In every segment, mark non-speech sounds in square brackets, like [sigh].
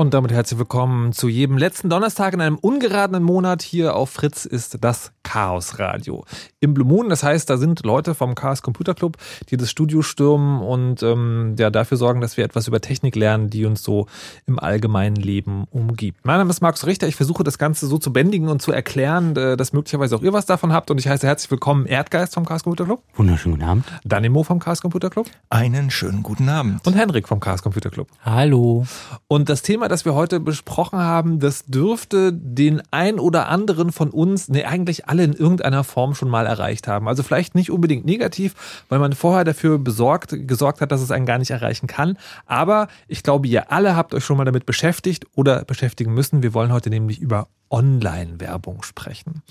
Und damit herzlich willkommen zu jedem letzten Donnerstag in einem ungeradenen Monat. Hier auf Fritz ist das Chaos Radio. Im Blue Moon, das heißt, da sind Leute vom Chaos Computer Club, die das Studio stürmen und ähm, ja, dafür sorgen, dass wir etwas über Technik lernen, die uns so im allgemeinen Leben umgibt. Mein Name ist Markus Richter, ich versuche das Ganze so zu bändigen und zu erklären, äh, dass möglicherweise auch ihr was davon habt und ich heiße herzlich willkommen Erdgeist vom Chaos Computer Club. Wunderschönen guten Abend. Danimo vom Chaos Computer Club. Einen schönen guten Abend. Und Henrik vom Chaos Computer Club. Hallo. Und das Thema, das wir heute besprochen haben, das dürfte den ein oder anderen von uns, ne, eigentlich alle in irgendeiner Form schon mal erreicht haben. Also vielleicht nicht unbedingt negativ, weil man vorher dafür besorgt, gesorgt hat, dass es einen gar nicht erreichen kann. Aber ich glaube, ihr alle habt euch schon mal damit beschäftigt oder beschäftigen müssen. Wir wollen heute nämlich über Online-Werbung sprechen.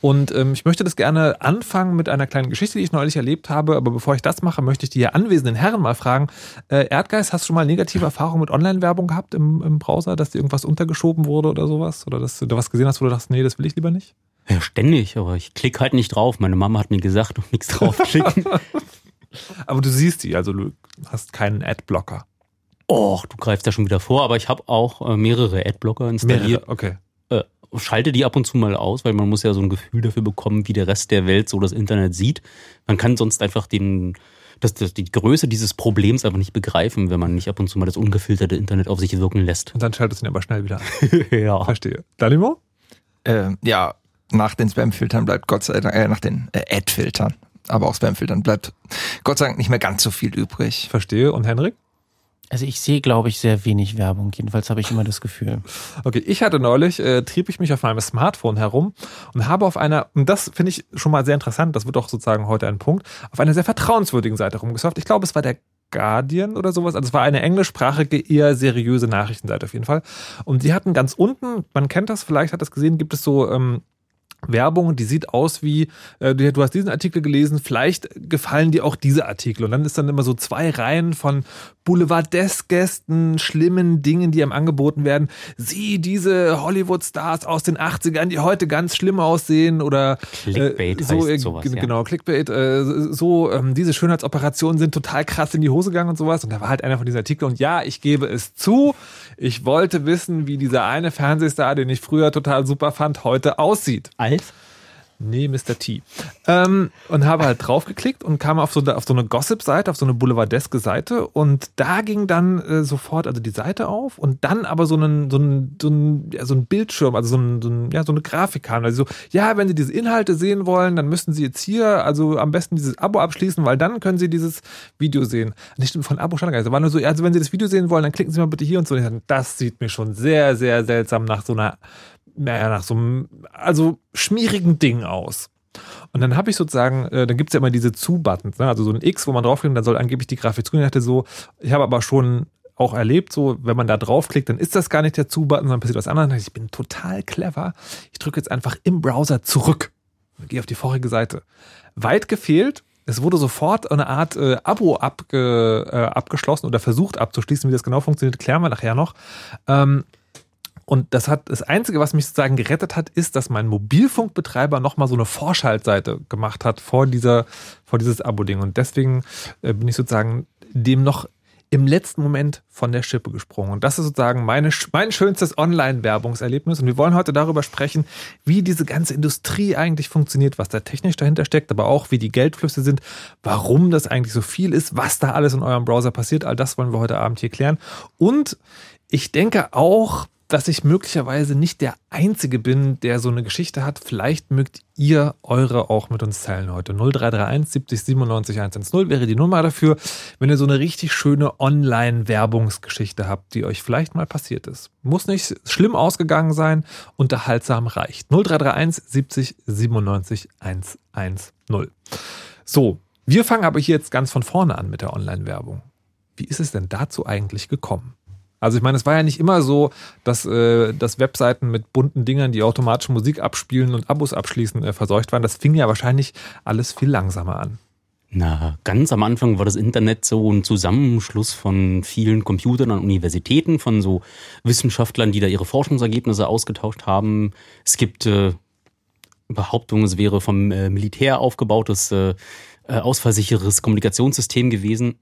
Und ähm, ich möchte das gerne anfangen mit einer kleinen Geschichte, die ich neulich erlebt habe. Aber bevor ich das mache, möchte ich die hier anwesenden Herren mal fragen. Äh, Erdgeist, hast du schon mal negative Erfahrungen mit Online-Werbung gehabt im, im Browser, dass dir irgendwas untergeschoben wurde oder sowas? Oder dass du da was gesehen hast, wo du dachtest, nee, das will ich lieber nicht? Ja, ständig, aber ich klicke halt nicht drauf. Meine Mama hat mir gesagt, und nichts draufklicken. [laughs] aber du siehst die, also du hast keinen Adblocker. Och, du greifst ja schon wieder vor, aber ich habe auch äh, mehrere Adblocker installiert. Mehrere, okay. Äh, schalte die ab und zu mal aus, weil man muss ja so ein Gefühl dafür bekommen, wie der Rest der Welt so das Internet sieht. Man kann sonst einfach den, das, das, die Größe dieses Problems einfach nicht begreifen, wenn man nicht ab und zu mal das ungefilterte Internet auf sich wirken lässt. Und dann schaltest du ihn aber schnell wieder an. [laughs] ja. Verstehe. Danimo? Äh, ja, nach den Spam-Filtern bleibt Gott sei Dank, äh, nach den äh, Ad-Filtern, aber auch Spam-Filtern bleibt Gott sei Dank nicht mehr ganz so viel übrig. Verstehe. Und Henrik? Also ich sehe, glaube ich, sehr wenig Werbung. Jedenfalls habe ich immer das Gefühl. [laughs] Okay, ich hatte neulich, äh, trieb ich mich auf meinem Smartphone herum und habe auf einer, und das finde ich schon mal sehr interessant, das wird auch sozusagen heute ein Punkt, auf einer sehr vertrauenswürdigen Seite rumgesurft. Ich glaube, es war der Guardian oder sowas. Also es war eine englischsprachige, eher seriöse Nachrichtenseite auf jeden Fall. Und die hatten ganz unten, man kennt das, vielleicht hat das gesehen, gibt es so ähm, Werbung, die sieht aus wie, äh, du hast diesen Artikel gelesen, vielleicht gefallen dir auch diese Artikel. Und dann ist dann immer so zwei Reihen von Boulevardesgästen, schlimmen Dingen, die einem angeboten werden. Sieh diese Hollywood-Stars aus den 80ern, die heute ganz schlimm aussehen oder Clickbait äh, so, heißt sowas, ja. genau, Clickbait, äh, so, ähm, diese Schönheitsoperationen sind total krass in die Hose gegangen und sowas. Und da war halt einer von diesen Artikeln. Und ja, ich gebe es zu, ich wollte wissen, wie dieser eine Fernsehstar, den ich früher total super fand, heute aussieht. Alf? Nee, Mr. T. Ähm, und habe halt draufgeklickt und kam auf so, auf so eine Gossip-Seite, auf so eine boulevardeske Seite und da ging dann äh, sofort also die Seite auf und dann aber so ein, so ein, so ein, ja, so ein Bildschirm, also so, ein, so, ein, ja, so eine Grafik haben. Also so, ja, wenn Sie diese Inhalte sehen wollen, dann müssen Sie jetzt hier also am besten dieses Abo abschließen, weil dann können Sie dieses Video sehen. Nicht von Abo stand gar nicht. War nur so, also wenn Sie das Video sehen wollen, dann klicken Sie mal bitte hier und so. Das sieht mir schon sehr, sehr seltsam nach so einer naja, nach so einem, also schmierigen Ding aus. Und dann habe ich sozusagen, äh, dann gibt's ja immer diese Zu-Buttons, ne? also so ein X, wo man draufklickt, dann soll angeblich die Grafik zu. Ich dachte so, ich habe aber schon auch erlebt, so, wenn man da draufklickt, dann ist das gar nicht der Zu-Button, sondern passiert was anderes. Ich bin total clever. Ich drücke jetzt einfach im Browser zurück. Gehe auf die vorige Seite. Weit gefehlt, es wurde sofort eine Art äh, Abo abge, äh, abgeschlossen oder versucht abzuschließen. Wie das genau funktioniert, klären wir nachher noch. Ähm, und das hat das Einzige, was mich sozusagen gerettet hat, ist, dass mein Mobilfunkbetreiber nochmal so eine Vorschaltseite gemacht hat vor dieser, vor dieses Abo-Ding. Und deswegen äh, bin ich sozusagen dem noch im letzten Moment von der Schippe gesprungen. Und das ist sozusagen meine, mein schönstes Online-Werbungserlebnis. Und wir wollen heute darüber sprechen, wie diese ganze Industrie eigentlich funktioniert, was da technisch dahinter steckt, aber auch wie die Geldflüsse sind, warum das eigentlich so viel ist, was da alles in eurem Browser passiert. All das wollen wir heute Abend hier klären. Und ich denke auch, dass ich möglicherweise nicht der Einzige bin, der so eine Geschichte hat. Vielleicht mögt ihr eure auch mit uns teilen heute. 0331 70 97 110 wäre die Nummer dafür, wenn ihr so eine richtig schöne Online-Werbungsgeschichte habt, die euch vielleicht mal passiert ist. Muss nicht schlimm ausgegangen sein, unterhaltsam reicht. 0331 70 97 110. So, wir fangen aber hier jetzt ganz von vorne an mit der Online-Werbung. Wie ist es denn dazu eigentlich gekommen? Also ich meine, es war ja nicht immer so, dass, äh, dass Webseiten mit bunten Dingern, die automatisch Musik abspielen und Abos abschließen, äh, verseucht waren. Das fing ja wahrscheinlich alles viel langsamer an. Na, ganz am Anfang war das Internet so ein Zusammenschluss von vielen Computern an Universitäten, von so Wissenschaftlern, die da ihre Forschungsergebnisse ausgetauscht haben. Es gibt äh, Behauptungen, es wäre vom äh, Militär aufgebautes, äh, äh ausfallsicheres Kommunikationssystem gewesen.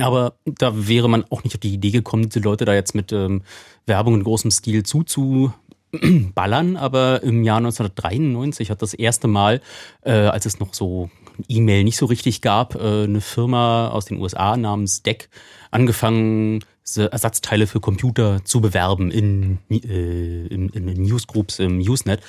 Aber da wäre man auch nicht auf die Idee gekommen, diese Leute da jetzt mit ähm, Werbung in großem Stil zuzuballern. Aber im Jahr 1993 hat das erste Mal, äh, als es noch so E-Mail nicht so richtig gab, äh, eine Firma aus den USA namens DEC angefangen, Ersatzteile für Computer zu bewerben in, äh, in, in Newsgroups im Usenet.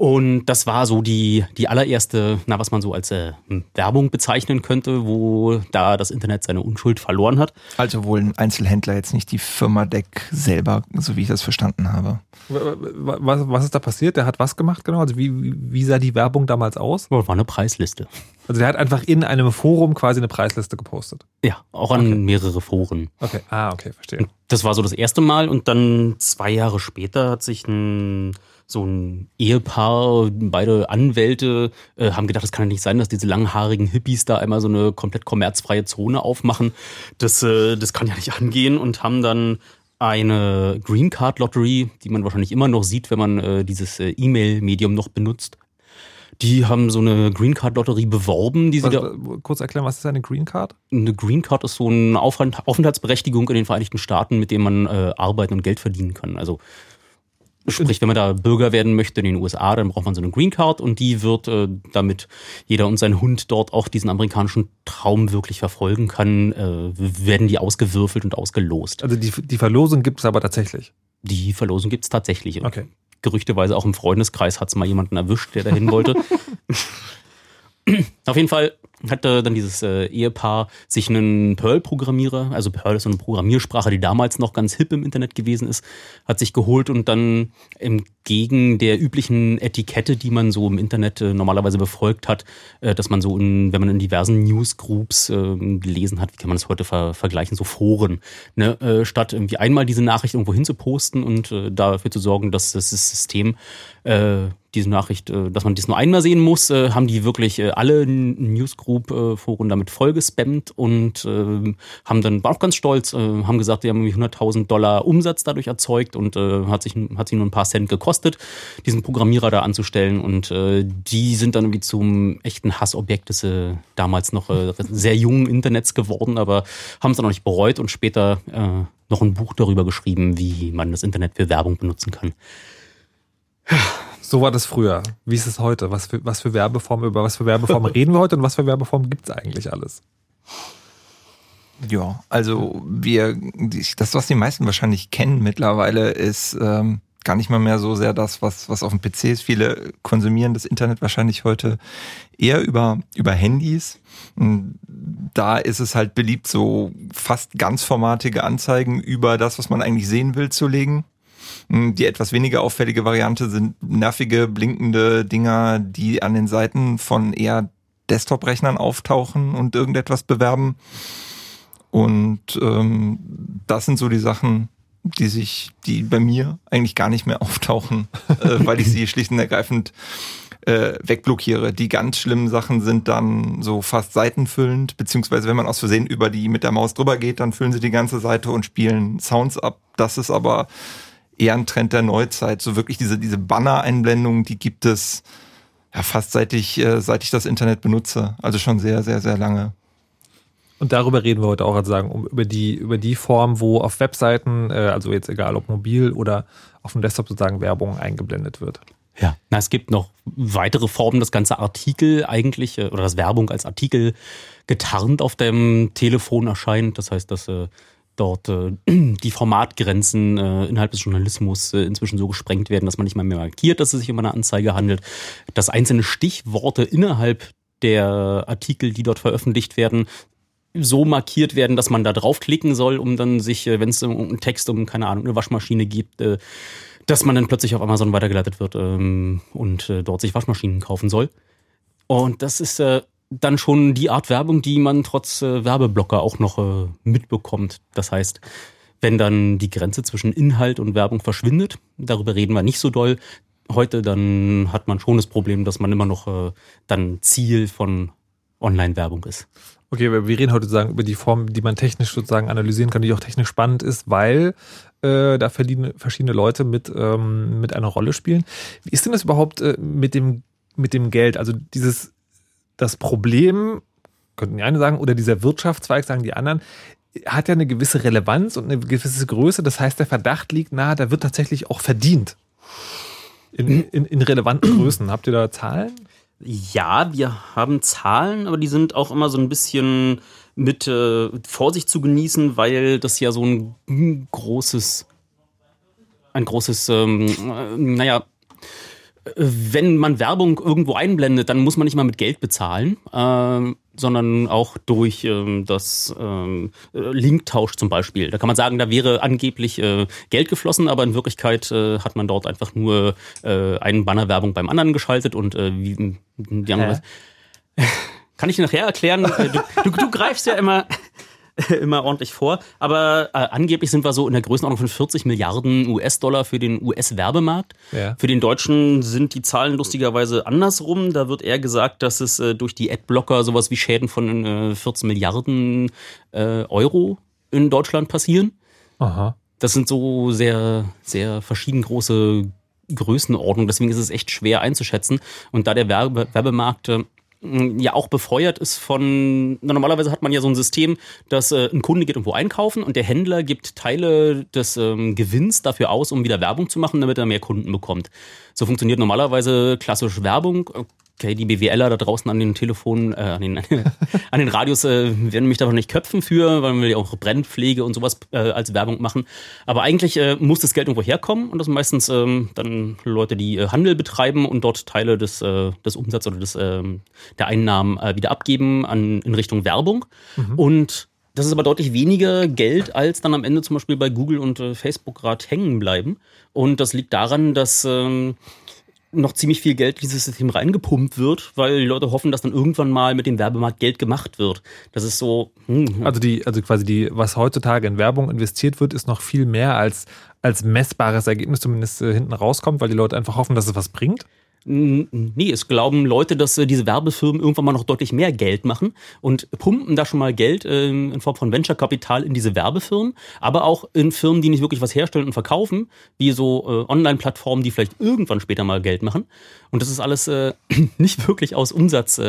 Und das war so die, die allererste, na, was man so als äh, Werbung bezeichnen könnte, wo da das Internet seine Unschuld verloren hat. Also wohl ein Einzelhändler, jetzt nicht die Firma Deck selber, so wie ich das verstanden habe. Was, was ist da passiert? Der hat was gemacht genau? Also wie, wie sah die Werbung damals aus? War eine Preisliste. Also der hat einfach in einem Forum quasi eine Preisliste gepostet. Ja, auch an okay. mehrere Foren. Okay, ah, okay, verstehe. das war so das erste Mal und dann zwei Jahre später hat sich ein so ein Ehepaar, beide Anwälte, äh, haben gedacht, es kann ja nicht sein, dass diese langhaarigen Hippies da einmal so eine komplett kommerzfreie Zone aufmachen. Das, äh, das kann ja nicht [laughs] angehen und haben dann eine Green Card Lottery, die man wahrscheinlich immer noch sieht, wenn man äh, dieses äh, E-Mail-Medium noch benutzt. Die haben so eine Green Card Lotterie beworben, die sie da. kurz erklären, was ist eine Green Card? Eine Green Card ist so eine Aufent- Aufenthaltsberechtigung in den Vereinigten Staaten, mit dem man äh, arbeiten und Geld verdienen kann. Also sprich, wenn man da Bürger werden möchte in den USA, dann braucht man so eine Green Card und die wird, äh, damit jeder und sein Hund dort auch diesen amerikanischen Traum wirklich verfolgen kann, äh, werden die ausgewürfelt und ausgelost. Also die, die Verlosung gibt es aber tatsächlich. Die Verlosung gibt's tatsächlich. Und Okay. gerüchteweise auch im Freundeskreis hat's mal jemanden erwischt, der dahin wollte. [laughs] [clears throat] Auf jeden Fall hatte dann dieses äh, Ehepaar sich einen Perl-Programmierer, also Perl ist so eine Programmiersprache, die damals noch ganz hip im Internet gewesen ist, hat sich geholt und dann entgegen der üblichen Etikette, die man so im Internet äh, normalerweise befolgt hat, äh, dass man so, in, wenn man in diversen Newsgroups äh, gelesen hat, wie kann man das heute ver vergleichen, so Foren, ne? statt irgendwie einmal diese Nachricht irgendwo hin zu posten und dafür zu sorgen, dass das System diese Nachricht, äh, dass man dies nur einmal sehen muss, äh, haben die wirklich äh, alle Newsgroup-Foren damit vollgespammt und haben dann war auch ganz stolz, haben gesagt, die haben irgendwie 100.000 Dollar Umsatz dadurch erzeugt und hat sich hat sich nur ein paar Cent gekostet, diesen Programmierer da anzustellen und die sind dann irgendwie zum echten Hassobjekt des damals noch [laughs] sehr jungen Internets geworden, aber haben es dann noch nicht bereut und später noch ein Buch darüber geschrieben, wie man das Internet für Werbung benutzen kann. [sighs] So war das früher. Wie ist es heute? Was für, was für Werbeformen, über was für Werbeformen [laughs] reden wir heute und was für Werbeformen gibt es eigentlich alles? Ja, also wir, das, was die meisten wahrscheinlich kennen mittlerweile, ist ähm, gar nicht mal mehr so sehr das, was, was auf dem PC ist. Viele konsumieren das Internet wahrscheinlich heute eher über, über Handys. Und Da ist es halt beliebt, so fast ganzformatige Anzeigen über das, was man eigentlich sehen will, zu legen. Die etwas weniger auffällige Variante sind nervige, blinkende Dinger, die an den Seiten von eher Desktop-Rechnern auftauchen und irgendetwas bewerben. Und ähm, das sind so die Sachen, die sich, die bei mir eigentlich gar nicht mehr auftauchen, äh, [laughs] weil ich sie schlicht und ergreifend äh, wegblockiere. Die ganz schlimmen Sachen sind dann so fast seitenfüllend, beziehungsweise wenn man aus Versehen über die mit der Maus drüber geht, dann füllen sie die ganze Seite und spielen Sounds ab. Das ist aber eher ein Trend der Neuzeit. So wirklich diese, diese Banner-Einblendungen, die gibt es ja fast seit ich, äh, seit ich das Internet benutze. Also schon sehr, sehr, sehr lange. Und darüber reden wir heute auch, also sagen, um, über die, über die Form, wo auf Webseiten, äh, also jetzt egal ob mobil oder auf dem Desktop sozusagen Werbung eingeblendet wird. Ja. Na, es gibt noch weitere Formen, das ganze Artikel eigentlich äh, oder das Werbung als Artikel getarnt auf dem Telefon erscheint. Das heißt, dass äh, dort äh, [clears throat] die Formatgrenzen äh, innerhalb des Journalismus äh, inzwischen so gesprengt werden, dass man nicht mal mehr markiert, dass es sich um eine Anzeige handelt. Dass einzelne Stichworte innerhalb der Artikel, die dort veröffentlicht werden, so markiert werden, dass man da draufklicken soll, um dann sich, äh, wenn es um einen Text um, keine Ahnung, eine Waschmaschine gibt, äh, dass man dann plötzlich auf Amazon weitergeleitet wird ähm, und äh, dort sich Waschmaschinen kaufen soll. Und das ist dann schon die Art Werbung, die man trotz äh, Werbeblocker auch noch äh, mitbekommt. Das heißt, wenn dann die Grenze zwischen Inhalt und Werbung verschwindet, darüber reden wir nicht so doll heute, dann hat man schon das Problem, dass man immer noch äh, dann Ziel von Online-Werbung ist. Okay, wir reden heute sozusagen über die Form, die man technisch sozusagen analysieren kann, die auch technisch spannend ist, weil äh, da verschiedene, verschiedene Leute mit, ähm, mit einer Rolle spielen. Wie ist denn das überhaupt äh, mit, dem, mit dem Geld? Also dieses, das Problem, könnten die einen sagen, oder dieser Wirtschaftszweig, sagen die anderen, hat ja eine gewisse Relevanz und eine gewisse Größe. Das heißt, der Verdacht liegt nahe, da wird tatsächlich auch verdient. In, in, in relevanten Größen. Habt ihr da Zahlen? Ja, wir haben Zahlen, aber die sind auch immer so ein bisschen mit äh, Vorsicht zu genießen, weil das ja so ein großes, ein großes, ähm, äh, naja, wenn man Werbung irgendwo einblendet, dann muss man nicht mal mit Geld bezahlen, ähm, sondern auch durch ähm, das ähm, äh, Linktausch zum Beispiel. Da kann man sagen, da wäre angeblich äh, Geld geflossen, aber in Wirklichkeit äh, hat man dort einfach nur äh, einen Banner Werbung beim anderen geschaltet und äh, wie die andere. [laughs] Kann ich dir nachher erklären? Äh, Du, du, du greifst ja immer [laughs] immer ordentlich vor. Aber äh, angeblich sind wir so in der Größenordnung von 40 Milliarden US-Dollar für den US-Werbemarkt. Ja. Für den Deutschen sind die Zahlen lustigerweise andersrum. Da wird eher gesagt, dass es äh, durch die Adblocker sowas wie Schäden von äh, 14 Milliarden äh, Euro in Deutschland passieren. Aha. das sind so sehr, sehr verschieden große Größenordnungen. Deswegen ist es echt schwer einzuschätzen. Und da der Werbe Werbemarkt äh, ja auch befeuert ist von, normalerweise hat man ja so ein System, dass äh, ein Kunde geht irgendwo einkaufen und der Händler gibt Teile des ähm, Gewinns dafür aus, um wieder Werbung zu machen, damit er mehr Kunden bekommt. So funktioniert normalerweise klassisch Werbung. Okay, die BWLer da draußen an den Telefonen, äh, an, den, [laughs] an den Radios äh, werden mich davon nicht köpfen für, weil wir ja auch Brennpflege und sowas äh, als Werbung machen. Aber eigentlich äh, muss das Geld irgendwo herkommen und das sind meistens ähm, dann Leute, die äh, Handel betreiben und dort Teile des, äh, des Umsatzes oder des, äh, der Einnahmen äh, wieder abgeben an, in Richtung Werbung. Mhm. Und das ist aber deutlich weniger Geld, als dann am Ende zum Beispiel bei Google und äh, Facebook gerade hängen bleiben. Und das liegt daran, dass ähm, noch ziemlich viel Geld in dieses System reingepumpt wird, weil die Leute hoffen, dass dann irgendwann mal mit dem Werbemarkt Geld gemacht wird. Das ist so. Hm. Also die, also quasi die, was heutzutage in Werbung investiert wird, ist noch viel mehr als als messbares Ergebnis zumindest äh, hinten rauskommt, weil die Leute einfach hoffen, dass es was bringt. Nee, es glauben Leute, dass äh, diese Werbefirmen irgendwann mal noch deutlich mehr Geld machen und pumpen da schon mal Geld äh, in Form von Venture-Kapital in diese Werbefirmen, aber auch in Firmen, die nicht wirklich was herstellen und verkaufen, wie so äh, Online-Plattformen, die vielleicht irgendwann später mal Geld machen. Und das ist alles äh, [clears throat] nicht wirklich aus Umsatz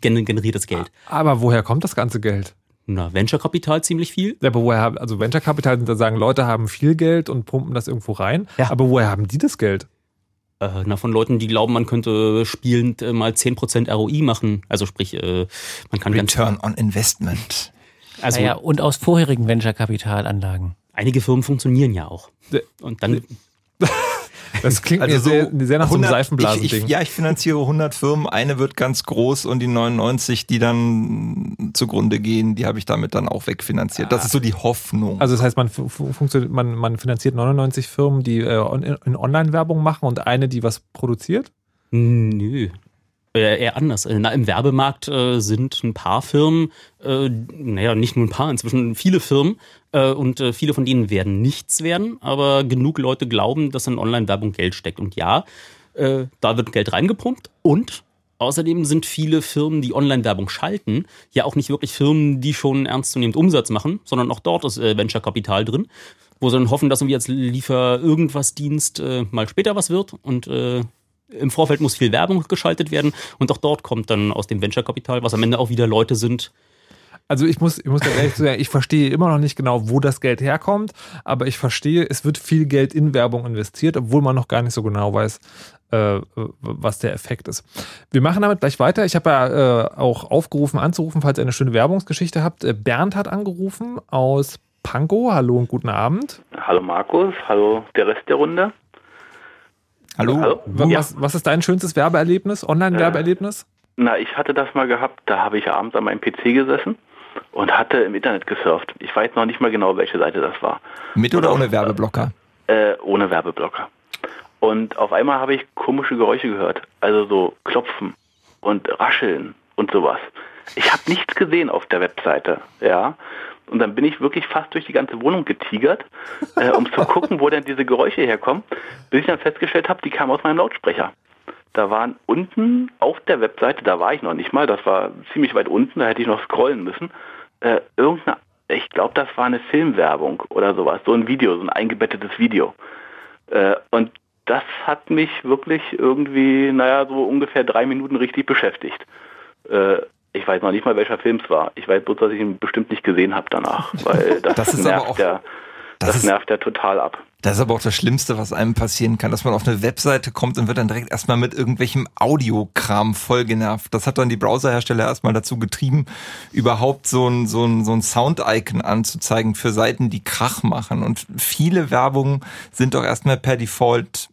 generiertes Geld. Aber woher kommt das ganze Geld? Na, Venture-Kapital ziemlich viel. Ja, aber woher, also Venture-Kapital sind da sagen, Leute haben viel Geld und pumpen das irgendwo rein. Ja. Aber woher haben die das Geld? Äh, na, von Leuten, die glauben, man könnte spielend äh, mal 10% ROI machen. Also sprich, äh, man kann Return on Investment. Also, naja, und aus vorherigen Venture-Kapitalanlagen. Einige Firmen funktionieren ja auch. Und dann Das klingt also mir sehr, sehr nach 100, so einem Seifenblasen-Ding. Ja, ich finanziere 100 Firmen, eine wird ganz groß und die 99, die dann zugrunde gehen, die habe ich damit dann auch wegfinanziert. Das ist so die Hoffnung. Also das heißt, man, funktioniert, man, man finanziert 99 Firmen, die äh, in Online-Werbung machen und eine, die was produziert? Nö. Äh, eher anders. Na, Im Werbemarkt äh, sind ein paar Firmen, äh, naja, nicht nur ein paar, inzwischen viele Firmen, äh, und äh, viele von denen werden nichts werden, aber genug Leute glauben, dass in Online-Werbung Geld steckt. Und ja, äh, da wird Geld reingepumpt und Außerdem sind viele Firmen, die Online-Werbung schalten, ja auch nicht wirklich Firmen, die schon ernstzunehmend Umsatz machen, sondern auch dort ist äh, Venture-Kapital drin, wo sie dann hoffen, dass irgendwie als Liefer irgendwas Dienst äh, mal später was wird und äh, im Vorfeld muss viel Werbung geschaltet werden und auch dort kommt dann aus dem Venture-Kapital, was am Ende auch wieder Leute sind, also ich muss, ich muss ganz ehrlich [laughs] sagen, ich verstehe immer noch nicht genau, wo das Geld herkommt, aber ich verstehe, es wird viel Geld in Werbung investiert, obwohl man noch gar nicht so genau weiß, äh, was der Effekt ist. Wir machen damit gleich weiter. Ich habe ja äh, auch aufgerufen, anzurufen, falls ihr eine schöne Werbungsgeschichte habt. Äh, Bernd hat angerufen aus Pankow. Hallo und guten Abend. Hallo Markus, hallo der Rest der Runde. Hallo. hallo? Was, was, ist dein schönstes Werbeerlebnis, Online-Werbeerlebnis? Äh, na, ich hatte das mal gehabt, da habe ich abends an meinem PC gesessen und hatte im Internet gesurft. Ich weiß noch nicht mal genau, welche Seite das war. Mit oder ohne Werbeblocker? Äh, ohne Werbeblocker. Und auf einmal habe ich komische Geräusche gehört. Also so Klopfen und Rascheln und sowas. Ich habe nichts gesehen auf der Webseite, ja. Und dann bin ich wirklich fast durch die ganze Wohnung getigert, äh, um zu gucken, wo denn diese Geräusche herkommen, bis ich dann festgestellt habe, die kamen aus meinem Lautsprecher. Da waren unten auf der Webseite, da war ich noch nicht mal, das war ziemlich weit unten, da hätte ich noch scrollen müssen, äh, irgendeine, ich glaube, das war eine Filmwerbung oder sowas, so ein Video, so ein eingebettetes Video. Äh, und das hat mich wirklich irgendwie, naja, so ungefähr drei Minuten richtig beschäftigt. Äh, ich weiß noch nicht mal, welcher Film es war. Ich weiß bloß, dass ich ihn bestimmt nicht gesehen habe danach, weil [laughs] das, das nervt ja, das, das nervt ja total ab. Das ist aber auch das Schlimmste, was einem passieren kann, dass man auf eine Webseite kommt und wird dann direkt erstmal mit irgendwelchem Audiokram voll genervt. Das hat dann die Browserhersteller erstmal dazu getrieben, überhaupt so ein, so ein, so ein Sound-Icon anzuzeigen für Seiten, die Krach machen. Und viele Werbungen sind doch erstmal per Default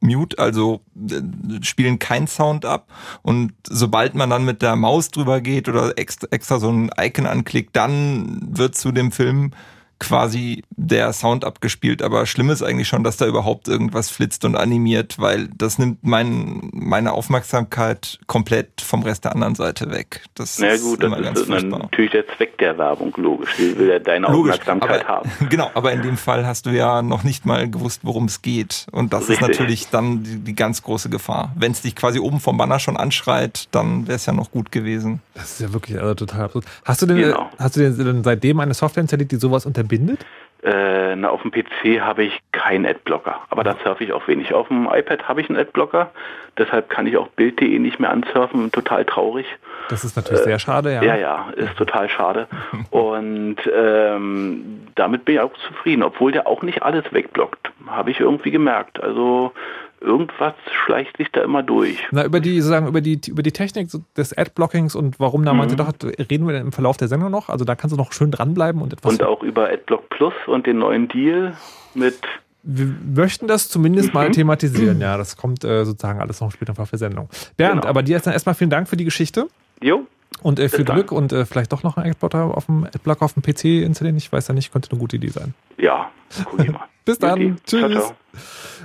Mute, also äh, spielen kein Sound ab. Und sobald man dann mit der Maus drüber geht oder extra, extra so ein Icon anklickt, dann wird zu dem Film quasi der Sound abgespielt, aber schlimm ist eigentlich schon, dass da überhaupt irgendwas flitzt und animiert, weil das nimmt mein, meine Aufmerksamkeit komplett vom Rest der anderen Seite weg. Das Na ist gut, immer das ganz ist furchtbar. natürlich der Zweck der Werbung, logisch. Wie will er deine logisch, Aufmerksamkeit aber, haben? [laughs] Genau, aber in dem Fall hast du ja noch nicht mal gewusst, worum es geht. Und das Richtig. ist natürlich dann die, die ganz große Gefahr. Wenn es dich quasi oben vom Banner schon anschreit, dann wäre es ja noch gut gewesen. Das ist ja wirklich also total absurd. Hast du denn, genau. hast du denn seitdem eine Software installiert, die sowas unterbindet? Äh, na, auf dem PC habe ich keinen Adblocker, aber da surfe ich auch wenig. Auf dem iPad habe ich einen Adblocker, deshalb kann ich auch Bild.de nicht mehr ansurfen, total traurig. Das ist natürlich sehr schade, ja. Ja, ja, ist total schade. [laughs] Und ähm, damit bin ich auch zufrieden, obwohl der auch nicht alles wegblockt, habe ich irgendwie gemerkt. Also irgendwas schleicht sich da immer durch. Na, über die, sozusagen, über die, über die Technik des Adblockings und warum da Mhm. doch, reden wir im Verlauf der Sendung noch. Also da kannst du noch schön dranbleiben und etwas. Und auch über AdBlock Plus und den neuen Deal mit wir möchten das zumindest Mhm. mal thematisieren. [clears throat] Ja, das kommt äh, sozusagen alles noch später im Verlauf der Sendung. Bernd, Genau. aber dir jetzt dann erstmal vielen Dank für die Geschichte Jo, und äh, viel dann. Glück und äh, vielleicht doch noch einen Adblocker auf dem Adblocker auf dem PC installieren. Ich weiß ja nicht, könnte eine gute Idee sein. ja, guck ich mal. Bis dann. Juti. Tschüss. Ciao, ciao.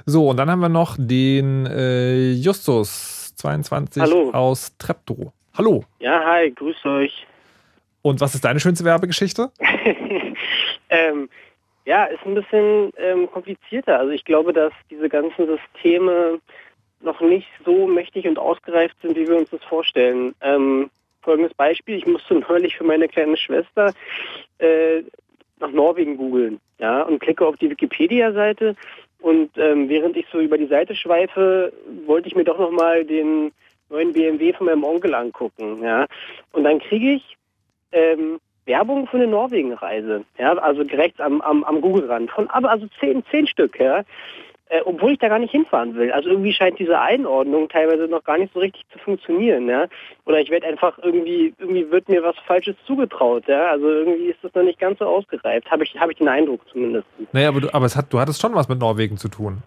So, und dann haben wir noch den äh, Justus 22 Hallo. aus Treptow. Hallo. Ja, hi, grüß euch. Und was ist deine schönste Werbegeschichte? [laughs] ähm, ja, ist ein bisschen ähm, komplizierter. Also ich glaube, dass diese ganzen Systeme noch nicht so mächtig und ausgereift sind, wie wir uns das vorstellen. Ähm, folgendes Beispiel, ich musste neulich für meine kleine Schwester äh, nach Norwegen googeln ja, und klicke auf die Wikipedia-Seite und ähm, während ich so über die Seite schweife, wollte ich mir doch nochmal den neuen BMW von meinem Onkel angucken. Ja. Und dann kriege ich ähm, Werbung für eine Norwegen-Reise, ja, also direkt am, am, am Google-Rand, von aber also zehn, zehn Stück, ja, äh, obwohl ich da gar nicht hinfahren will. Also irgendwie scheint diese Einordnung teilweise noch gar nicht so richtig zu funktionieren, ja. Oder ich werde einfach irgendwie, irgendwie wird mir was Falsches zugetraut, ja. Also irgendwie ist das noch nicht ganz so ausgereift, habe ich, habe ich den Eindruck zumindest. Naja, aber, du, aber es hat, du hattest schon was mit Norwegen zu tun.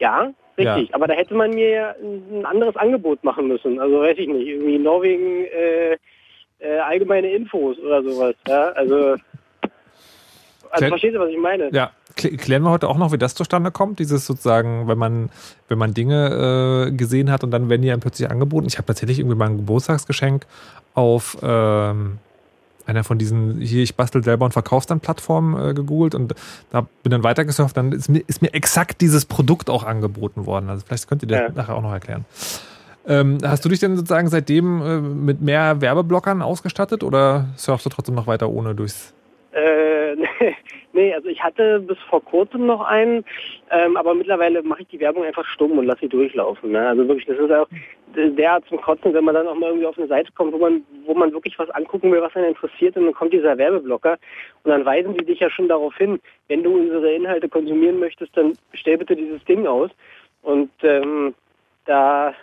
Ja, richtig. Aber da hätte man mir ja ein anderes Angebot machen müssen. Also weiß ich nicht, irgendwie Norwegen äh, äh, allgemeine Infos oder sowas. Ja, also, also Klär- verstehst du, was ich meine? Ja, klä- klären wir heute auch noch, wie das zustande kommt. Dieses sozusagen, wenn man, wenn man Dinge äh, gesehen hat und dann werden die einem plötzlich angeboten. Ich habe tatsächlich irgendwie mal ein Geburtstagsgeschenk auf ähm, einer von diesen, hier, ich bastel selber und verkauf's dann Plattformen äh, gegoogelt und da bin dann weitergesurft, dann ist mir, ist mir exakt dieses Produkt auch angeboten worden. Also vielleicht könnt ihr das Ja. nachher auch noch erklären. Ähm, hast du dich denn sozusagen seitdem äh, mit mehr Werbeblockern ausgestattet oder surfst du trotzdem noch weiter ohne durchs Äh, nee, also ich hatte bis vor kurzem noch einen, ähm, aber mittlerweile mache ich die Werbung einfach stumm und lasse sie durchlaufen. Ne? Also wirklich, das ist auch derart zum Kotzen, wenn man dann auch mal irgendwie auf eine Seite kommt, wo man, wo man wirklich was angucken will, was einen interessiert und dann kommt dieser Werbeblocker und dann weisen die dich ja schon darauf hin, wenn du unsere Inhalte konsumieren möchtest, dann stell bitte dieses Ding aus. Und ähm, da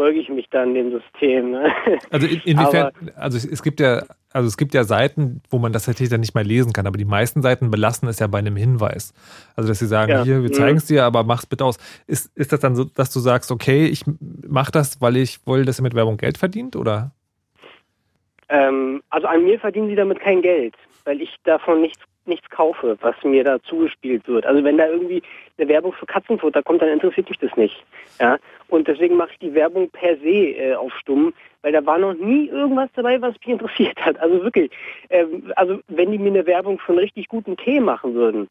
beuge ich mich dann dem System. Ne? [laughs] Also in, inwiefern, also es, gibt ja, also es gibt ja Seiten, wo man das tatsächlich dann nicht mehr lesen kann, aber die meisten Seiten belassen es ja bei einem Hinweis. Also dass sie sagen, Ja. hier, wir Mhm. zeigen es dir, aber mach's bitte aus. Ist, ist das dann so, dass du sagst, okay, ich mache das, weil ich will, dass ihr mit Werbung Geld verdient, oder? Ähm, also an mir verdienen sie damit kein Geld, weil ich davon nichts nichts kaufe, was mir da zugespielt wird. Also wenn da irgendwie eine Werbung für Katzenfutter kommt, dann interessiert mich das nicht. Ja? Und deswegen mache ich die Werbung per se äh, auf stumm, weil da war noch nie irgendwas dabei, was mich interessiert hat. Also wirklich. Ähm, also wenn die mir eine Werbung für einen richtig guten Tee machen würden,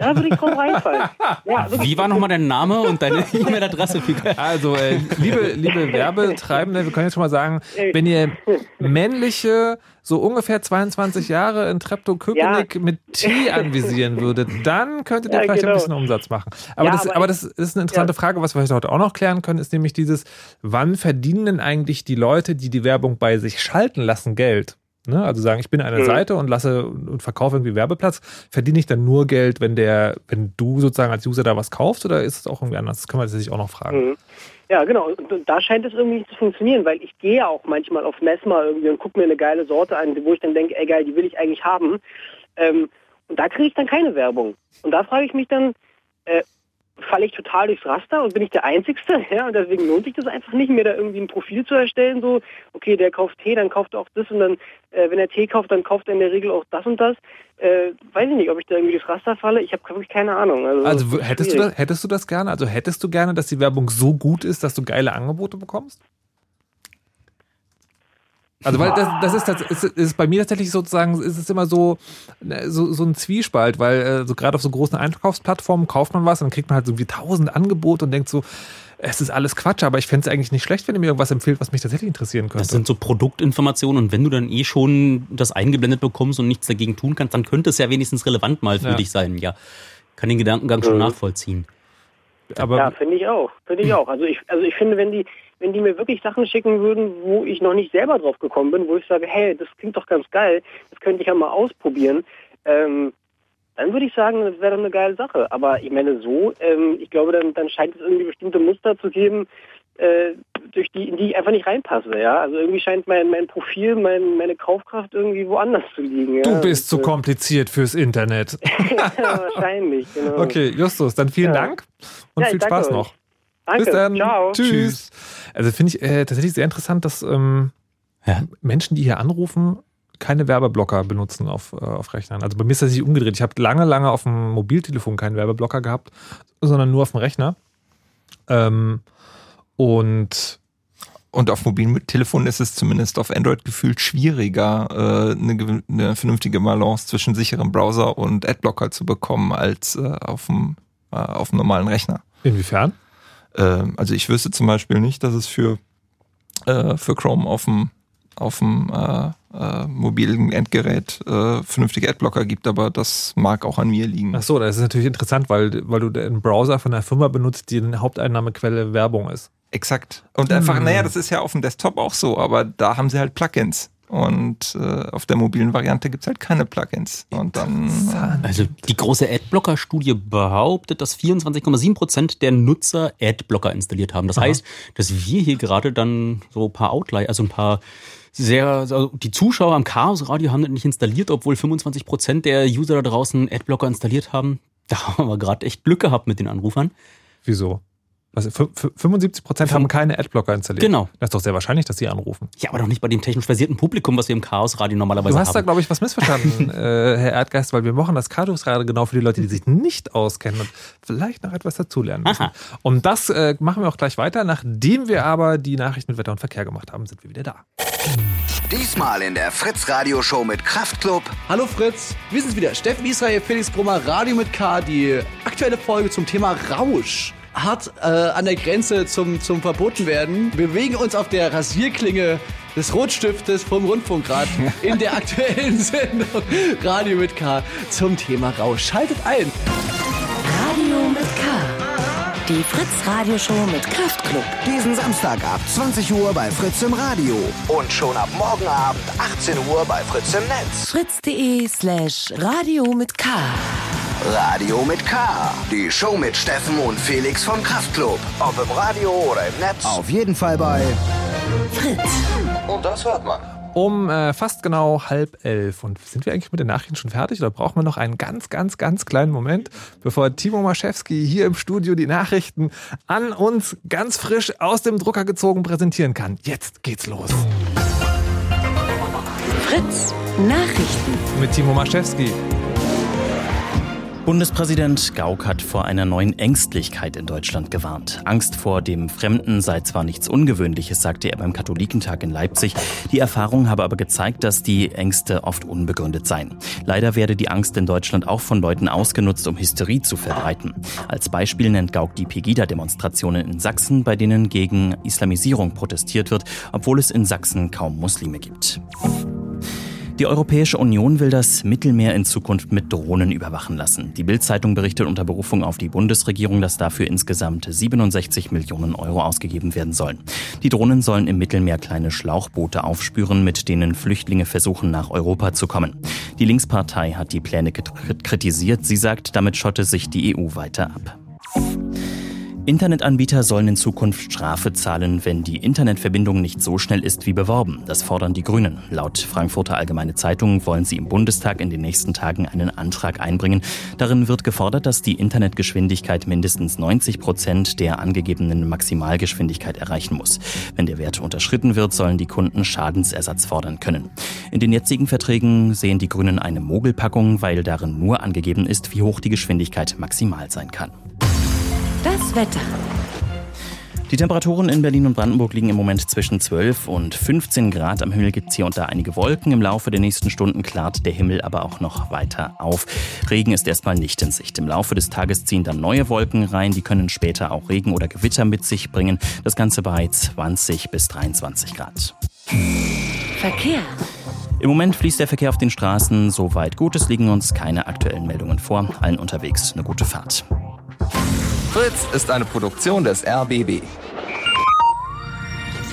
da würde ich drauf reinfallen. Ja. Wie war nochmal dein Name und deine [laughs] E-Mail-Adresse? Also, äh, liebe, liebe Werbetreibende, wir können jetzt schon mal sagen, wenn ihr männliche, so ungefähr 22 Jahre in Treptow-Köpenick mit Tee anvisieren würdet, dann könntet ihr Ja, vielleicht ein genau. bisschen Umsatz machen. Aber, Ja, das, aber aber das ist eine interessante Frage, was wir heute auch noch klären können, ist nämlich dieses, wann verdienen denn eigentlich die Leute, die die Werbung bei sich schalten lassen, Geld? Ne? Also sagen, ich bin eine Mhm. Seite und lasse und verkaufe irgendwie Werbeplatz, verdiene ich dann nur Geld, wenn der, wenn du sozusagen als User da was kaufst oder ist es auch irgendwie anders? Das können wir tatsächlich auch noch fragen. Mhm. Ja, genau. Und und da scheint es irgendwie nicht zu funktionieren, weil ich gehe ja auch manchmal auf Messma irgendwie und gucke mir eine geile Sorte an, wo ich dann denke, ey geil, die will ich eigentlich haben. Ähm, und da kriege ich dann keine Werbung. Und da frage ich mich dann, äh, falle ich total durchs Raster und bin ich der Einzigste? [laughs] Ja, und deswegen lohnt sich das einfach nicht, mir da irgendwie ein Profil zu erstellen, so, okay, der kauft Tee, dann kauft er auch das und dann, äh, wenn er Tee kauft, dann kauft er in der Regel auch das und das. Äh, weiß ich nicht, ob ich da irgendwie durchs Raster falle. Ich habe wirklich keine Ahnung. Also, Also hättest du, das, hättest du das gerne? Also hättest du gerne, dass die Werbung so gut ist, dass du geile Angebote bekommst? Also weil das, das ist, das ist, ist bei mir tatsächlich sozusagen, ist es immer so, ne, so, so ein Zwiespalt, weil äh, so gerade auf so großen Einkaufsplattformen kauft man was und dann kriegt man halt so wie tausend Angebote und denkt so, es ist alles Quatsch, aber ich fände es eigentlich nicht schlecht, wenn ihr mir irgendwas empfiehlt, was mich tatsächlich interessieren könnte. Das sind so Produktinformationen und wenn du dann eh schon das eingeblendet bekommst und nichts dagegen tun kannst, dann könnte es ja wenigstens relevant mal für Ja. dich sein. Ja, kann den Gedankengang schon Mhm. nachvollziehen. aber ja, finde ich auch. Finde ich [clears throat] auch. Also ich, also ich finde, wenn die, wenn die mir wirklich Sachen schicken würden, wo ich noch nicht selber drauf gekommen bin, wo ich sage, hey, das klingt doch ganz geil, das könnte ich ja mal ausprobieren, ähm, dann würde ich sagen, das wäre doch eine geile Sache. Aber ich meine so, ähm, ich glaube, dann, dann scheint es irgendwie bestimmte Muster zu geben, äh, durch die, in die ich einfach nicht reinpasse. Ja, also irgendwie scheint mein, mein Profil, mein, meine Kaufkraft irgendwie woanders zu liegen. Ja? du bist zu Und, kompliziert fürs Internet. [laughs] ja, wahrscheinlich. Genau. Okay, Justus, dann vielen Ja. Dank und viel Spaß noch. Danke. Bis dann. Ciao. Tschüss. Also finde ich äh, tatsächlich sehr interessant, dass ähm, Ja. Menschen, die hier anrufen, keine Werbeblocker benutzen auf, äh, auf Rechnern. Also bei mir ist das nicht umgedreht. Ich habe lange, lange auf dem Mobiltelefon keinen Werbeblocker gehabt, sondern nur auf dem Rechner. Ähm, und Und auf mobilen Telefonen ist es zumindest auf Android gefühlt schwieriger, äh, eine, eine vernünftige Balance zwischen sicherem Browser und Adblocker zu bekommen als äh, auf dem äh, auf dem normalen Rechner. inwiefern? Ähm, also ich wüsste zum Beispiel nicht, dass es für, äh, für Chrome auf dem, auf dem äh, äh, mobilen Endgerät äh, vernünftige Adblocker gibt, aber das mag auch an mir liegen. Ach so, das ist natürlich interessant, weil, weil du den Browser von einer Firma benutzt, die eine Haupteinnahmequelle Werbung ist. Exakt. Und einfach, Hm. naja, das ist ja auf dem Desktop auch so, aber da haben sie halt Plugins. Und äh, auf der mobilen Variante gibt's halt keine Plugins. Und dann. Äh, Also die große Adblocker-Studie behauptet, dass 24,7 Prozent der Nutzer Adblocker installiert haben. Das heißt, dass wir hier gerade dann so ein paar Outlier, also ein paar sehr, also die Zuschauer am Chaos Radio haben das nicht installiert, obwohl 25 Prozent der User da draußen Adblocker installiert haben. Da haben wir gerade echt Glück gehabt mit den Anrufern. Wieso? Was, fü- fü- 75 Prozent haben keine Adblocker installiert. Genau. Das ist doch sehr wahrscheinlich, dass sie anrufen. Ja, aber doch nicht bei dem technisch versierten Publikum, was wir im Chaos Radio normalerweise Du hast da, haben. glaube ich, was missverstanden, [laughs] äh, Herr Erdgeist, weil wir machen das Chaos Radio genau für die Leute, die sich nicht auskennen und vielleicht noch etwas dazulernen müssen. Aha. Und das äh, machen wir auch gleich weiter. Nachdem wir aber die Nachrichten mit Wetter und Verkehr gemacht haben, sind wir wieder da. Diesmal in der Fritz Radio Show mit Kraftklub Hallo Fritz, wir sind wieder. Steffen Israel, Felix Brummer, Radio mit K. Die aktuelle Folge zum Thema Rausch. Hart äh, an der Grenze zum, zum Verbotenwerden. Wir bewegen uns auf der Rasierklinge des Rotstiftes vom Rundfunkrad [laughs] in der aktuellen Sendung Radio mit K zum Thema Rausch. Schaltet ein. Radio mit K. Die Fritz Radioshow mit Kraftklub. diesen Samstag ab 20 Uhr bei Fritz im Radio und schon ab morgen Abend 18 Uhr bei Fritz im Netz. Fritz.de slash Radio mit K. Radio mit K. Die Show mit Steffen und Felix vom Kraftklub. Ob im Radio oder im Netz. Auf jeden Fall bei Fritz. Und das hört man. Um äh, fast genau halb elf. Und sind wir eigentlich mit den Nachrichten schon fertig oder brauchen wir noch einen ganz, ganz, ganz kleinen Moment, bevor Timo Maschewski hier im Studio die Nachrichten an uns ganz frisch aus dem Drucker gezogen präsentieren kann? Jetzt geht's los Fritz Nachrichten. mit Timo Maschewski. Bundespräsident Gauck hat vor einer neuen Ängstlichkeit in Deutschland gewarnt. Angst vor dem Fremden sei zwar nichts Ungewöhnliches, sagte er beim Katholikentag in Leipzig. Die Erfahrung habe aber gezeigt, dass die Ängste oft unbegründet seien. Leider werde die Angst in Deutschland auch von Leuten ausgenutzt, um Hysterie zu verbreiten. Als Beispiel nennt Gauck die Pegida-Demonstrationen in Sachsen, bei denen gegen Islamisierung protestiert wird, obwohl es in Sachsen kaum Muslime gibt. Die Europäische Union will das Mittelmeer in Zukunft mit Drohnen überwachen lassen. Die Bild-Zeitung berichtet unter Berufung auf die Bundesregierung, dass dafür insgesamt 67 Millionen Euro ausgegeben werden sollen. Die Drohnen sollen im Mittelmeer kleine Schlauchboote aufspüren, mit denen Flüchtlinge versuchen, nach Europa zu kommen. Die Linkspartei hat die Pläne krit- kritisiert. Sie sagt, damit schotte sich die EU weiter ab. Internetanbieter sollen in Zukunft Strafe zahlen, wenn die Internetverbindung nicht so schnell ist wie beworben. Das fordern die Grünen. Laut Frankfurter Allgemeine Zeitung wollen sie im Bundestag in den nächsten Tagen einen Antrag einbringen. Darin wird gefordert, dass die Internetgeschwindigkeit mindestens 90 Prozent der angegebenen Maximalgeschwindigkeit erreichen muss. Wenn der Wert unterschritten wird, sollen die Kunden Schadensersatz fordern können. In den jetzigen Verträgen sehen die Grünen eine Mogelpackung, weil darin nur angegeben ist, wie hoch die Geschwindigkeit maximal sein kann. Das Wetter. Die Temperaturen in Berlin und Brandenburg liegen im Moment zwischen 12 und 15 Grad. Am Himmel gibt es hier und da einige Wolken. Im Laufe der nächsten Stunden klart der Himmel aber auch noch weiter auf. Regen ist erstmal nicht in Sicht. Im Laufe des Tages ziehen dann neue Wolken rein. Die können später auch Regen oder Gewitter mit sich bringen. Das Ganze bei 20 bis 23 Grad. Verkehr. Im Moment fließt der Verkehr auf den Straßen soweit gut. Es liegen uns keine aktuellen Meldungen vor. Allen unterwegs eine gute Fahrt. Fritz ist eine Produktion des RBB.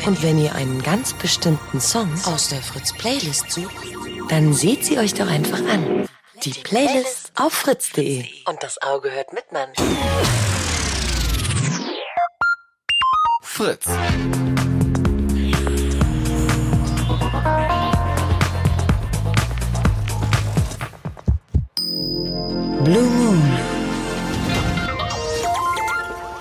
Und wenn ihr einen ganz bestimmten Song aus der Fritz-Playlist sucht, dann seht sie euch doch einfach an. Die Playlist auf fritz.de. Und das Auge hört mit, Mann. Fritz. Blue Moon.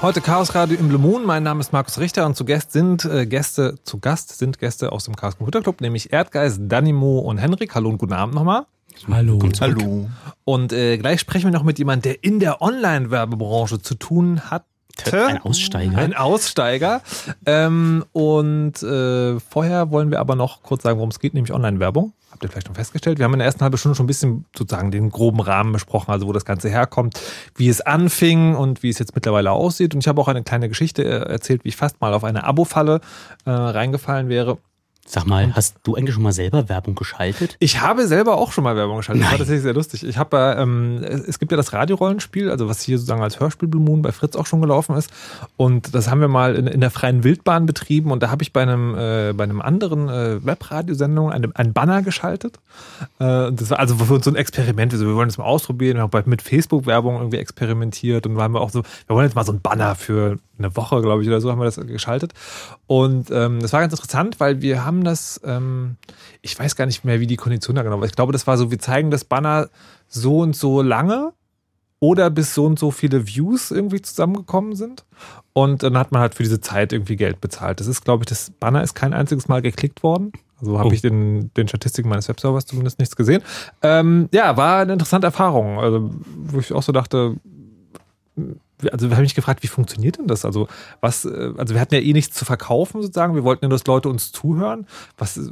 Heute Chaos Radio im Blue Moon. Mein Name ist Markus Richter und zu Gast sind äh, Gäste, zu Gast sind Gäste aus dem Chaos Computer Club, nämlich Erdgeist, Danimo und Henrik. Hallo und guten Abend nochmal. Hallo. Hallo. Und äh, gleich sprechen wir noch mit jemandem, der in der Online-Werbebranche zu tun hat. Ein Aussteiger. Ein Aussteiger. Ähm, und äh, vorher wollen wir aber noch kurz sagen, worum es geht, nämlich Online-Werbung. Habt ihr vielleicht schon festgestellt? Wir haben in der ersten halben Stunde schon ein bisschen sozusagen den groben Rahmen besprochen, also wo das Ganze herkommt, wie es anfing und wie es jetzt mittlerweile aussieht. Und ich habe auch eine kleine Geschichte äh, erzählt, wie ich fast mal auf eine Abo-Falle äh, reingefallen wäre. Sag mal, hast du eigentlich schon mal selber Werbung geschaltet? Ich habe selber auch schon mal Werbung geschaltet. Das war tatsächlich sehr lustig. Ich habe, äh, ähm, es gibt ja das Radiorollenspiel, also was hier sozusagen als Hörspiel Blue Moon bei Fritz auch schon gelaufen ist. Und das haben wir mal in, in der freien Wildbahn betrieben. Und da habe ich bei einem, äh, bei einem anderen äh, Webradiosendung einen, einen Banner geschaltet. Äh, das war also für uns so ein Experiment. Also wir wollen das mal ausprobieren. Wir haben mit Facebook-Werbung irgendwie experimentiert. Und haben wir auch so, wir wollen jetzt mal so einen Banner für eine Woche, glaube ich, oder so haben wir das geschaltet. Und ähm, das war ganz interessant, weil wir haben das, ähm, ich weiß gar nicht mehr, wie die Kondition da genau war. Ich glaube, das war so, wir zeigen das Banner so und so lange oder bis so und so viele Views irgendwie zusammengekommen sind. Und dann hat man halt für diese Zeit irgendwie Geld bezahlt. Das ist, glaube ich, das Banner ist kein einziges Mal geklickt worden. Also habe Oh. ich den, den Statistiken meines Webservers zumindest nichts gesehen. Ähm, ja, war eine interessante Erfahrung. Also, wo ich auch so dachte, also wir haben mich gefragt, wie funktioniert denn das? Also was, äh, also wir hatten ja eh nichts zu verkaufen sozusagen. Wir wollten ja, dass Leute uns zuhören. Was, äh,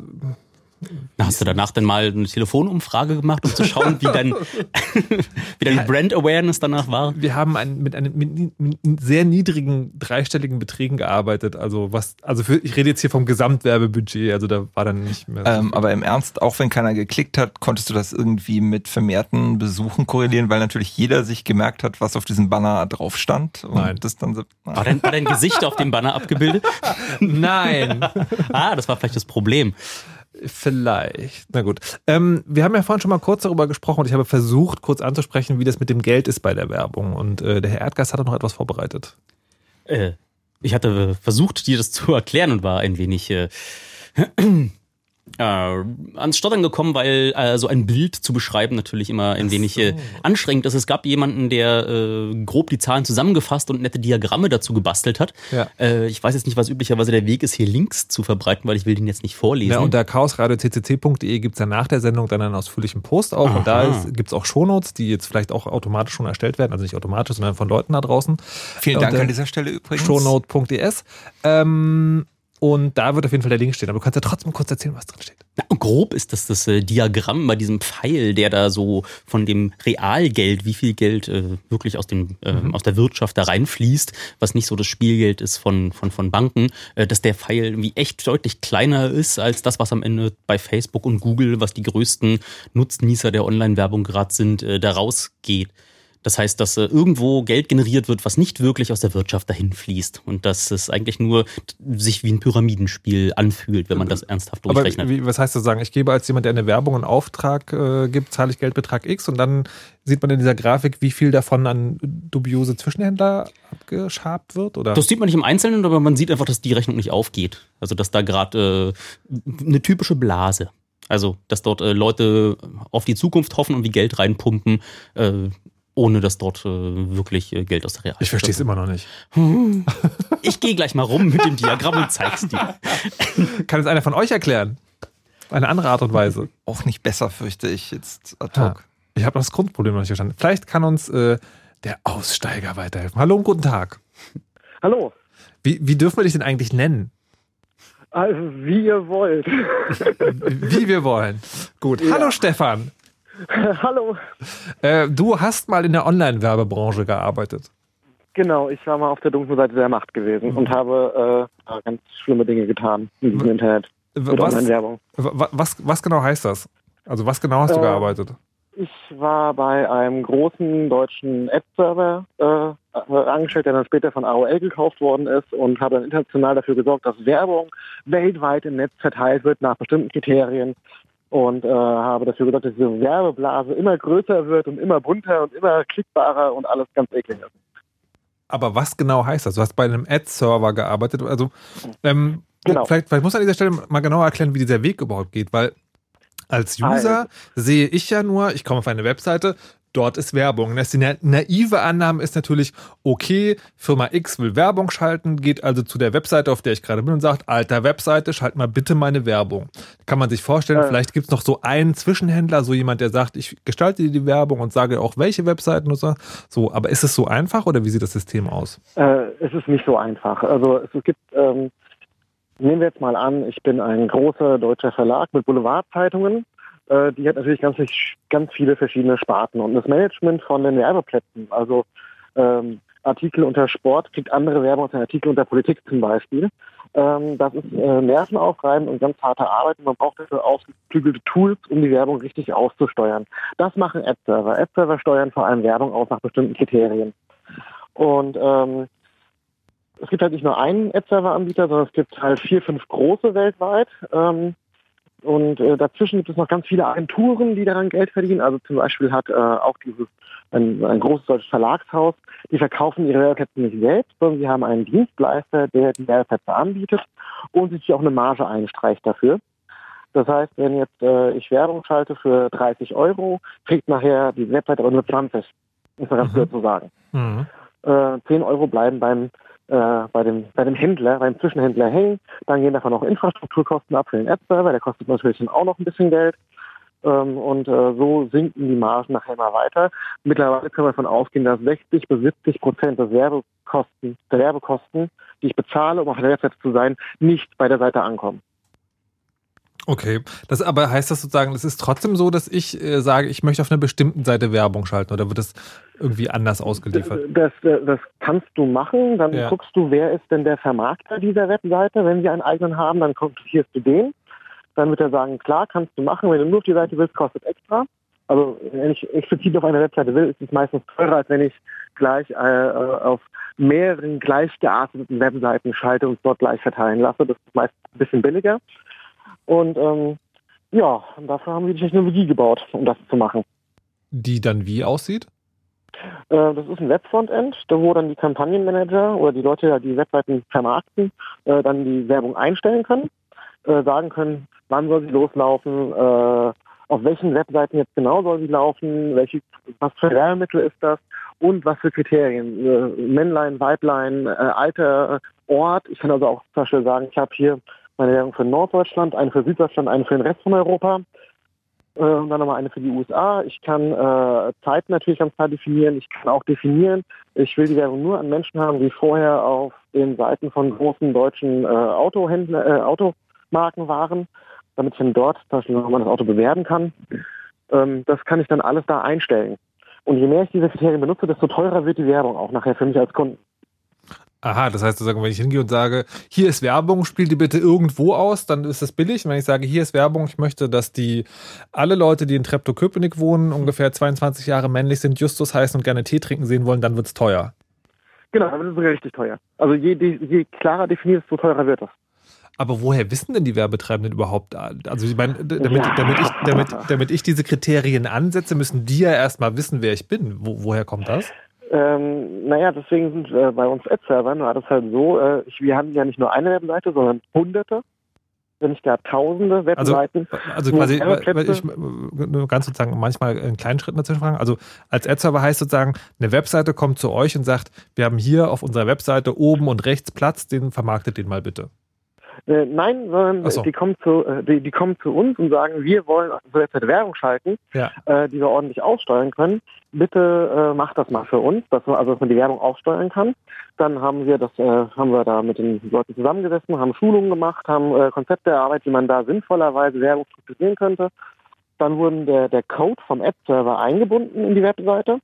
Hast du danach dann mal eine Telefonumfrage gemacht, um zu schauen, wie dein, [laughs] wie deine Brand Awareness danach war? wir haben ein, mit einem mit, mit sehr niedrigen dreistelligen Beträgen gearbeitet. Also was, also für, ich rede jetzt hier vom Gesamtwerbebudget. Also da war dann nicht mehr. Ähm, aber im Ernst, auch wenn keiner geklickt hat, konntest du das irgendwie mit vermehrten Besuchen korrelieren, weil natürlich jeder sich gemerkt hat, was auf diesem Banner drauf stand. Und Nein. Das dann so, War dein, war dein Gesicht auf dem Banner abgebildet? [laughs] Nein. Ah, das war vielleicht das Problem. Vielleicht. Na gut. Ähm, wir haben ja vorhin schon mal kurz darüber gesprochen und ich habe versucht, kurz anzusprechen, wie das mit dem Geld ist bei der Werbung. Und äh, der Herr Erdgas hat noch etwas vorbereitet. Äh, ich hatte versucht, dir das zu erklären und war ein wenig äh, äh, ans Stottern gekommen, weil äh, so ein Bild zu beschreiben natürlich immer ein wenig äh, anstrengend ist. Es gab jemanden, der äh, grob die Zahlen zusammengefasst und nette Diagramme dazu gebastelt hat. Ja. Äh, ich weiß jetzt nicht, was üblicherweise der Weg ist, hier Links zu verbreiten, weil ich will den jetzt nicht vorlesen. Ja, unter chaosradio.ccc.de gibt es ja nach der Sendung dann einen ausführlichen Post auch. Und da Aha. gibt es auch Shownotes, die jetzt vielleicht auch automatisch schon erstellt werden. Also nicht automatisch, sondern von Leuten da draußen. vielen Dank Und, äh, an dieser Stelle übrigens. shownote.es. Ähm, und da wird auf jeden Fall der Link stehen. Aber du kannst ja trotzdem kurz erzählen, was drin steht. Na, grob ist das das äh, Diagramm bei diesem Pfeil, der da so von dem Realgeld, wie viel Geld äh, wirklich aus, dem, äh, aus der Wirtschaft da reinfließt, was nicht so das Spielgeld ist von, von, von Banken, äh, dass der Pfeil irgendwie echt deutlich kleiner ist als das, was am Ende bei Facebook und Google, was die größten Nutznießer der Online-Werbung gerade sind, äh, da rausgeht. Das heißt, dass äh, irgendwo Geld generiert wird, was nicht wirklich aus der Wirtschaft dahin fließt. Und dass es eigentlich nur sich wie ein Pyramidenspiel anfühlt, wenn man das ernsthaft Aber durchrechnet. wie, was heißt das sagen? Ich gebe als jemand, der eine Werbung einen Auftrag äh, gibt, zahle ich Geldbetrag X und dann sieht man in dieser Grafik, wie viel davon an dubiose Zwischenhändler abgeschabt wird? Oder? Das sieht man nicht im Einzelnen, aber man sieht einfach, dass die Rechnung nicht aufgeht. Also, dass da gerade äh, eine typische Blase. Also, dass dort äh, Leute auf die Zukunft hoffen und wie Geld reinpumpen, äh, ohne dass dort äh, wirklich äh, Geld aus der Real. ich verstehe es immer noch nicht. Ich gehe gleich mal rum mit dem Diagramm und zeig's dir. [laughs] Kann es einer von euch erklären? Eine andere Art und Weise. Auch nicht besser, fürchte ich jetzt ad hoc. Ich habe das Grundproblem noch nicht verstanden. Vielleicht kann uns äh, der Aussteiger weiterhelfen. Hallo und guten Tag. Hallo. Wie, wie dürfen wir dich denn eigentlich nennen? Also, wie ihr wollt. Wie wir wollen. Gut. Ja. Hallo Stefan. [laughs] Hallo. Äh, du hast mal in der Online-Werbebranche gearbeitet. Genau, ich war mal auf der dunklen Seite der Macht gewesen und habe äh, ganz schlimme Dinge getan in diesem Internet. Mit Was, Online-Werbung. wa- was, was genau heißt das? Also was genau hast du Äh, gearbeitet? Ich war bei einem großen deutschen Ad-Server äh, äh, angestellt, der dann später von AOL gekauft worden ist und habe dann international dafür gesorgt, dass Werbung weltweit im Netz verteilt wird nach bestimmten Kriterien und äh, habe dafür gesorgt, dass diese Werbeblase immer größer wird und immer bunter und immer klickbarer und alles ganz eklig ist. Aber was genau heißt das? Du hast bei einem Ad-Server gearbeitet. Also ähm, Genau. vielleicht, vielleicht muss an dieser Stelle mal genauer erklären, wie dieser Weg überhaupt geht, weil als User Also. sehe ich ja nur, ich komme auf eine Webseite, dort ist Werbung. Das die na- naive Annahme ist natürlich, okay, Firma X will Werbung schalten, geht also zu der Webseite, auf der ich gerade bin und sagt, alter Webseite, schalt mal bitte meine Werbung. Kann man sich vorstellen, Äh. vielleicht gibt es noch so einen Zwischenhändler, so jemand, der sagt, ich gestalte dir die Werbung und sage auch, welche Webseiten und so. So, aber ist es so einfach oder wie sieht das System aus? Äh, es ist nicht so einfach. Also es gibt, ähm, nehmen wir jetzt mal an, ich bin ein großer deutscher Verlag mit Boulevardzeitungen. Äh, die hat natürlich ganz, ganz viele verschiedene Sparten. Und das Management von den Werbeplätzen, also ähm, Artikel unter Sport, kriegt andere Werbung als ein Artikel unter Politik zum Beispiel. Ähm, das ist äh, nervenaufreibend und ganz harte Arbeit. Und man braucht dafür ausgeklügelte Tools, um die Werbung richtig auszusteuern. Das machen Ad-Server. Ad-Server steuern vor allem Werbung aus nach bestimmten Kriterien. Und ähm, es gibt halt nicht nur einen Ad-Server-Anbieter, sondern es gibt halt vier, fünf große weltweit. Ähm, und äh, dazwischen gibt es noch ganz viele Agenturen, die daran Geld verdienen. Also zum Beispiel hat äh, auch dieses ein, ein großes deutsches Verlagshaus, die verkaufen ihre Werbeplätze nicht selbst, sondern sie haben einen Dienstleister, der die Werbeplätze anbietet und sich auch eine Marge einstreicht dafür. Das heißt, wenn jetzt äh, ich Werbung schalte für 30 Euro, kriegt nachher die Webseite aber nur 20. Muss man ganz Mhm. blöd so sagen Mhm. äh, 10 Euro bleiben beim, äh, bei, dem, bei dem Händler, beim Zwischenhändler hängen. Dann gehen davon noch Infrastrukturkosten ab für den Ad-Server, der kostet natürlich dann auch noch ein bisschen Geld. Ähm, und äh, so sinken die Margen nachher immer weiter. Mittlerweile können wir davon ausgehen, dass 60 bis 70 Prozent des Werbekosten, der Werbekosten, die ich bezahle, um auf der Webseite zu sein, nicht bei der Seite ankommen. Okay, das aber heißt das sozusagen, es ist trotzdem so, dass ich äh, sage, ich möchte auf einer bestimmten Seite Werbung schalten oder wird das irgendwie anders ausgeliefert? Das, das, das kannst du machen. Dann Ja. guckst du, wer ist denn der Vermarkter dieser Webseite. Wenn sie einen eigenen haben, dann kontaktierst du den. Dann wird er sagen, klar, kannst du machen. Wenn du nur auf die Seite willst, kostet extra. Also wenn ich explizit auf einer Webseite will, ist es meistens teurer, als wenn ich gleich äh, auf mehreren gleich gearteten Webseiten schalte und es dort gleich verteilen lasse. Das ist meistens ein bisschen billiger. Und ähm, ja, dafür haben wir die Technologie gebaut, um das zu machen. Die dann wie aussieht? Äh, Das ist ein Webfrontend, da wo dann die Kampagnenmanager oder die Leute, die die Webseiten vermarkten, äh, dann die Werbung einstellen können, äh, sagen können, wann soll sie loslaufen, äh, auf welchen Webseiten jetzt genau soll sie laufen, welche, was für Werbemittel ist das und was für Kriterien. Äh, Männlein, Weiblein, äh, Alter, Ort. Ich kann also auch zum Beispiel sagen, ich habe hier meine Werbung für Norddeutschland, eine für Süddeutschland, eine für den Rest von Europa. Äh, und dann nochmal eine für die USA. Ich kann äh, Zeiten natürlich ganz klar definieren. Ich kann auch definieren, ich will die Werbung nur an Menschen haben, die vorher auf den Seiten von großen deutschen äh, Autohändler, äh, Automarken waren, damit ich dann dort zum Beispiel nochmal das Auto bewerben kann. Ähm, das kann ich dann alles da einstellen. Und je mehr ich diese Kriterien benutze, desto teurer wird die Werbung auch nachher für mich als Kunden. Aha, das heißt sozusagen, wenn ich hingehe und sage, hier ist Werbung, spiel die bitte irgendwo aus, dann ist das billig. Und wenn ich sage, hier ist Werbung, ich möchte, dass die alle Leute, die in Treptow-Köpenick wohnen, ungefähr 22 Jahre männlich sind, Justus heißen und gerne Tee trinken sehen wollen, dann wird's teuer. Genau, dann wird es sogar richtig teuer. Also je, je, klarer definiert, desto teurer wird es. Aber woher wissen denn die Werbetreibenden überhaupt? Also ich meine, damit, damit, ich, damit, damit ich diese Kriterien ansetze, müssen die ja erstmal wissen, wer ich bin. Wo, woher kommt das? Ähm, naja, deswegen sind äh, bei uns Ad-Servern war das halt so, äh, wir haben ja nicht nur eine Webseite, sondern hunderte, wenn nicht gar tausende Also, Webseiten. also wo quasi, ich nur ganz sozusagen manchmal in kleinen Schritten dazwischen fragen. Also als Ad-Server heißt sozusagen, eine Webseite kommt zu euch und sagt, wir haben hier auf unserer Webseite oben und rechts Platz, den vermarktet den mal bitte. Äh, nein, sondern so. die, kommen zu, äh, die, die kommen zu uns und sagen, wir wollen auf der Webseite Werbung schalten, Ja. äh, die wir ordentlich aussteuern können. Bitte äh, macht das mal für uns, dass man, also dass man die Werbung aufsteuern kann. Dann haben wir das, äh, haben wir da mit den Leuten zusammengesessen, haben Schulungen gemacht, haben äh, Konzepte erarbeitet, wie man da sinnvollerweise Werbung strukturieren könnte. Dann wurden der, der Code vom Ad-Server eingebunden in die Webseite,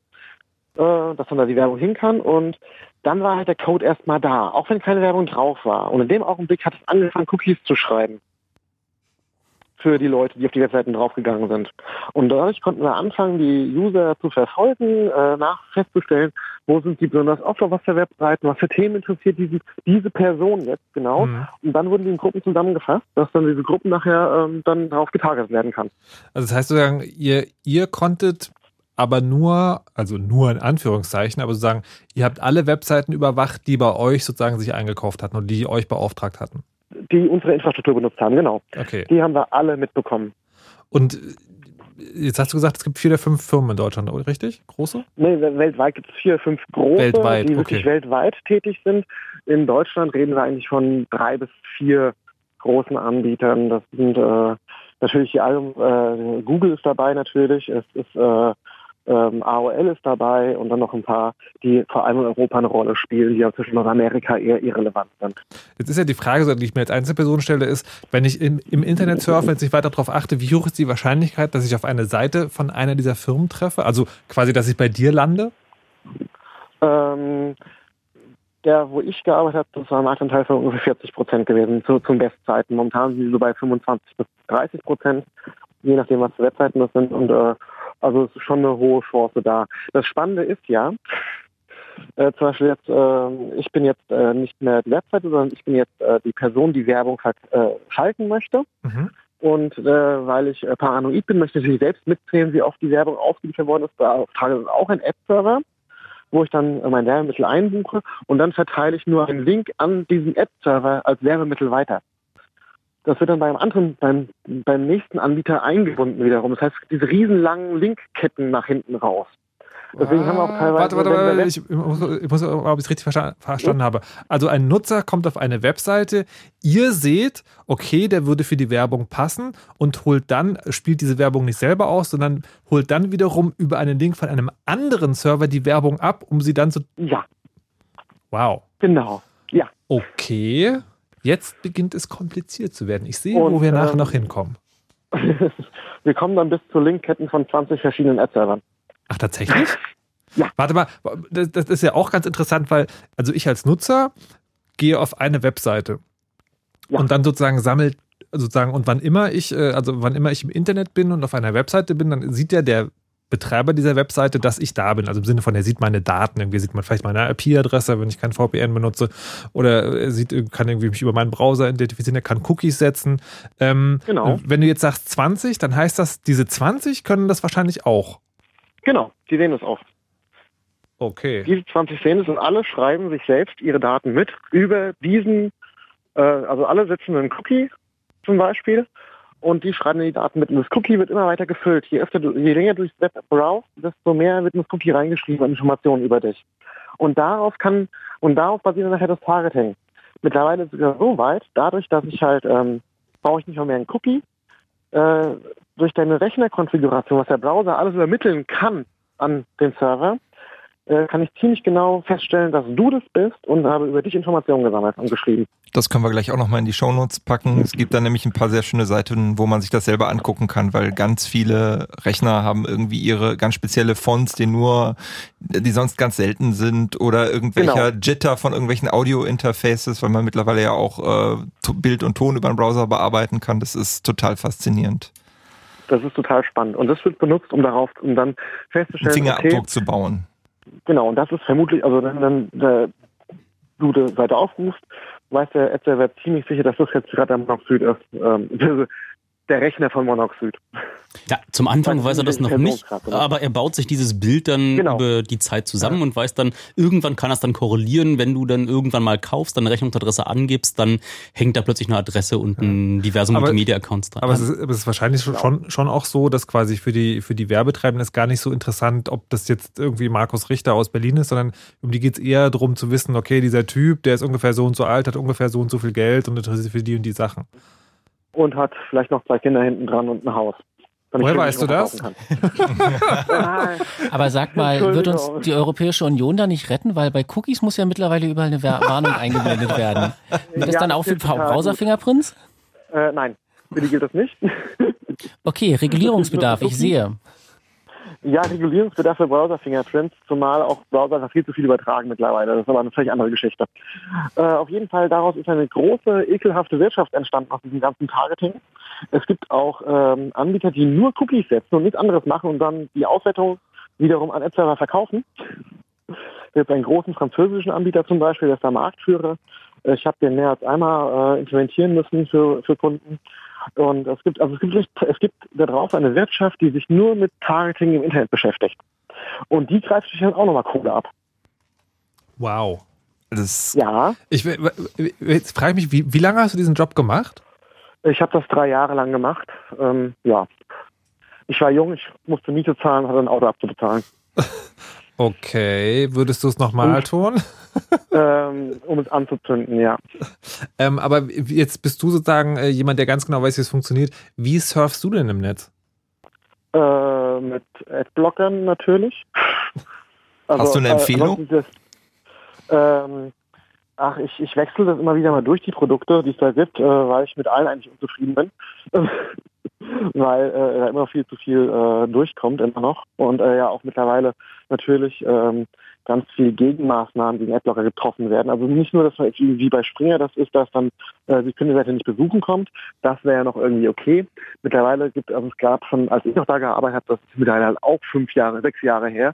äh, dass man da die Werbung hin kann und dann war halt der Code erstmal da, auch wenn keine Werbung drauf war. Und in dem Augenblick hat es angefangen, Cookies zu schreiben für die Leute, die auf die Webseiten draufgegangen sind. Und dadurch konnten wir anfangen, die User zu verfolgen, äh, nach festzustellen, wo sind die besonders oft auf was für Webseiten, was für Themen interessiert diese, diese Person jetzt genau. Mhm. Und dann wurden die in Gruppen zusammengefasst, dass dann diese Gruppen nachher ähm, dann darauf getargetet werden kann. Also das heißt sozusagen, ihr, ihr konntet aber nur, also nur in Anführungszeichen, aber sozusagen, ihr habt alle Webseiten überwacht, die bei euch sozusagen sich eingekauft hatten und die euch beauftragt hatten. Die unsere Infrastruktur benutzt haben, genau. Okay. Die haben wir alle mitbekommen. Und äh, jetzt hast du gesagt, es gibt vier oder fünf Firmen in Deutschland, richtig? Große? Nee, weltweit gibt es vier, fünf große, Weltweit, die wirklich okay. weltweit tätig sind. In Deutschland reden wir eigentlich von drei bis vier großen Anbietern. Das sind äh, natürlich die allem, äh, Google ist dabei natürlich, es ist äh, ähm, AOL ist dabei und dann noch ein paar, die vor allem in Europa eine Rolle spielen, die ja zwischen Nordamerika eher irrelevant sind. Jetzt ist ja die Frage, die ich mir als Einzelperson stelle, ist, wenn ich im, im Internet surfe, jetzt nicht weiter darauf achte, wie hoch ist die Wahrscheinlichkeit, dass ich auf eine Seite von einer dieser Firmen treffe? Also quasi, dass ich bei dir lande? Ähm, der, wo ich gearbeitet habe, das war ein Marktanteil von ungefähr 40 Prozent gewesen zu, zum Bestzeiten. Momentan sind sie so bei 25 bis 30 Prozent, je nachdem, was für Webseiten das sind. Und äh, also es ist schon eine hohe Chance da. Das Spannende ist ja, äh, zum Beispiel jetzt, äh, ich bin jetzt äh, nicht mehr die Webseite, sondern ich bin jetzt äh, die Person, die Werbung ver- äh, schalten möchte. Mhm. Und äh, weil ich äh, paranoid bin, möchte ich natürlich selbst mitzählen, wie oft die Werbung ausgeliefert worden ist. Da trage ich auch ein Ad-Server, wo ich dann äh, mein Werbemittel einbuche und dann verteile ich nur einen Link an diesen Ad-Server als Werbemittel weiter. Das wird dann beim anderen, beim, beim nächsten Anbieter eingebunden wiederum. Das heißt, diese riesenlangen Linkketten nach hinten raus. Deswegen haben wir auch teilweise. Warte, warte, warte, ich, muss, ich muss ob ich es richtig verstanden, verstanden habe. Also ein Nutzer kommt auf eine Webseite, ihr seht, okay, der würde für die Werbung passen und holt dann, spielt diese Werbung nicht selber aus, sondern holt dann wiederum über einen Link von einem anderen Server die Werbung ab, um sie dann zu. Ja, Wow. genau. Ja. Okay. Jetzt beginnt es kompliziert zu werden. Ich sehe, Und, wo wir nachher ähm, noch hinkommen. [laughs] wir kommen dann bis zu Linkketten von 20 verschiedenen Ad-Servern. Ach, tatsächlich? [laughs] Ja. Warte mal, das, das ist ja auch ganz interessant, weil, also ich als Nutzer gehe auf eine Webseite Ja. und dann sozusagen sammelt, sozusagen, und wann immer ich, äh, also wann immer ich im Internet bin und auf einer Webseite bin, dann sieht ja der Betreiber dieser Webseite, dass ich da bin. Also im Sinne von, er sieht meine Daten, irgendwie sieht man vielleicht meine IP-Adresse, wenn ich kein VPN benutze, oder er sieht, kann irgendwie mich über meinen Browser identifizieren, er kann Cookies setzen. Ähm, Genau. Wenn du jetzt sagst 20, dann heißt das, diese 20 können das wahrscheinlich auch. Genau, die sehen es auch. Okay. Diese 20 sehen es und alle schreiben sich selbst ihre Daten mit über diesen, äh, also alle setzen einen Cookie zum Beispiel und die schreiben die Daten mit. Und das Cookie wird immer weiter gefüllt. Je öfter du, je länger du durchs Web browst, desto mehr wird in das Cookie reingeschrieben an Informationen über dich. Und darauf kann, und darauf basiert dann nachher das Targeting. Mittlerweile sogar so weit, dadurch, dass ich halt, ähm, brauche ich nicht mal mehr einen Cookie, äh, durch deine Rechnerkonfiguration, was der Browser alles übermitteln kann an den Server, äh, kann ich ziemlich genau feststellen, dass du das bist und habe über dich Informationen gesammelt und geschrieben. Das können wir gleich auch nochmal in die Shownotes packen. Es gibt da nämlich ein paar sehr schöne Seiten, wo man sich das selber angucken kann, weil ganz viele Rechner haben irgendwie ihre ganz spezielle Fonts, die nur, die sonst ganz selten sind oder irgendwelcher Genau. Jitter von irgendwelchen Audio-Interfaces, weil man mittlerweile ja auch äh, Bild und Ton über den Browser bearbeiten kann. Das ist total faszinierend. Das ist total spannend. Und das wird benutzt, um darauf, um dann festzustellen, Fingerabdruck okay, zu bauen. Genau, und das ist vermutlich, also wenn dann der, du die Seite aufrufst, weiß der Ad-Server ziemlich sicher, dass das jetzt gerade der Monoxid ist. Ähm, [laughs] der Rechner von Monoxid. Ja, zum Anfang Das weiß er das noch nicht, aber er baut sich dieses Bild dann Genau. über die Zeit zusammen und weiß dann, irgendwann kann er es dann korrelieren, wenn du dann irgendwann mal kaufst, deine Rechnungsadresse angibst, dann hängt da plötzlich eine Adresse und ein diverse Multimedia-Accounts dran. Aber es ist, aber es ist wahrscheinlich schon, schon, schon auch so, dass quasi für die, für die Werbetreibenden ist gar nicht so interessant, ob das jetzt irgendwie Markus Richter aus Berlin ist, sondern um die geht es eher darum zu wissen, okay, dieser Typ, der ist ungefähr so und so alt, hat ungefähr so und so viel Geld und interessiert sich für die und die Sachen. Und hat vielleicht noch zwei Kinder hinten dran und ein Haus. Woher weißt du das? [laughs] Aber sag mal, wird uns die Europäische Union da nicht retten? Weil bei Cookies muss ja mittlerweile überall eine Wer- Warnung eingeblendet werden. [laughs] Wird das Ja, dann auch für Browser-Fingerprints? Äh, nein, für die gilt das nicht. Okay, Regulierungsbedarf, [laughs] ich sehe. Ja, Regulierungsbedarf für Browser-Fingerprints, zumal auch Browser viel zu viel übertragen mittlerweile. Das ist aber eine völlig andere Geschichte. Äh, auf jeden Fall, daraus ist eine große, ekelhafte Wirtschaft entstanden aus diesem ganzen Targeting. Es gibt auch ähm, Anbieter, die nur Cookies setzen und nichts anderes machen und dann die Auswertung wiederum an Ad-Server verkaufen. Es gibt einen großen französischen Anbieter zum Beispiel, der ist der Marktführer. Äh, Ich habe den mehr als einmal äh, implementieren müssen für, für Kunden. Und es gibt, also es gibt, nicht- es gibt da drauf eine Wirtschaft, die sich nur mit Targeting im Internet beschäftigt. Und die greift sich dann auch nochmal Kohle ab. Wow. Das, Ja, Ich, jetzt frage ich mich, wie, wie lange hast du diesen Job gemacht? ich habe das drei Jahre lang gemacht. Ähm, ja. Ich war jung, ich musste Miete zahlen, hatte ein Auto abzubezahlen. [laughs] Okay, würdest du es nochmal tun? [laughs] ähm, um es anzuzünden, ja. Ähm, aber jetzt bist du sozusagen äh, jemand, der ganz genau weiß, wie es funktioniert. Wie surfst du denn im Netz? Äh, mit Adblockern natürlich. Also, Hast du eine Empfehlung? ansonsten Das, ähm, ach, ich, ich wechsle das immer wieder mal durch die Produkte, die es da gibt, äh, weil ich mit allen eigentlich unzufrieden bin. [laughs] weil äh, da immer viel zu viel äh, durchkommt immer noch. Und äh, ja auch mittlerweile natürlich ähm, ganz viel Gegenmaßnahmen gegen Adblocker getroffen werden. Also nicht nur, dass man jetzt wie bei Springer das ist, dass dann äh, die Kundenseite nicht besuchen kommt. Das wäre ja noch irgendwie okay. Mittlerweile gibt also es gab schon, als ich noch da gearbeitet habe, das ist mittlerweile halt auch fünf Jahre, sechs Jahre her,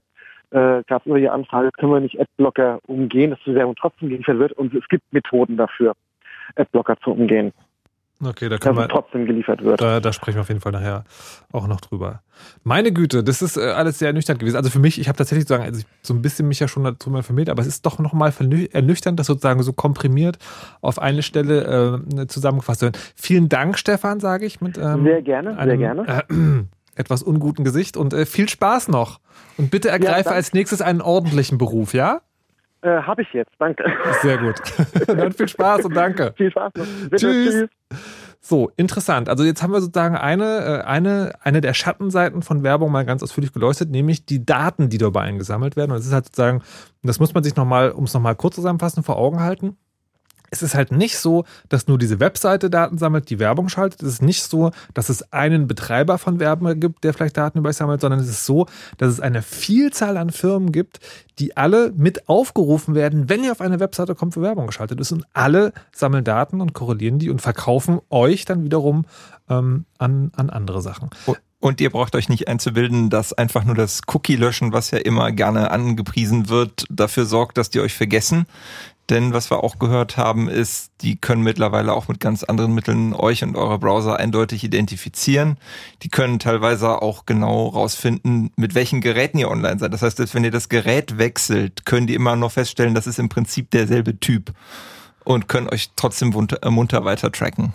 äh, gab es immer die Anfrage, können wir nicht Adblocker umgehen, dass die Werbung trotzdem geliefert wird und es gibt Methoden dafür, Adblocker zu umgehen, Okay, da können wir. trotzdem geliefert wird. Da, da sprechen wir auf jeden Fall nachher auch noch drüber. Meine Güte, das ist äh, alles sehr ernüchternd gewesen. Also für mich, ich habe tatsächlich sozusagen, also ich, so ein bisschen mich ja schon dazu mal vermittelt, aber es ist doch nochmal ernüchternd, das sozusagen so komprimiert auf eine Stelle äh, zusammengefasst zu werden. Vielen Dank, Stefan, sage ich, mit ähm, Sehr gerne, sehr einem, gerne. Äh, [clears throat] etwas unguten Gesicht und äh, viel Spaß noch. Und bitte ergreife danke. als nächstes einen ordentlichen Beruf, ja? Äh, habe ich jetzt, danke. Sehr gut. [laughs] Dann viel Spaß und danke. Viel Spaß noch. Bitte, Tschüss. So, interessant. Also jetzt haben wir sozusagen eine, äh, eine, eine der Schattenseiten von Werbung mal ganz ausführlich geleuchtet, nämlich die Daten, die dabei eingesammelt werden. Und es ist halt sozusagen, das muss man sich nochmal, um es nochmal kurz zusammenfassen, vor Augen halten. Es ist halt nicht so, dass nur diese Webseite Daten sammelt, die Werbung schaltet. Es ist nicht so, dass es einen Betreiber von Werbung gibt, der vielleicht Daten über euch sammelt, sondern es ist so, dass es eine Vielzahl an Firmen gibt, die alle mit aufgerufen werden, wenn ihr auf eine Webseite kommt, für Werbung geschaltet ist. Und alle sammeln Daten und korrelieren die und verkaufen euch dann wiederum ähm, an, an andere Sachen. Und ihr braucht euch nicht einzubilden, dass einfach nur das Cookie-Löschen, was ja immer gerne angepriesen wird, dafür sorgt, dass die euch vergessen. Denn was wir auch gehört haben, ist, die können mittlerweile auch mit ganz anderen Mitteln euch und eure Browser eindeutig identifizieren. Die können teilweise auch genau rausfinden, mit welchen Geräten ihr online seid. Das heißt, selbst wenn ihr das Gerät wechselt, können die immer noch feststellen, das ist im Prinzip derselbe Typ und können euch trotzdem munter, weiter tracken.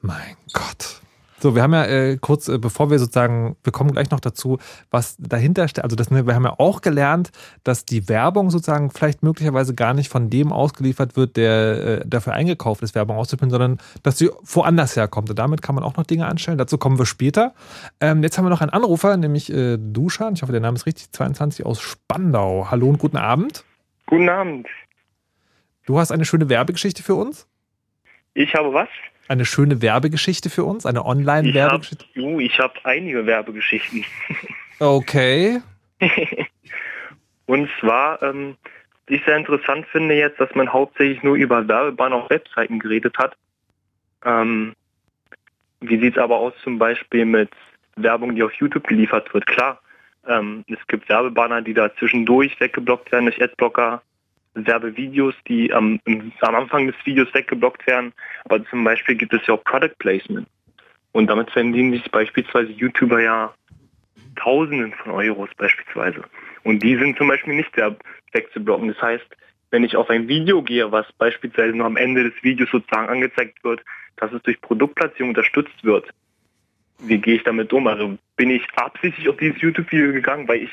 Mein Gott. So, wir haben ja äh, kurz, äh, bevor wir sozusagen, wir kommen gleich noch dazu, was dahinter steht. Also das, ne, wir haben ja auch gelernt, dass die Werbung sozusagen vielleicht möglicherweise gar nicht von dem ausgeliefert wird, der äh, dafür eingekauft ist, Werbung auszuspielen, sondern dass sie woanders herkommt. Und damit kann man auch noch Dinge anstellen. Dazu kommen wir später. Ähm, jetzt haben wir noch einen Anrufer, nämlich äh, Duschan. Ich hoffe, der Name ist richtig. 22 aus Spandau. Hallo und guten Abend. Guten Abend. Du hast eine schöne Werbegeschichte für uns? Ich habe was? Eine schöne Werbegeschichte für uns? Eine Ich habe Online-Werbegeschichte? uh, ich hab einige Werbegeschichten. Okay. [laughs] Und zwar, ähm, was ich sehr interessant finde jetzt, dass man hauptsächlich nur über Werbebanner auf Webseiten geredet hat. Ähm, wie sieht es aber aus zum Beispiel mit Werbung, die auf YouTube geliefert wird? Klar, ähm, es gibt Werbebanner, die da zwischendurch weggeblockt werden durch Adblocker, Werbevideos, die am, im, am Anfang des Videos weggeblockt werden, aber zum Beispiel gibt es ja auch Product Placement. Und damit verdienen sich beispielsweise YouTuber ja Tausenden von Euros beispielsweise. Und die sind zum Beispiel nicht sehr wegzublocken. Das heißt, wenn ich auf ein Video gehe, was beispielsweise nur am Ende des Videos sozusagen angezeigt wird, dass es durch Produktplatzierung unterstützt wird, wie gehe ich damit um? Also bin ich absichtlich auf dieses YouTube-Video gegangen, weil ich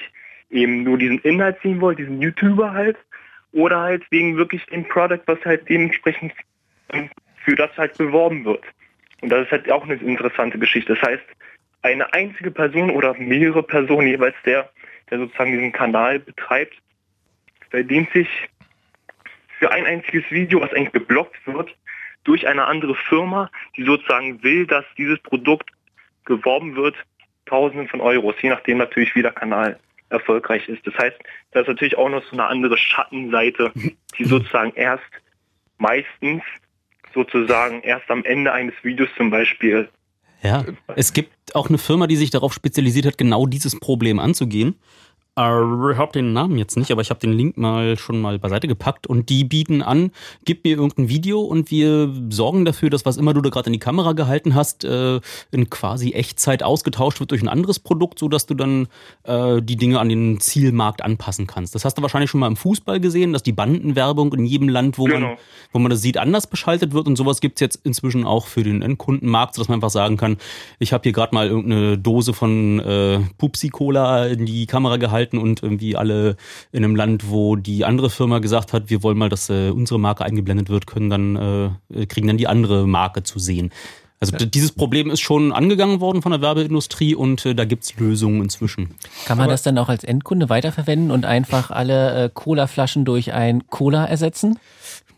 eben nur diesen Inhalt sehen wollte, diesen YouTuber halt, oder halt wegen wirklich dem Product, was halt dementsprechend für das halt beworben wird. Und das ist halt auch eine interessante Geschichte. Das heißt, eine einzige Person oder mehrere Personen jeweils der, der sozusagen diesen Kanal betreibt, verdient sich für ein einziges Video, was eigentlich geblockt wird, durch eine andere Firma, die sozusagen will, dass dieses Produkt geworben wird, Tausenden von Euros, je nachdem natürlich wie der Kanal erfolgreich ist. Das heißt, da ist natürlich auch noch so eine andere Schattenseite, die sozusagen erst meistens sozusagen erst am Ende eines Videos zum Beispiel. Ja, es gibt auch eine Firma, die sich darauf spezialisiert hat, genau dieses Problem anzugehen. Ich habe den Namen jetzt nicht, aber ich habe den Link mal schon mal beiseite gepackt und die bieten an, gib mir irgendein Video und wir sorgen dafür, dass was immer du da gerade in die Kamera gehalten hast, äh, in quasi Echtzeit ausgetauscht wird durch ein anderes Produkt, so dass du dann äh, die Dinge an den Zielmarkt anpassen kannst. Das hast du wahrscheinlich schon mal im Fußball gesehen, dass die Bandenwerbung in jedem Land, wo genau. man wo man das sieht, anders beschaltet wird und sowas gibt's jetzt inzwischen auch für den Endkundenmarkt, sodass man einfach sagen kann, ich habe hier gerade mal irgendeine Dose von äh, Pupsi Cola in die Kamera gehalten gehalten und irgendwie alle in einem Land, wo die andere Firma gesagt hat, wir wollen mal, dass äh, unsere Marke eingeblendet wird, können dann äh, kriegen dann die andere Marke zu sehen. Also ja. dieses Problem ist schon angegangen worden von der Werbeindustrie und äh, da gibt's Lösungen inzwischen. Kann man Aber das dann auch als Endkunde weiterverwenden und einfach alle äh, Cola-Flaschen durch ein Cola ersetzen?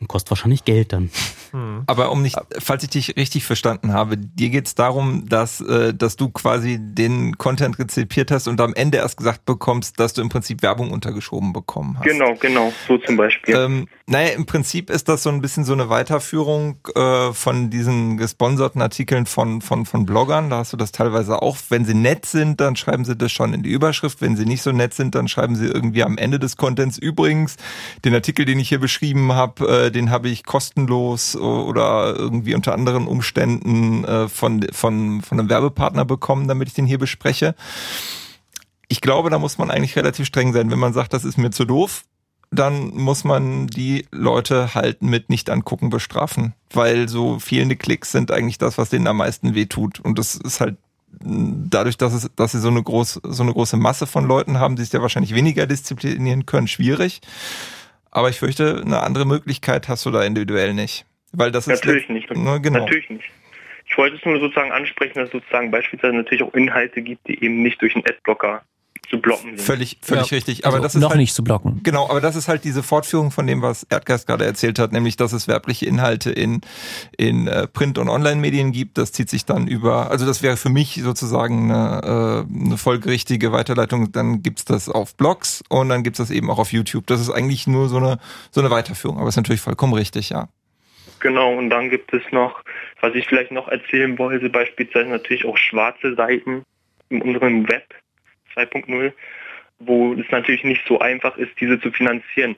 Kostet wahrscheinlich Geld dann. Hm. Aber um nicht, falls ich dich richtig verstanden habe, dir geht es darum, dass, äh, dass du quasi den Content rezipiert hast und am Ende erst gesagt bekommst, dass du im Prinzip Werbung untergeschoben bekommen hast. Genau, genau, so zum Beispiel. Ähm, naja, im Prinzip ist das so ein bisschen so eine Weiterführung äh, von diesen gesponserten Artikeln von, von, von Bloggern. Da hast du das teilweise auch. Wenn sie nett sind, dann schreiben sie das schon in die Überschrift. Wenn sie nicht so nett sind, dann schreiben sie irgendwie am Ende des Contents übrigens den Artikel, den ich hier beschrieben habe, äh, den habe ich kostenlos oder irgendwie unter anderen Umständen äh, von, von, von einem Werbepartner bekommen, damit ich den hier bespreche. Ich glaube, da muss man eigentlich relativ streng sein. Wenn man sagt, das ist mir zu doof, dann muss man die Leute halt mit nicht angucken bestrafen, weil so fehlende Klicks sind eigentlich das, was denen am meisten wehtut. Und das ist halt dadurch, dass es, dass sie so eine groß, so eine große Masse von Leuten haben, die sich ja wahrscheinlich weniger disziplinieren können, schwierig. Aber ich fürchte, eine andere Möglichkeit hast du da individuell nicht. Weil das natürlich ist nicht. Ne, genau. Natürlich nicht. Ich wollte es nur sozusagen ansprechen, dass es sozusagen beispielsweise natürlich auch Inhalte gibt, die eben nicht durch einen Adblocker zu blocken sind. Völlig, völlig ja. richtig. Aber also das ist noch halt, nicht zu blocken. Genau, aber das ist halt diese Fortführung von dem, was Erdgeist gerade erzählt hat, nämlich, dass es werbliche Inhalte in, in äh, Print- und Online-Medien gibt. Das zieht sich dann über, also das wäre für mich sozusagen eine, äh, eine folgerichtige Weiterleitung. Dann gibt's das auf Blogs und dann gibt's das eben auch auf YouTube. Das ist eigentlich nur so eine, so eine Weiterführung, aber ist natürlich vollkommen richtig, ja. Genau, und dann gibt es noch, was ich vielleicht noch erzählen wollte, beispielsweise natürlich auch schwarze Seiten in unserem Web 2.0, wo es natürlich nicht so einfach ist, diese zu finanzieren.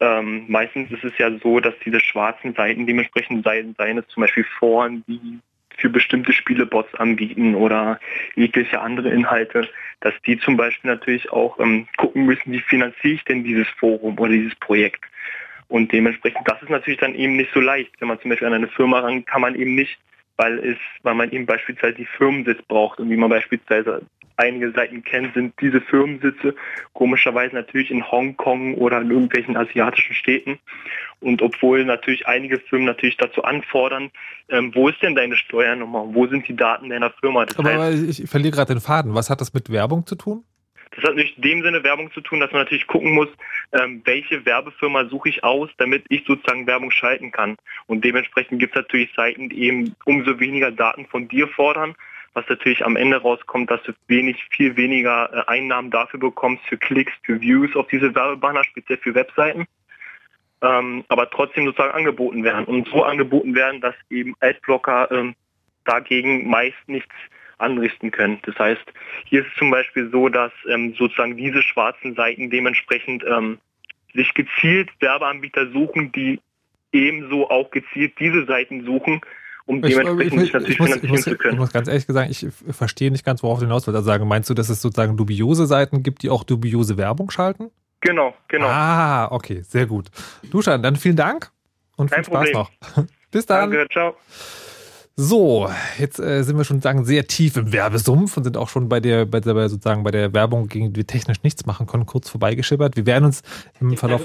Ähm, meistens ist es ja so, dass diese schwarzen Seiten dementsprechend seien, seien es zum Beispiel Foren, die für bestimmte Spiele Bots anbieten oder jegliche andere Inhalte, dass die zum Beispiel natürlich auch ähm, gucken müssen, wie finanziere ich denn dieses Forum oder dieses Projekt. Und dementsprechend, das ist natürlich dann eben nicht so leicht. Wenn man zum Beispiel an eine Firma ran, kann man eben nicht, weil es, weil man eben beispielsweise die Firmensitz braucht und wie man beispielsweise einige Seiten kennt, sind diese Firmensitze komischerweise natürlich in Hongkong oder in irgendwelchen asiatischen Städten. Und obwohl natürlich einige Firmen natürlich dazu anfordern, ähm, wo ist denn deine Steuernummer? Wo sind die Daten deiner Firma? Das aber, heißt, ich verliere gerade den Faden. Was hat das mit Werbung zu tun? Das hat natürlich in dem Sinne Werbung zu tun, dass man natürlich gucken muss, ähm, welche Werbefirma suche ich aus, damit ich sozusagen Werbung schalten kann. Und dementsprechend gibt es natürlich Seiten, die eben umso weniger Daten von dir fordern, was natürlich am Ende rauskommt, dass du wenig, viel weniger äh, Einnahmen dafür bekommst, für Klicks, für Views auf diese Werbebanner, speziell für Webseiten. Ähm, aber trotzdem sozusagen angeboten werden und so angeboten werden, dass eben Adblocker ähm, dagegen meist nichts anrichten können. Das heißt, hier ist es zum Beispiel so, dass ähm, sozusagen diese schwarzen Seiten dementsprechend ähm, sich gezielt Werbeanbieter suchen, die ebenso auch gezielt diese Seiten suchen um Ich, dementsprechend ich, sich natürlich ich, muss, ich, finanzieren muss, zu ich können. muss ganz ehrlich sagen, ich verstehe nicht ganz, worauf du hinaus willst. Also sagen, meinst du, dass es sozusagen dubiose Seiten gibt, die auch dubiose Werbung schalten? Genau, genau. Ah, okay, sehr gut. Duschan, dann vielen Dank und viel Kein Spaß Problem. noch. [laughs] Bis dann. Danke, ciao. So, jetzt äh, sind wir schon sozusagen sehr tief im Werbesumpf und sind auch schon bei der, bei der bei sozusagen bei der Werbung, gegen die wir technisch nichts machen können, kurz vorbeigeschippert. Wir werden uns im Verlauf.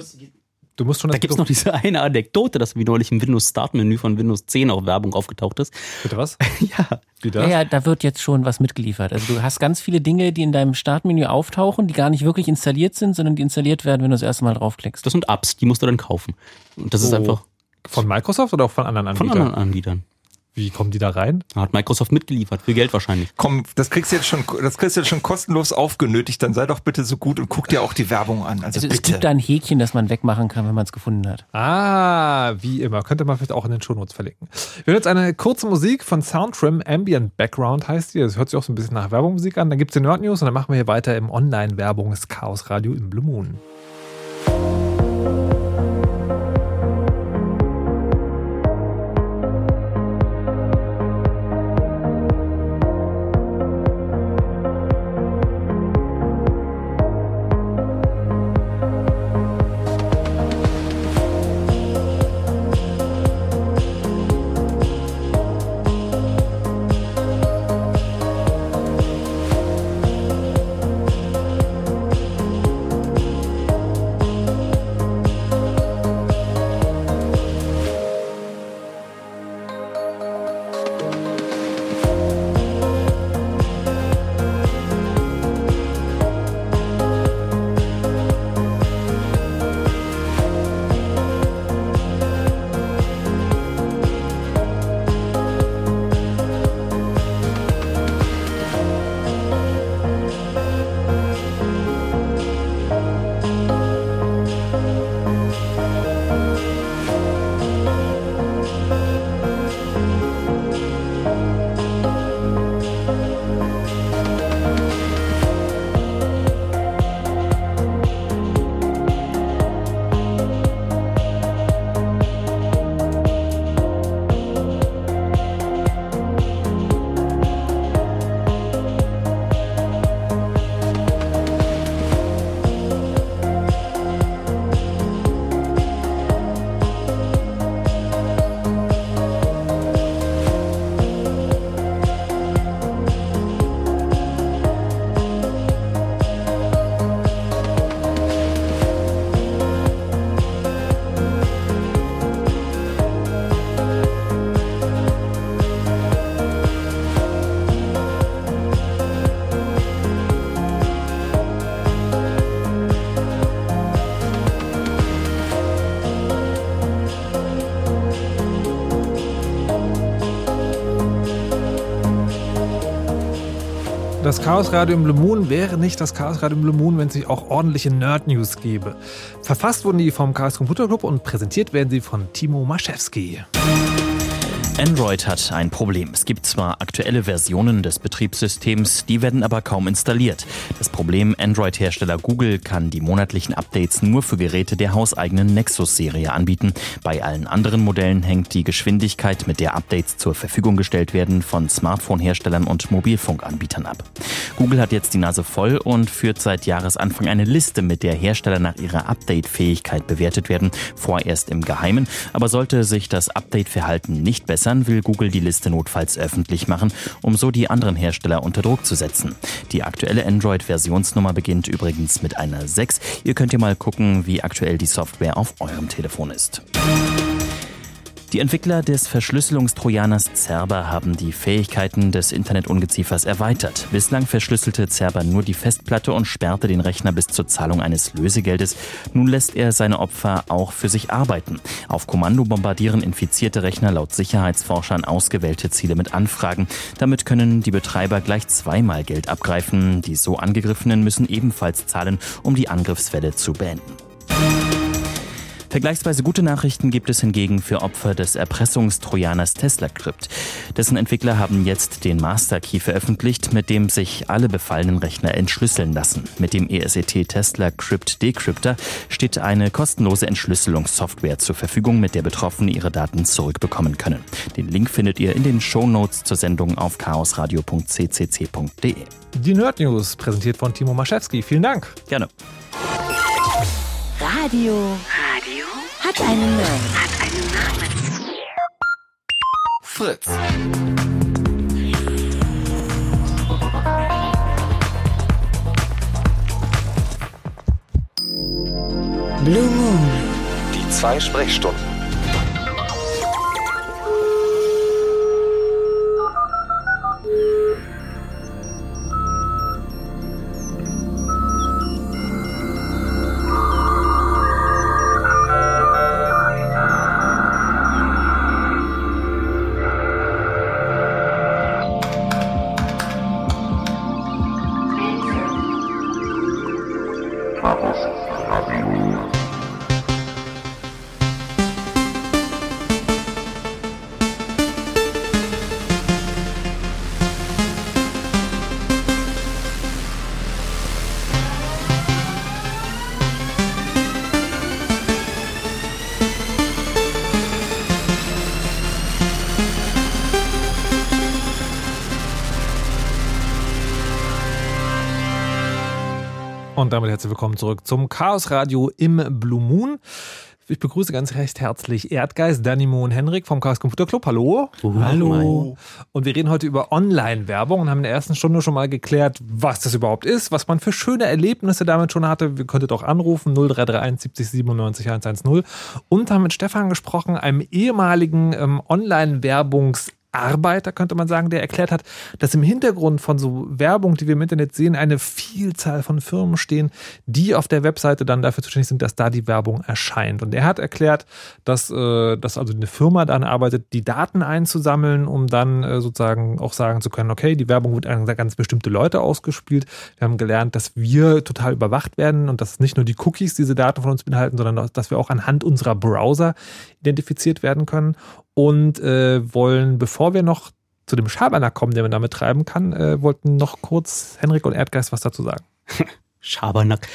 Du musst schon Da das gibt es noch diese eine Anekdote, dass wie neulich im Windows Start Menü von Windows 10 auch Werbung aufgetaucht ist. Bitte was? [laughs] ja. Wie Ja, ja, da wird jetzt schon was mitgeliefert. Also du hast ganz viele Dinge, die in deinem Startmenü auftauchen, die gar nicht wirklich installiert sind, sondern die installiert werden, wenn du das erste Mal draufklickst. Das sind Apps, die musst du dann kaufen. Und das ist Oh. einfach Von Microsoft oder auch von anderen von Anbietern? anderen Anbietern. Wie kommen die da rein? Hat Microsoft mitgeliefert, für Geld wahrscheinlich. Komm, das kriegst du jetzt schon, das kriegst du jetzt schon kostenlos aufgenötigt. Dann sei doch bitte so gut und guck dir auch die Werbung an. Also, Also es bitte. gibt da ein Häkchen, das man wegmachen kann, wenn man es gefunden hat. Ah, wie immer. Könnte man vielleicht auch in den Shownotes verlinken. Wir hören jetzt eine kurze Musik von Soundtrim, Ambient Background heißt die. Das hört sich auch so ein bisschen nach Werbungsmusik an. Dann gibt es die Nerd News und dann machen wir hier weiter im Online-Werbungs-Chaos-Radio im Blue Moon. Das Chaos Radio im Blue Moon wäre nicht das Chaos Radio im Blue Moon, wenn es nicht auch ordentliche Nerd News gäbe. Verfasst wurden die vom Chaos Computer Club und präsentiert werden sie von Timo Maschewski. Android hat ein Problem. Es gibt zwar aktuelle Versionen des Betriebssystems, die werden aber kaum installiert. Das Problem, Android-Hersteller Google kann die monatlichen Updates nur für Geräte der hauseigenen Nexus-Serie anbieten. Bei allen anderen Modellen hängt die Geschwindigkeit, mit der Updates zur Verfügung gestellt werden, von Smartphone-Herstellern und Mobilfunkanbietern ab. Google hat jetzt die Nase voll und führt seit Jahresanfang eine Liste, mit der Hersteller nach ihrer Update-Fähigkeit bewertet werden, vorerst im Geheimen. Aber sollte sich das Update-Verhalten nicht bessern, will Google die Liste notfalls öffentlich machen, um so die anderen Hersteller unter Druck zu setzen. Die aktuelle Android-Versionsnummer beginnt übrigens mit einer 6. Ihr könnt ja mal gucken, wie aktuell die Software auf eurem Telefon ist. Die Entwickler des Verschlüsselungstrojaners Cerber haben die Fähigkeiten des Internetungeziefers erweitert. Bislang verschlüsselte Cerber nur die Festplatte und sperrte den Rechner bis zur Zahlung eines Lösegeldes. Nun lässt er seine Opfer auch für sich arbeiten. Auf Kommando bombardieren infizierte Rechner laut Sicherheitsforschern ausgewählte Ziele mit Anfragen. Damit können die Betreiber gleich zweimal Geld abgreifen. Die so angegriffenen müssen ebenfalls zahlen, um die Angriffswelle zu beenden. Vergleichsweise gute Nachrichten gibt es hingegen für Opfer des Erpressungstrojaners Tesla Crypt. Dessen Entwickler haben jetzt den Master Key veröffentlicht, mit dem sich alle befallenen Rechner entschlüsseln lassen. Mit dem ESET Tesla Crypt Decryptor steht eine kostenlose Entschlüsselungssoftware zur Verfügung, mit der Betroffene ihre Daten zurückbekommen können. Den Link findet ihr in den Show Notes zur Sendung auf chaosradio.ccc.de. Die Nerd News, präsentiert von Timo Maschewski. Vielen Dank. Gerne. Radio. Radio hat einen Namen. Hat einen Namen. Fritz. Blue Moon. Die zwei Sprechstunden. Und damit herzlich willkommen zurück zum Chaos Radio im Blue Moon. Ich begrüße ganz recht herzlich Erdgeist, Danimo und Henrik vom Chaos Computer Club. Hallo. Hallo. Und wir reden heute über Online-Werbung und haben in der ersten Stunde schon mal geklärt, was das überhaupt ist, was man für schöne Erlebnisse damit schon hatte. Wir könntet auch anrufen 0331 70 97 110 und haben mit Stefan gesprochen, einem ehemaligen ähm, Online-Werbungs- Arbeiter, könnte man sagen, der erklärt hat, dass im Hintergrund von so Werbung, die wir im Internet sehen, eine Vielzahl von Firmen stehen, die auf der Webseite dann dafür zuständig sind, dass da die Werbung erscheint. Und er hat erklärt, dass, äh, dass also eine Firma dann arbeitet, die Daten einzusammeln, um dann äh, sozusagen auch sagen zu können, okay, die Werbung wird an ganz bestimmte Leute ausgespielt. Wir haben gelernt, dass wir total überwacht werden und dass nicht nur die Cookies diese Daten von uns beinhalten, sondern dass wir auch anhand unserer Browser identifiziert werden können und äh, wollen, bevor wir noch zu dem Schabernack kommen, den man damit treiben kann, äh, wollten noch kurz Henrik und Erdgeist was dazu sagen. [laughs] Schabernack.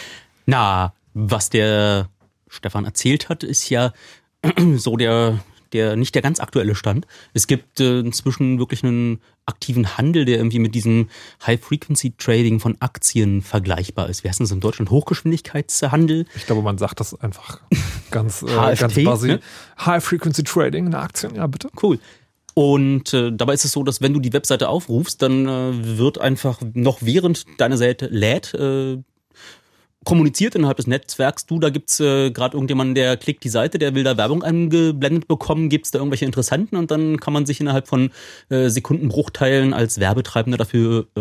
Na, was der Stefan erzählt hat, ist ja [clears throat] so der, der nicht der ganz aktuelle Stand. Es gibt äh, inzwischen wirklich einen aktiven Handel, der irgendwie mit diesem High-Frequency-Trading von Aktien vergleichbar ist. Wie heißt das in Deutschland? Hochgeschwindigkeitshandel? Ich glaube, man sagt das einfach [laughs] ganz, äh, HFT, ganz basic. ne? High-Frequency-Trading in Aktien, ja bitte. Cool. Und äh, dabei ist es so, dass wenn du die Webseite aufrufst, dann äh, wird einfach noch während deine Seite lädt, äh, kommuniziert innerhalb des Netzwerks, du, da gibt's äh, gerade irgendjemanden, der klickt die Seite, der will da Werbung eingeblendet bekommen, gibt's da irgendwelche Interessanten und dann kann man sich innerhalb von äh, Sekundenbruchteilen als Werbetreibender dafür äh,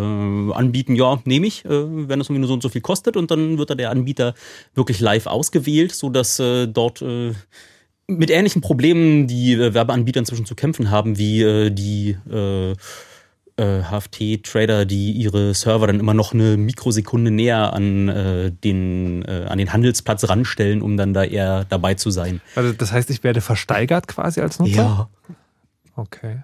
anbieten, ja, nehme ich, äh, wenn das irgendwie nur so und so viel kostet und dann wird da der Anbieter wirklich live ausgewählt, so dass äh, dort äh, mit ähnlichen Problemen die äh, Werbeanbieter inzwischen zu kämpfen haben, wie äh, die äh, äh, HFT-Trader, die ihre Server dann immer noch eine Mikrosekunde näher an, äh, den, äh, an den Handelsplatz ranstellen, um dann da eher dabei zu sein. Also das heißt, ich werde versteigert quasi als Nutzer? Ja. Okay.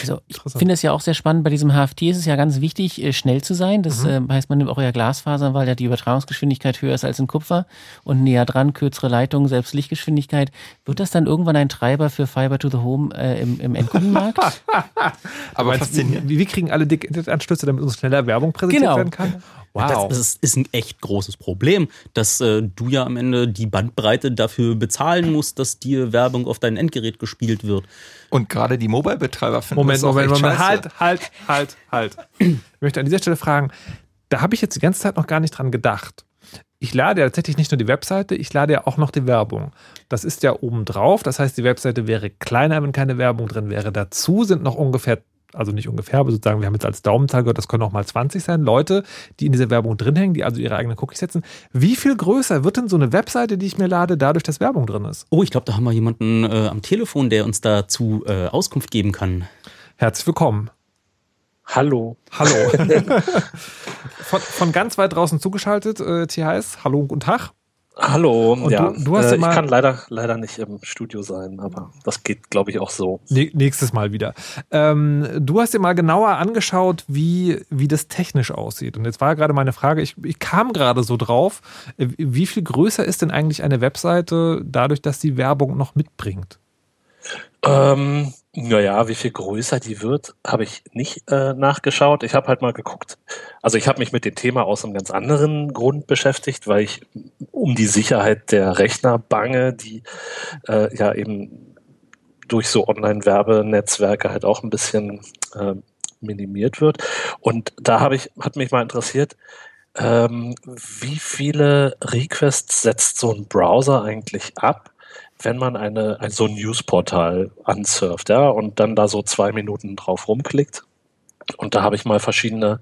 Also ich finde es ja auch sehr spannend, bei diesem HFT ist es ja ganz wichtig, äh, schnell zu sein. Das Mhm. äh, heißt, man nimmt auch eher Glasfasern, weil ja die Übertragungsgeschwindigkeit höher ist als in Kupfer und näher dran, kürzere Leitungen, selbst Lichtgeschwindigkeit. Wird das dann irgendwann ein Treiber für Fiber to the Home äh, im, im Endkundenmarkt? [laughs] Aber faszinierend. Wie, wie kriegen alle dicke Internetanschlüsse, damit uns schneller Werbung präsentiert Genau. werden kann? Das, das ist, ist ein echt großes Problem, dass äh, du ja am Ende die Bandbreite dafür bezahlen musst, dass dir Werbung auf dein Endgerät gespielt wird. Und gerade die Mobile-Betreiber finden Moment, das auch Moment, Moment. scheiße. Halt, halt, halt, halt. Ich möchte an dieser Stelle fragen, da habe ich jetzt die ganze Zeit noch gar nicht dran gedacht. Ich lade ja tatsächlich nicht nur die Webseite, ich lade ja auch noch die Werbung. Das ist ja oben drauf, das heißt, die Webseite wäre kleiner, wenn keine Werbung drin wäre. Dazu sind noch ungefähr, also nicht ungefähr, aber sozusagen, wir haben jetzt als Daumenzahl gehört, das können auch mal 20 sein, Leute, die in dieser Werbung drin hängen, die also ihre eigenen Cookies setzen. Wie viel größer wird denn so eine Webseite, die ich mir lade, dadurch, dass Werbung drin ist? Oh, ich glaube, da haben wir jemanden äh, am Telefon, der uns dazu äh, Auskunft geben kann. Herzlich willkommen. Hallo. Hallo. [laughs] von, von ganz weit draußen zugeschaltet, äh, THS. Hallo und guten Tag. Hallo, Und ja. du- du hast äh, ja ich kann leider, leider nicht im Studio sein, aber das geht, glaube ich, auch so. Nächstes Mal wieder. Ähm, du hast dir mal genauer angeschaut, wie, wie das technisch aussieht. Und jetzt war gerade meine Frage, ich, ich kam gerade so drauf, äh, wie viel größer ist denn eigentlich eine Webseite dadurch, dass die Werbung noch mitbringt? Ähm, naja, wie viel größer die wird, habe ich nicht äh, nachgeschaut. Ich habe halt mal geguckt. Also ich habe mich mit dem Thema aus einem ganz anderen Grund beschäftigt, weil ich um die Sicherheit der Rechner bange, die äh, ja eben durch so Online-Werbenetzwerke halt auch ein bisschen äh, minimiert wird. Und da habe ich, hat mich mal interessiert, ähm, wie viele Requests setzt so ein Browser eigentlich ab, wenn man eine, ein, so ein Newsportal ansurft, ja, und dann da so zwei Minuten drauf rumklickt. Und da habe ich mal verschiedene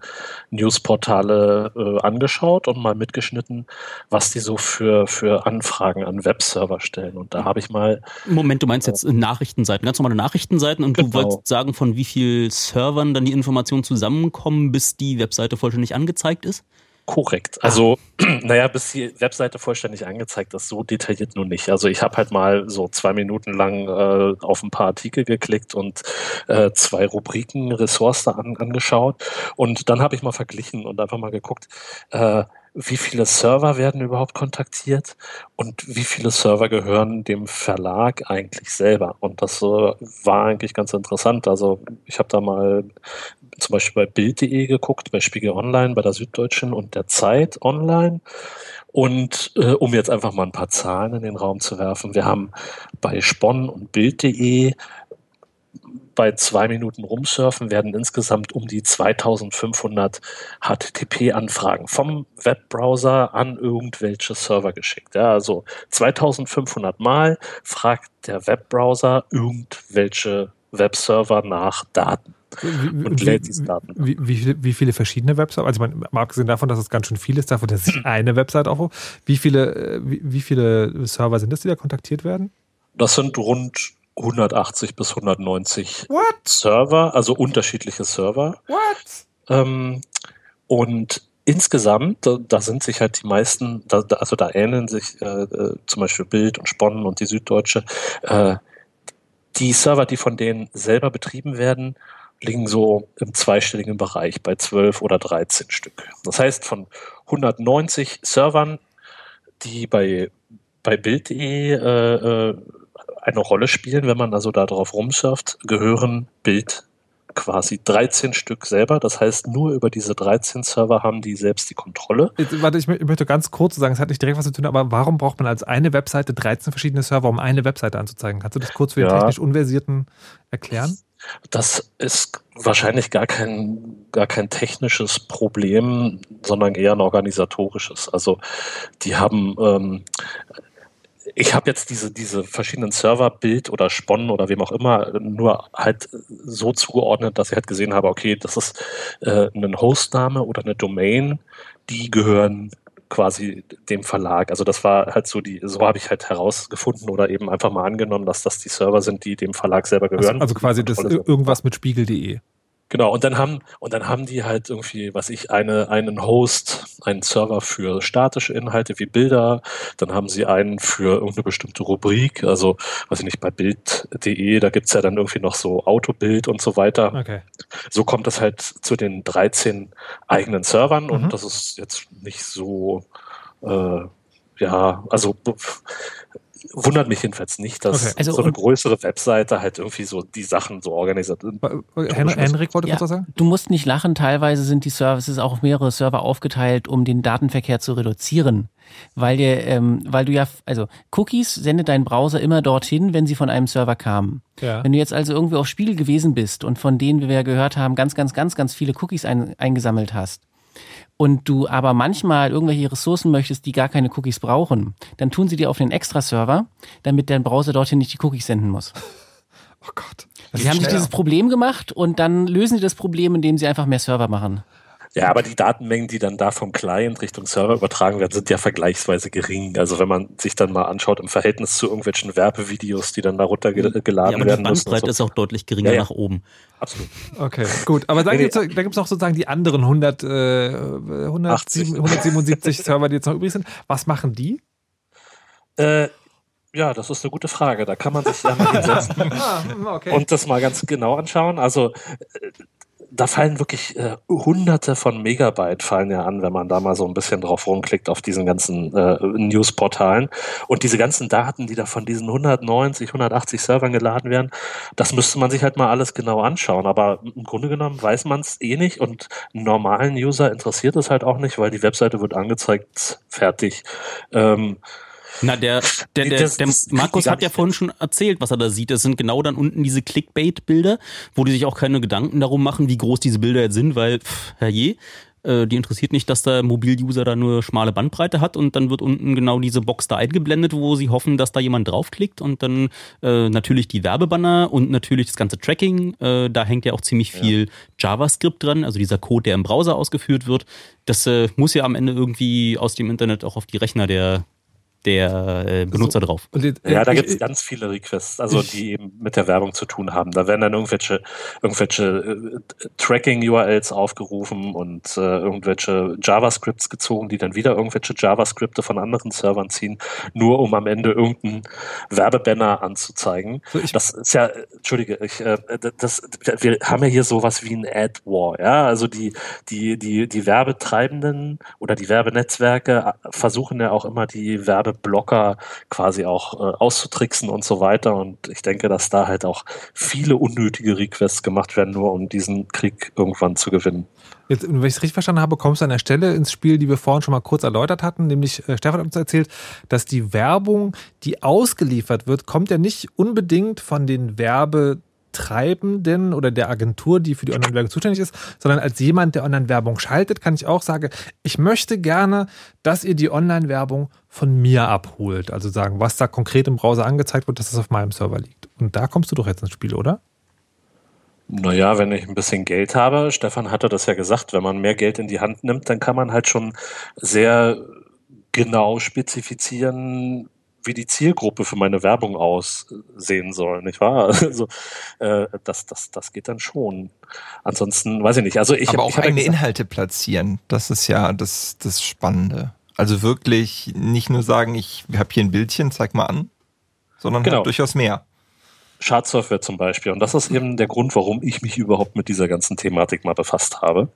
Newsportale äh, angeschaut und mal mitgeschnitten, was die so für, für Anfragen an Webserver stellen. Und da habe ich mal Moment, du meinst jetzt äh, Nachrichtenseiten, ganz normale Nachrichtenseiten und du Genau. wolltest sagen, von wie viel Servern dann die Informationen zusammenkommen, bis die Webseite vollständig angezeigt ist? Korrekt. Also, [clears throat] naja, bis die Webseite vollständig angezeigt ist, so detailliert nur nicht. Also ich habe halt mal so zwei Minuten lang äh, auf ein paar Artikel geklickt und äh, zwei Rubriken, Ressorts da an, angeschaut. Und dann habe ich mal verglichen und einfach mal geguckt, äh, wie viele Server werden überhaupt kontaktiert und wie viele Server gehören dem Verlag eigentlich selber. Und das äh, war eigentlich ganz interessant. Also ich habe da mal zum Beispiel bei Bild.de geguckt, bei Spiegel Online, bei der Süddeutschen und der Zeit Online. Und äh, um jetzt einfach mal ein paar Zahlen in den Raum zu werfen, wir haben bei Spon und Bild.de bei zwei Minuten rumsurfen werden insgesamt um die 2500 HTTP-Anfragen vom Webbrowser an irgendwelche Server geschickt. Ja, also 2500 Mal fragt der Webbrowser irgendwelche Webserver nach Daten und lädt diese Daten. Wie, wie, viele- wie viele verschiedene Websites? Also, ich meine, mal abgesehen davon, dass es ganz schön viel ist, davon, dass ich eine Website aufrufe, wie viele, äh, wie, wie viele Server sind es, die da kontaktiert werden? Das sind rund 180 bis 190 What? Server, also unterschiedliche Server. What? Ähm, und insgesamt, da, da sind sich halt die meisten, da, da, also da ähneln sich äh, äh, zum Beispiel Bild und Sponnen und die Süddeutsche. Äh, die Server, die von denen selber betrieben werden, liegen so im zweistelligen Bereich bei 12 oder 13 Stück. Das heißt, von 190 Servern, die bei, bei Bild.de äh, äh, eine Rolle spielen, wenn man also da drauf rumsurft, gehören Bild quasi 13 Stück selber. Das heißt, nur über diese 13 Server haben die selbst die Kontrolle. Jetzt, warte, ich, mö- ich möchte ganz kurz sagen, es hat nicht direkt was zu tun, aber warum braucht man als eine Webseite 13 verschiedene Server, um eine Webseite anzuzeigen? Kannst du das kurz für den Ja. technisch Unversierten erklären? Das ist wahrscheinlich gar kein, gar kein technisches Problem, sondern eher ein organisatorisches. Also die haben, ähm, ich habe jetzt diese, diese verschiedenen Server, Bild oder Sponnen oder wem auch immer, nur halt so zugeordnet, dass ich halt gesehen habe, okay, das ist äh, ein Hostname oder eine Domain, die gehören quasi dem Verlag. Also das war halt so die, so habe ich halt herausgefunden oder eben einfach mal angenommen, dass das die Server sind, die dem Verlag selber Also, gehören. also quasi das irgendwas mit spiegel.de. Genau, und dann haben, und dann haben die halt irgendwie, was ich, eine, einen Host, einen Server für statische Inhalte wie Bilder, dann haben sie einen für irgendeine bestimmte Rubrik, also, weiß ich nicht, bei Bild.de, da gibt's ja dann irgendwie noch so Autobild und so weiter. Okay. So kommt es halt zu den 13 eigenen Servern Mhm. und das ist jetzt nicht so, äh, ja, also wundert mich jedenfalls nicht, dass Okay. Also so eine größere Webseite halt irgendwie so die Sachen so organisiert. Hen Henrik wollte Ja, kurz was sagen? Du musst nicht lachen, teilweise sind die Services auch auf mehrere Server aufgeteilt, um den Datenverkehr zu reduzieren. Weil, dir, ähm, weil du ja, also Cookies sendet dein Browser immer dorthin, wenn sie von einem Server kamen. Ja. Wenn du jetzt also irgendwie auf Spiegel gewesen bist und von denen, wie wir ja gehört haben, ganz, ganz, ganz, ganz viele Cookies ein, eingesammelt hast und du aber manchmal irgendwelche Ressourcen möchtest, die gar keine Cookies brauchen, dann tun sie dir auf den Extra-Server, damit dein Browser dorthin nicht die Cookies senden muss. Oh Gott. Sie haben sich dieses Problem gemacht und dann lösen sie das Problem, indem sie einfach mehr Server machen. Ja, aber die Datenmengen, die dann da vom Client Richtung Server übertragen werden, sind ja vergleichsweise gering. Also wenn man sich dann mal anschaut im Verhältnis zu irgendwelchen Werbevideos, die dann da runtergeladen Ja, aber die werden und Bandbreite ist so. auch deutlich geringer Ja, ja. nach oben. Absolut. Okay, gut. Aber dann gibt es noch sozusagen die anderen 100, äh, 107, 177 [laughs] Server, die jetzt noch übrig sind. Was machen die? Äh, ja, das ist eine gute Frage. Da kann man sich ja mal hinsetzen [laughs] Ah, okay. und das mal ganz genau anschauen. Also äh, da fallen wirklich äh, hunderte von Megabyte fallen ja an, wenn man da mal so ein bisschen drauf rumklickt auf diesen ganzen äh, Newsportalen. Und diese ganzen Daten, die da von diesen 190, 180 Servern geladen werden, das müsste man sich halt mal alles genau anschauen. Aber im Grunde genommen weiß man es eh nicht und einen normalen User interessiert es halt auch nicht, weil die Webseite wird angezeigt, fertig. Ähm, Na, der, der, der, Das- der das Markus hat ja vorhin schon erzählt, was er da sieht. Das sind genau dann unten diese Clickbait-Bilder, wo die sich auch keine Gedanken darum machen, wie groß diese Bilder jetzt sind, weil, pff, herrje, äh, die interessiert nicht, dass der Mobil-User da nur schmale Bandbreite hat und dann wird unten genau diese Box da eingeblendet, wo sie hoffen, dass da jemand draufklickt und dann äh, natürlich die Werbebanner und natürlich das ganze Tracking. Äh, da hängt ja auch ziemlich viel JavaScript dran, also dieser Code, der im Browser ausgeführt wird. Das äh, muss ja am Ende irgendwie aus dem Internet auch auf die Rechner der der äh, Benutzer drauf. Und jetzt, Ja, da ich- gibt es ganz viele Requests, also ich- die eben mit der Werbung zu tun haben. Da werden dann irgendwelche, irgendwelche äh, Tracking-URLs aufgerufen und äh, irgendwelche JavaScripts gezogen, die dann wieder irgendwelche JavaScripte von anderen Servern ziehen, nur um am Ende irgendeinen Werbebanner anzuzeigen. das ist ja, äh, entschuldige, ich, äh, das, wir haben ja hier sowas wie ein Ad-War, ja, also die, die, die, die Werbetreibenden oder die Werbenetzwerke äh, versuchen ja auch immer die Werbeblocker quasi auch äh, auszutricksen und so weiter. Und ich denke, dass da halt auch viele unnötige Requests gemacht werden, nur um diesen Krieg irgendwann zu gewinnen. Jetzt, wenn ich es richtig verstanden habe, kommst du an der Stelle ins Spiel, die wir vorhin schon mal kurz erläutert hatten, nämlich äh, Stefan hat uns erzählt, dass die Werbung, die ausgeliefert wird, kommt ja nicht unbedingt von den Werbetreibenden oder der Agentur, die für die Online-Werbung zuständig ist, sondern als jemand, der Online-Werbung schaltet, kann ich auch sagen, ich möchte gerne, dass ihr die Online-Werbung von mir abholt. Also sagen, was da konkret im Browser angezeigt wird, dass es auf meinem Server liegt. Und da kommst du doch jetzt ins Spiel, oder? Naja, wenn ich ein bisschen Geld habe, Stefan hatte das ja gesagt, wenn man mehr Geld in die Hand nimmt, dann kann man halt schon sehr genau spezifizieren, wie die Zielgruppe für meine Werbung aussehen soll, nicht wahr? [laughs] Also äh, das, das, das geht dann schon. Ansonsten weiß ich nicht. Also ich Aber hab- auch ich eigene gesagt- Inhalte platzieren, das ist ja das, das Spannende. Also wirklich nicht nur sagen, ich habe hier ein Bildchen, zeig mal an, sondern Genau. halt durchaus mehr. Schadsoftware zum Beispiel. Und das ist eben der Grund, warum ich mich überhaupt mit dieser ganzen Thematik mal befasst habe,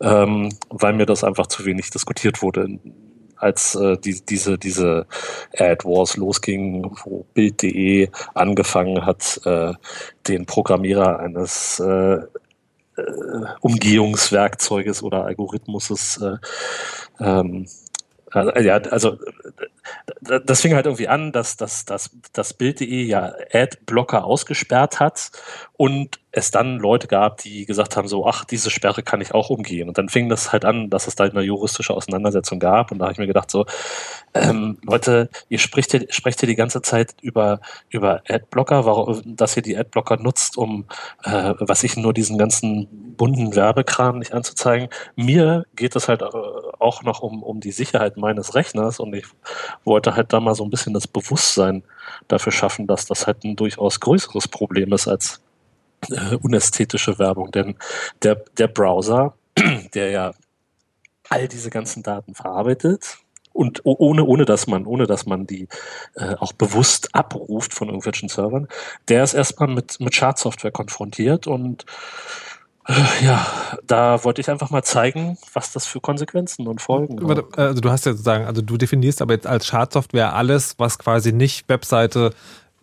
ähm, weil mir das einfach zu wenig diskutiert wurde, als äh, die, diese, diese Ad Wars losging, wo Bild.de angefangen hat, äh, den Programmierer eines äh, äh, Umgehungswerkzeuges oder Algorithmuses äh, ähm, äh, ja, also das fing halt irgendwie an, dass dass, dass, dass Bild.de ja Adblocker ausgesperrt hat und es dann Leute gab, die gesagt haben, so, ach, diese Sperre kann ich auch umgehen. Und dann fing das halt an, dass es da eine juristische Auseinandersetzung gab. Und da habe ich mir gedacht, so, ähm, Leute, ihr sprecht hier, sprecht hier die ganze Zeit über, über Adblocker, warum, dass ihr die Adblocker nutzt, um, äh, was ich nur diesen ganzen bunten Werbekram nicht anzuzeigen. Mir geht es halt äh, auch noch um, um die Sicherheit meines Rechners und ich wollte halt da mal so ein bisschen das Bewusstsein dafür schaffen, dass das halt ein durchaus größeres Problem ist als äh, unästhetische Werbung. Denn der, der Browser, [clears throat] der ja all diese ganzen Daten verarbeitet und ohne, ohne dass man, ohne dass man die äh, auch bewusst abruft von irgendwelchen Servern, der ist erstmal mit, mit Schadsoftware konfrontiert und ja, da wollte ich einfach mal zeigen, was das für Konsequenzen und Folgen Warte, Also du hast ja sozusagen, also du definierst aber jetzt als Schadsoftware alles, was quasi nicht Webseite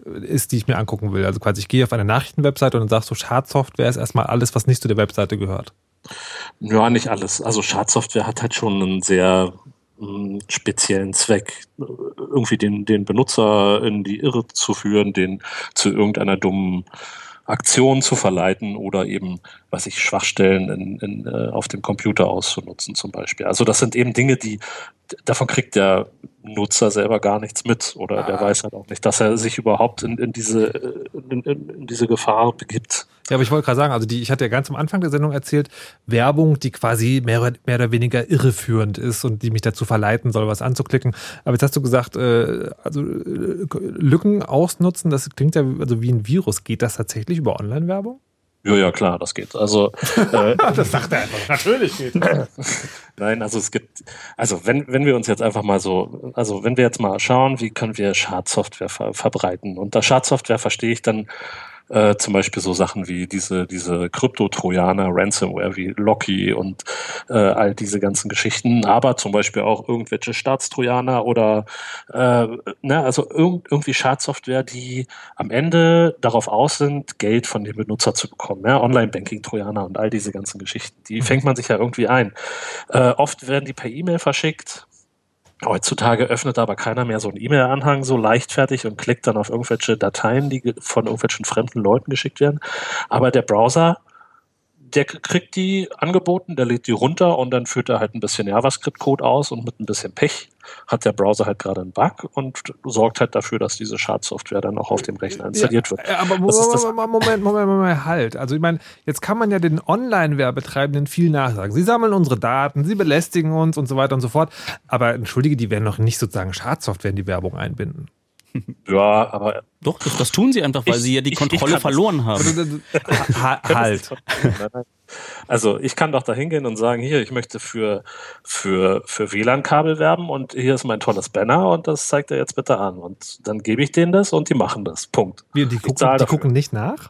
ist, die ich mir angucken will. Also quasi ich gehe auf eine Nachrichtenwebseite und dann sagst du, Schadsoftware ist erstmal alles, was nicht zu der Webseite gehört. Ja, nicht alles. Also Schadsoftware hat halt schon einen sehr mh, speziellen Zweck, äh, irgendwie den, den Benutzer in die Irre zu führen, den zu irgendeiner dummen Aktion zu verleiten oder eben, was ich, Schwachstellen in, in, äh, auf dem Computer auszunutzen zum Beispiel. Also das sind eben Dinge, die, davon kriegt der Nutzer selber gar nichts mit oder der weiß halt auch nicht, dass er sich überhaupt in, in, diese, äh, in diese Gefahr begibt. Ja, aber ich wollte gerade sagen, also die, ich hatte ja ganz am Anfang der Sendung erzählt, Werbung, die quasi mehr, oder- mehr oder weniger irreführend ist und die mich dazu verleiten soll, was anzuklicken. Aber jetzt hast du gesagt, äh, also äh, Lücken ausnutzen, das klingt ja also wie ein Virus. Geht das tatsächlich über Online-Werbung? Ja, ja, klar, das geht. Also äh, [laughs] das sagt er einfach. Natürlich geht [laughs] Nein, also es gibt, also wenn, wenn wir uns jetzt einfach mal so, also wenn wir jetzt mal schauen, wie können wir Schadsoftware ver verbreiten? Unter Schadsoftware verstehe ich dann äh, zum Beispiel so Sachen wie diese, diese Krypto-Trojaner, Ransomware wie Locky und äh, all diese ganzen Geschichten, aber zum Beispiel auch irgendwelche Staatstrojaner oder äh, ne, also irg irgendwie Schadsoftware, die am Ende darauf aus sind, Geld von dem Benutzer zu bekommen. Ja? Online-Banking-Trojaner und all diese ganzen Geschichten, die fängt man sich ja irgendwie ein. Äh, oft werden die per E-Mail verschickt Heutzutage öffnet aber keiner mehr so einen E-Mail-Anhang so leichtfertig und klickt dann auf irgendwelche Dateien, die von irgendwelchen fremden Leuten geschickt werden. Aber der Browser, der kriegt die angeboten, der lädt die runter und dann führt er halt ein bisschen JavaScript-Code aus und mit ein bisschen Pech hat der Browser halt gerade einen Bug und sorgt halt dafür, dass diese Schadsoftware dann auch auf dem Rechner installiert wird. Ja, aber Moment, Moment, Moment, Moment, halt. Also ich meine, jetzt kann man ja den Online-Werbetreibenden viel nachsagen. Sie sammeln unsere Daten, sie belästigen uns und so weiter und so fort. Aber entschuldige, die werden noch nicht sozusagen Schadsoftware in die Werbung einbinden. [laughs] Ja, aber. Doch, das, das tun sie einfach, weil Ich- sie ja die ich- Kontrolle ich verloren das- haben. Ha halt. [laughs] Also ich kann doch da hingehen und sagen, hier, ich möchte für, für, für WLAN-Kabel werben und hier ist mein tolles Banner und das zeigt er jetzt bitte an. Und dann gebe ich denen das und die machen das. Punkt. Wie, die gucken, die gucken nicht nach?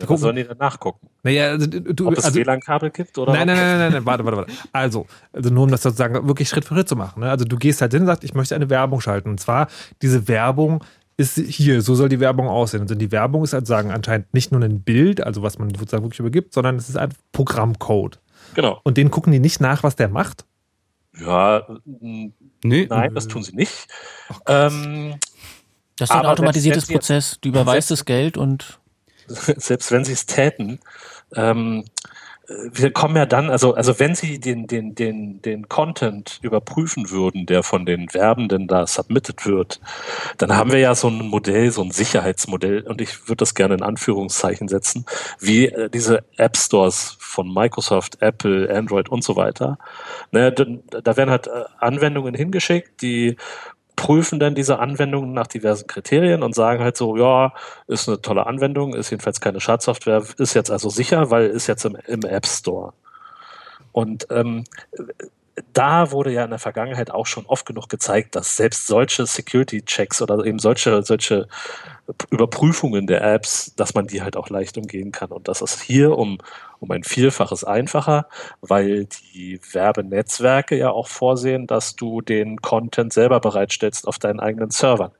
Ja, was sollen die denn nachgucken? Naja, also, du, Ob es also, WLAN-Kabel gibt oder Nein, nein, nein, nein, nein, warte, warte, warte. Also, also nur um das sozusagen wirklich Schritt für Schritt zu machen. Ne? Also du gehst halt hin und sagst, ich möchte eine Werbung schalten. Und zwar, diese Werbung ist hier, so soll die Werbung aussehen. Also die Werbung ist halt sagen anscheinend nicht nur ein Bild, also was man sozusagen wirklich übergibt, sondern es ist ein Programmcode. Genau. Und den gucken die nicht nach, was der macht. Ja, nee. nein, das tun sie nicht. Ähm, Das ist ein automatisiertes Prozess. Du überweist das Geld und [laughs] Selbst wenn sie es täten, ähm, wir kommen ja dann, also, also wenn Sie den, den, den, den Content überprüfen würden, der von den Werbenden da submitted wird, dann haben wir ja so ein Modell, so ein Sicherheitsmodell, und ich würde das gerne in Anführungszeichen setzen, wie äh, diese App Stores von Microsoft, Apple, Android und so weiter. Ne, da werden halt äh, Anwendungen hingeschickt, die prüfen dann diese Anwendungen nach diversen Kriterien und sagen halt so, ja, ist eine tolle Anwendung, ist jedenfalls keine Schadsoftware, ist jetzt also sicher, weil ist jetzt im, im App Store. Und ähm, da wurde ja in der Vergangenheit auch schon oft genug gezeigt, dass selbst solche Security-Checks oder eben solche, solche Überprüfungen der Apps, dass man die halt auch leicht umgehen kann. Und das ist hier um, um ein Vielfaches einfacher, weil die Werbenetzwerke ja auch vorsehen, dass du den Content selber bereitstellst auf deinen eigenen Servern.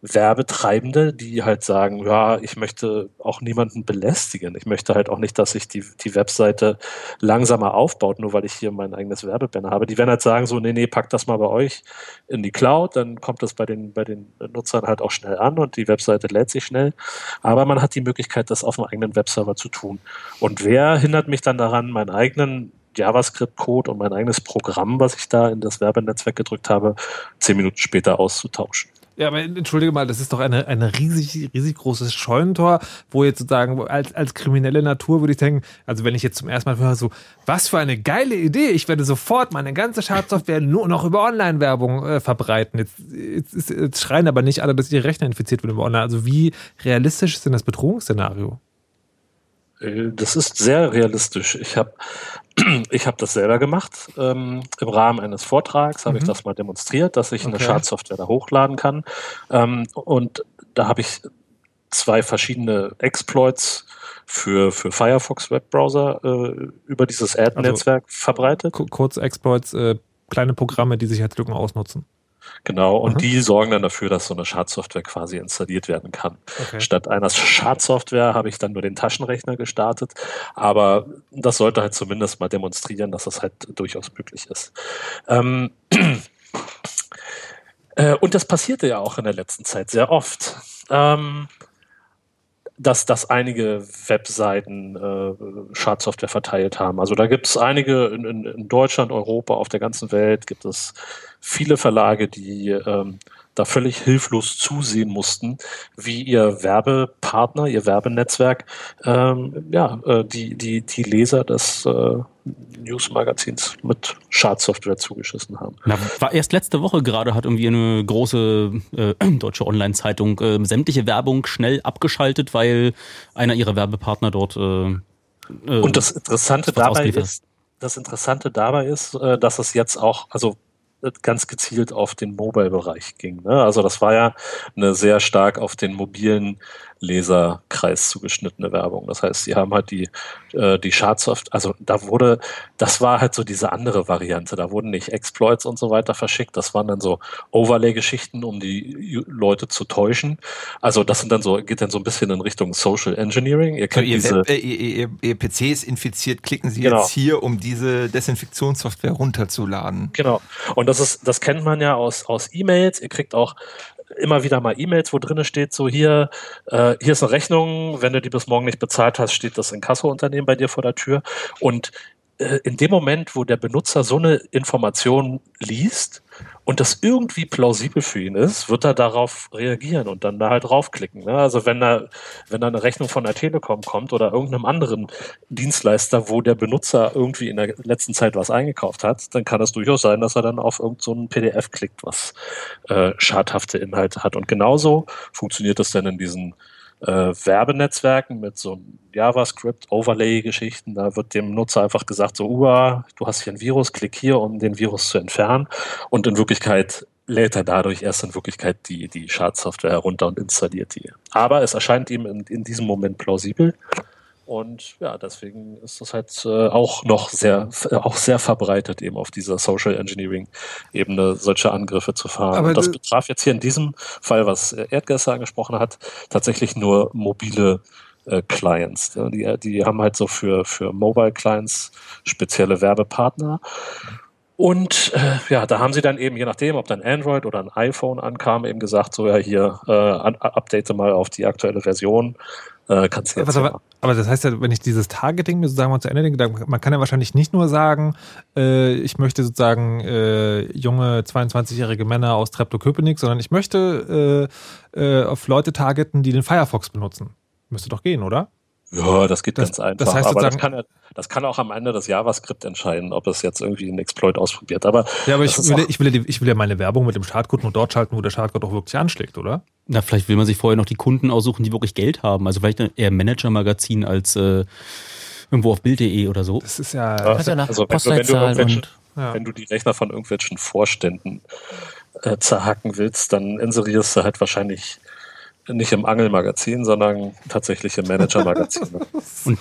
Werbetreibende, die halt sagen, ja, ich möchte auch niemanden belästigen. Ich möchte halt auch nicht, dass sich die, die Webseite langsamer aufbaut, nur weil ich hier mein eigenes Werbebanner habe. Die werden halt sagen, so, nee, nee, packt das mal bei euch in die Cloud, dann kommt das bei den, bei den Nutzern halt auch schnell an und die Webseite lädt sich schnell. Aber man hat die Möglichkeit, das auf dem eigenen Webserver zu tun. Und wer hindert mich dann daran, meinen eigenen JavaScript-Code und mein eigenes Programm, was ich da in das Werbenetzwerk gedrückt habe, zehn Minuten später auszutauschen? Ja, aber entschuldige mal, das ist doch eine, eine riesig, riesig großes Scheunentor, wo jetzt sozusagen als, als kriminelle Natur würde ich denken, also wenn ich jetzt zum ersten Mal höre, so, was für eine geile Idee, ich werde sofort meine ganze Schadsoftware [laughs] nur noch über Online-Werbung äh, verbreiten. Jetzt, jetzt, jetzt schreien aber nicht alle, dass ihre Rechner infiziert werden über Online. Also wie realistisch ist denn das Bedrohungsszenario? Äh, Das ist sehr realistisch. Ich habe [clears throat] ich hab das selber gemacht. Ähm, Im Rahmen eines Vortrags habe ich Mhm. das mal demonstriert, dass ich eine Okay. Schadsoftware da hochladen kann. Ähm, und da habe ich zwei verschiedene Exploits für, für Firefox Webbrowser äh, über dieses Ad-Netzwerk verbreitet. Ku- Kurzexploits, äh, kleine Programme, die Sicherheitslücken ausnutzen. Genau, und Aha. die sorgen dann dafür, dass so eine Schadsoftware quasi installiert werden kann. Okay. Statt einer Schadsoftware habe ich dann nur den Taschenrechner gestartet, aber das sollte halt zumindest mal demonstrieren, dass das halt durchaus möglich ist. Ähm, [clears throat] äh, und das passierte ja auch in der letzten Zeit sehr oft. Ähm, dass, dass einige Webseiten äh, Schadsoftware verteilt haben. Also da gibt es einige in, in, in Deutschland, Europa, auf der ganzen Welt gibt es viele Verlage, die ähm, da völlig hilflos zusehen mussten, wie ihr Werbepartner, ihr Werbenetzwerk, ähm, ja, äh, die, die, die Leser des äh, Newsmagazins mit Schadsoftware zugeschissen haben. Na, war erst letzte Woche gerade hat irgendwie eine große äh, [clears throat] deutsche Online-Zeitung äh, sämtliche Werbung schnell abgeschaltet, weil einer ihrer Werbepartner dort äh, Äh, Und das Interessante dabei ist, das Interessante dabei ist, äh, dass es jetzt auch, also ganz gezielt auf den Mobile-Bereich ging. Ne? Also das war ja eine sehr stark auf den mobilen Leserkreis zugeschnittene Werbung. Das heißt, sie haben halt die, äh, die Schadsoft, also da wurde, das war halt so diese andere Variante. Da wurden nicht Exploits und so weiter verschickt. Das waren dann so Overlay-Geschichten, um die Leute zu täuschen. Also das sind dann so, geht dann so ein bisschen in Richtung Social Engineering. Ihr kennt ihr, diese, Web, äh, ihr, ihr, ihr PC ist infiziert, klicken Sie Genau. jetzt hier, um diese Desinfektionssoftware runterzuladen. Genau. Und das ist, das kennt man ja aus, aus E-Mails. Ihr kriegt auch immer wieder mal E-Mails, wo drin steht, so hier, äh, hier ist eine Rechnung, wenn du die bis morgen nicht bezahlt hast, steht das Inkasso-Unternehmen bei dir vor der Tür. Und äh, in dem Moment, wo der Benutzer so eine Information liest und das irgendwie plausibel für ihn ist, wird er darauf reagieren und dann da halt draufklicken. Ne? Also wenn da, wenn da eine Rechnung von der Telekom kommt oder irgendeinem anderen Dienstleister, wo der Benutzer irgendwie in der letzten Zeit was eingekauft hat, dann kann es durchaus sein, dass er dann auf irgendein so PDF klickt, was äh, schadhafte Inhalte hat. Und genauso funktioniert das dann in diesen äh, Werbenetzwerken mit so JavaScript-Overlay-Geschichten. Da wird dem Nutzer einfach gesagt, so, uah, du hast hier ein Virus, klick hier, um den Virus zu entfernen. Und in Wirklichkeit lädt er dadurch erst in Wirklichkeit die, die Schadsoftware herunter und installiert die. Aber es erscheint ihm in, in diesem Moment plausibel. Und ja, deswegen ist das halt äh, auch noch sehr, auch sehr verbreitet, eben auf dieser Social Engineering-Ebene solche Angriffe zu fahren. Aber und das betraf jetzt hier in diesem Fall, was äh, Erdgäste angesprochen hat, tatsächlich nur mobile äh, Clients. Ja, die, die haben halt so für, für Mobile Clients spezielle Werbepartner. Und äh, ja, da haben sie dann eben, je nachdem, ob dann Android oder ein iPhone ankam, eben gesagt, so ja, hier, äh, update mal auf die aktuelle Version. Äh, kannst du jetzt aber, aber das heißt ja, wenn ich dieses Targeting mir sozusagen mal zu Ende denke, dann- man kann ja wahrscheinlich nicht nur sagen, äh, ich möchte sozusagen äh, junge 22-jährige Männer aus Treptow-Köpenick, sondern ich möchte äh, äh, auf Leute targeten, die den Firefox benutzen. Müsste doch gehen, oder? Ja, das geht Das- ganz einfach. das heißt aber das kann, ja- das kann auch am Ende das JavaScript entscheiden, ob es jetzt irgendwie einen Exploit ausprobiert. Aber, Ja, aber ich will, ich, will, ja die- ich will ja meine Werbung mit dem Startcode nur dort schalten, wo der Startcode auch wirklich anschlägt, oder? Na, vielleicht will man sich vorher noch die Kunden aussuchen, die wirklich Geld haben. Also vielleicht eher Manager-Magazin als äh, irgendwo auf Bild.de oder so. Das ist ja. also, wenn, du, wenn, du irgendwelche, Ja. wenn du die Rechner von irgendwelchen Vorständen äh, zerhacken willst, dann inserierst du halt wahrscheinlich nicht im Angelmagazin, sondern tatsächlich im Manager-Magazin. [laughs] Und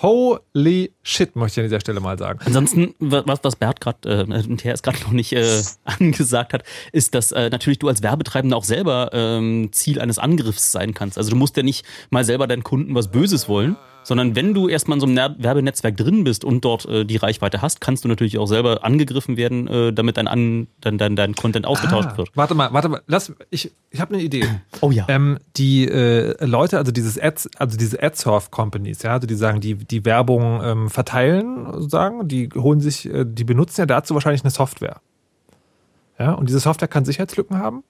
Holy shit, möchte ich an dieser Stelle mal sagen. Ansonsten, wa- was, was Bert gerade, äh, und der es gerade noch nicht äh, [laughs] angesagt hat, ist, dass äh, natürlich du als Werbetreibender auch selber ähm, Ziel eines Angriffs sein kannst. Also du musst ja nicht mal selber deinen Kunden was Böses wollen, sondern wenn du erstmal in so einem Werbenetzwerk drin bist und dort äh, die Reichweite hast, kannst du natürlich auch selber angegriffen werden, äh, damit dein, An dein, dein, dein Content ausgetauscht Ah, wird. Warte mal, warte mal, lass, ich, ich habe eine Idee. [clears throat] Oh ja. Ähm, die äh, Leute, also dieses Ads, also diese Adsurf Companies, ja, also die sagen, die die Werbung ähm, verteilen, sozusagen, die holen sich, äh, die benutzen ja dazu wahrscheinlich eine Software. Ja, und diese Software kann Sicherheitslücken haben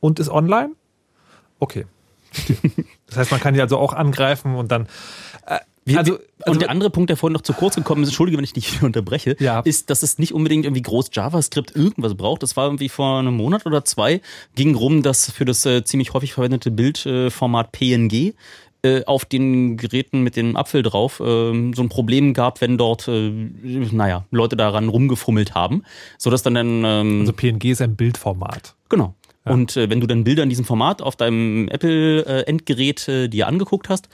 und ist online. Okay. [laughs] Das heißt, man kann die also auch angreifen und dann. Äh, Wir, also, und der andere Punkt, der vorhin noch zu kurz gekommen ist, entschuldige, wenn ich dich [laughs] unterbreche, ist, dass es nicht unbedingt irgendwie groß JavaScript irgendwas braucht. Das war irgendwie vor einem Monat oder zwei, ging rum, dass für das äh, ziemlich häufig verwendete Bildformat PNG äh, auf den Geräten mit dem Apfel drauf ähm, so ein Problem gab, wenn dort, äh, naja, Leute daran rumgefummelt haben, sodass dann dann... Ähm, also PNG ist ein Bildformat. Genau. Und äh, wenn du dann Bilder in diesem Format auf deinem Apple-Endgerät äh, dir angeguckt hast,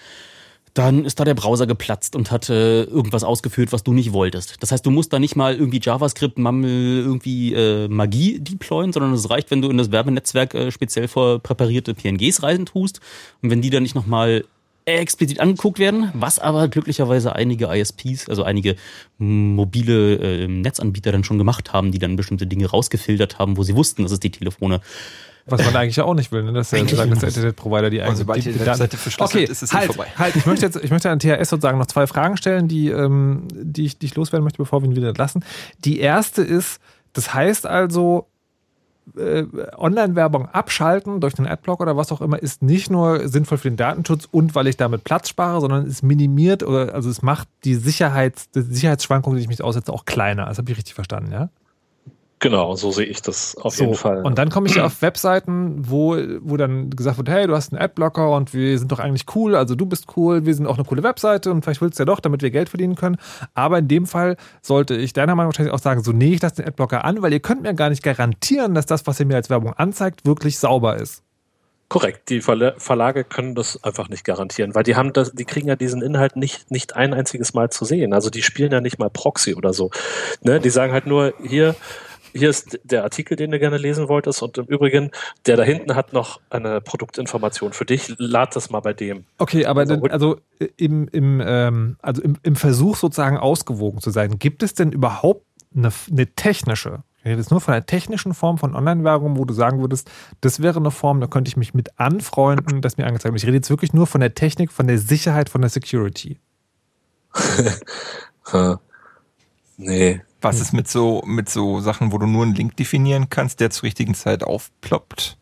dann ist da der Browser geplatzt und hat äh, irgendwas ausgeführt, was du nicht wolltest. Das heißt, du musst da nicht mal irgendwie JavaScript, Mammel, irgendwie äh, Magie deployen, sondern es reicht, wenn du in das Werbenetzwerk äh, speziell vor präparierte PNGs reisen tust. Und wenn die dann nicht nochmal explizit angeguckt werden, was aber glücklicherweise einige ISPs, also einige mobile äh, Netzanbieter dann schon gemacht haben, die dann bestimmte Dinge rausgefiltert haben, wo sie wussten, dass es die Telefone Was man eigentlich ja auch nicht will, ne? dass, der, sagen, dass der. Internetprovider die eigene sobald die Daten- Webseite verschlüsselt okay, ist, ist es halt, vorbei. Halt, ich möchte jetzt, ich möchte an THS sozusagen noch zwei Fragen stellen, die, ähm, die, ich, die ich loswerden möchte, bevor wir ihn wieder entlassen. Die erste ist, das heißt also, äh, Online-Werbung abschalten durch den Adblock oder was auch immer ist nicht nur sinnvoll für den Datenschutz und weil ich damit Platz spare, sondern es minimiert oder also es macht die Sicherheits, die Sicherheitsschwankungen, die ich mich aussetze, auch kleiner. Das habe ich richtig verstanden, ja? Genau, so sehe ich das auf So, jeden Fall. Und dann komme ich ja auf [clears throat] Webseiten, wo, wo dann gesagt wird, hey, du hast einen Adblocker und wir sind doch eigentlich cool, also du bist cool, wir sind auch eine coole Webseite und vielleicht willst du ja doch, damit wir Geld verdienen können. Aber in dem Fall sollte ich deiner Meinung wahrscheinlich auch sagen, so nee, ich lasse den Adblocker an, weil ihr könnt mir gar nicht garantieren, dass das, was ihr mir als Werbung anzeigt, wirklich sauber ist. Korrekt, die Verla- Verlage können das einfach nicht garantieren, weil die haben das, die kriegen ja diesen Inhalt nicht, nicht ein einziges Mal zu sehen. Also die spielen ja nicht mal Proxy oder so. Ne? Die sagen halt nur, hier, hier ist der Artikel, den du gerne lesen wolltest, und im Übrigen, der da hinten hat noch eine Produktinformation für dich, lad das mal bei dem. Okay, aber dann, also im, im, ähm, also im, im Versuch sozusagen ausgewogen zu sein, gibt es denn überhaupt eine, eine technische, ich rede jetzt nur von einer technischen Form von Online-Werbung, wo du sagen würdest, das wäre eine Form, da könnte ich mich mit anfreunden, das mir angezeigt wird. Ich rede jetzt wirklich nur von der Technik, von der Sicherheit, von der Security. [laughs] nee. Was ist mit so, mit so Sachen, wo du nur einen Link definieren kannst, der zur richtigen Zeit aufploppt?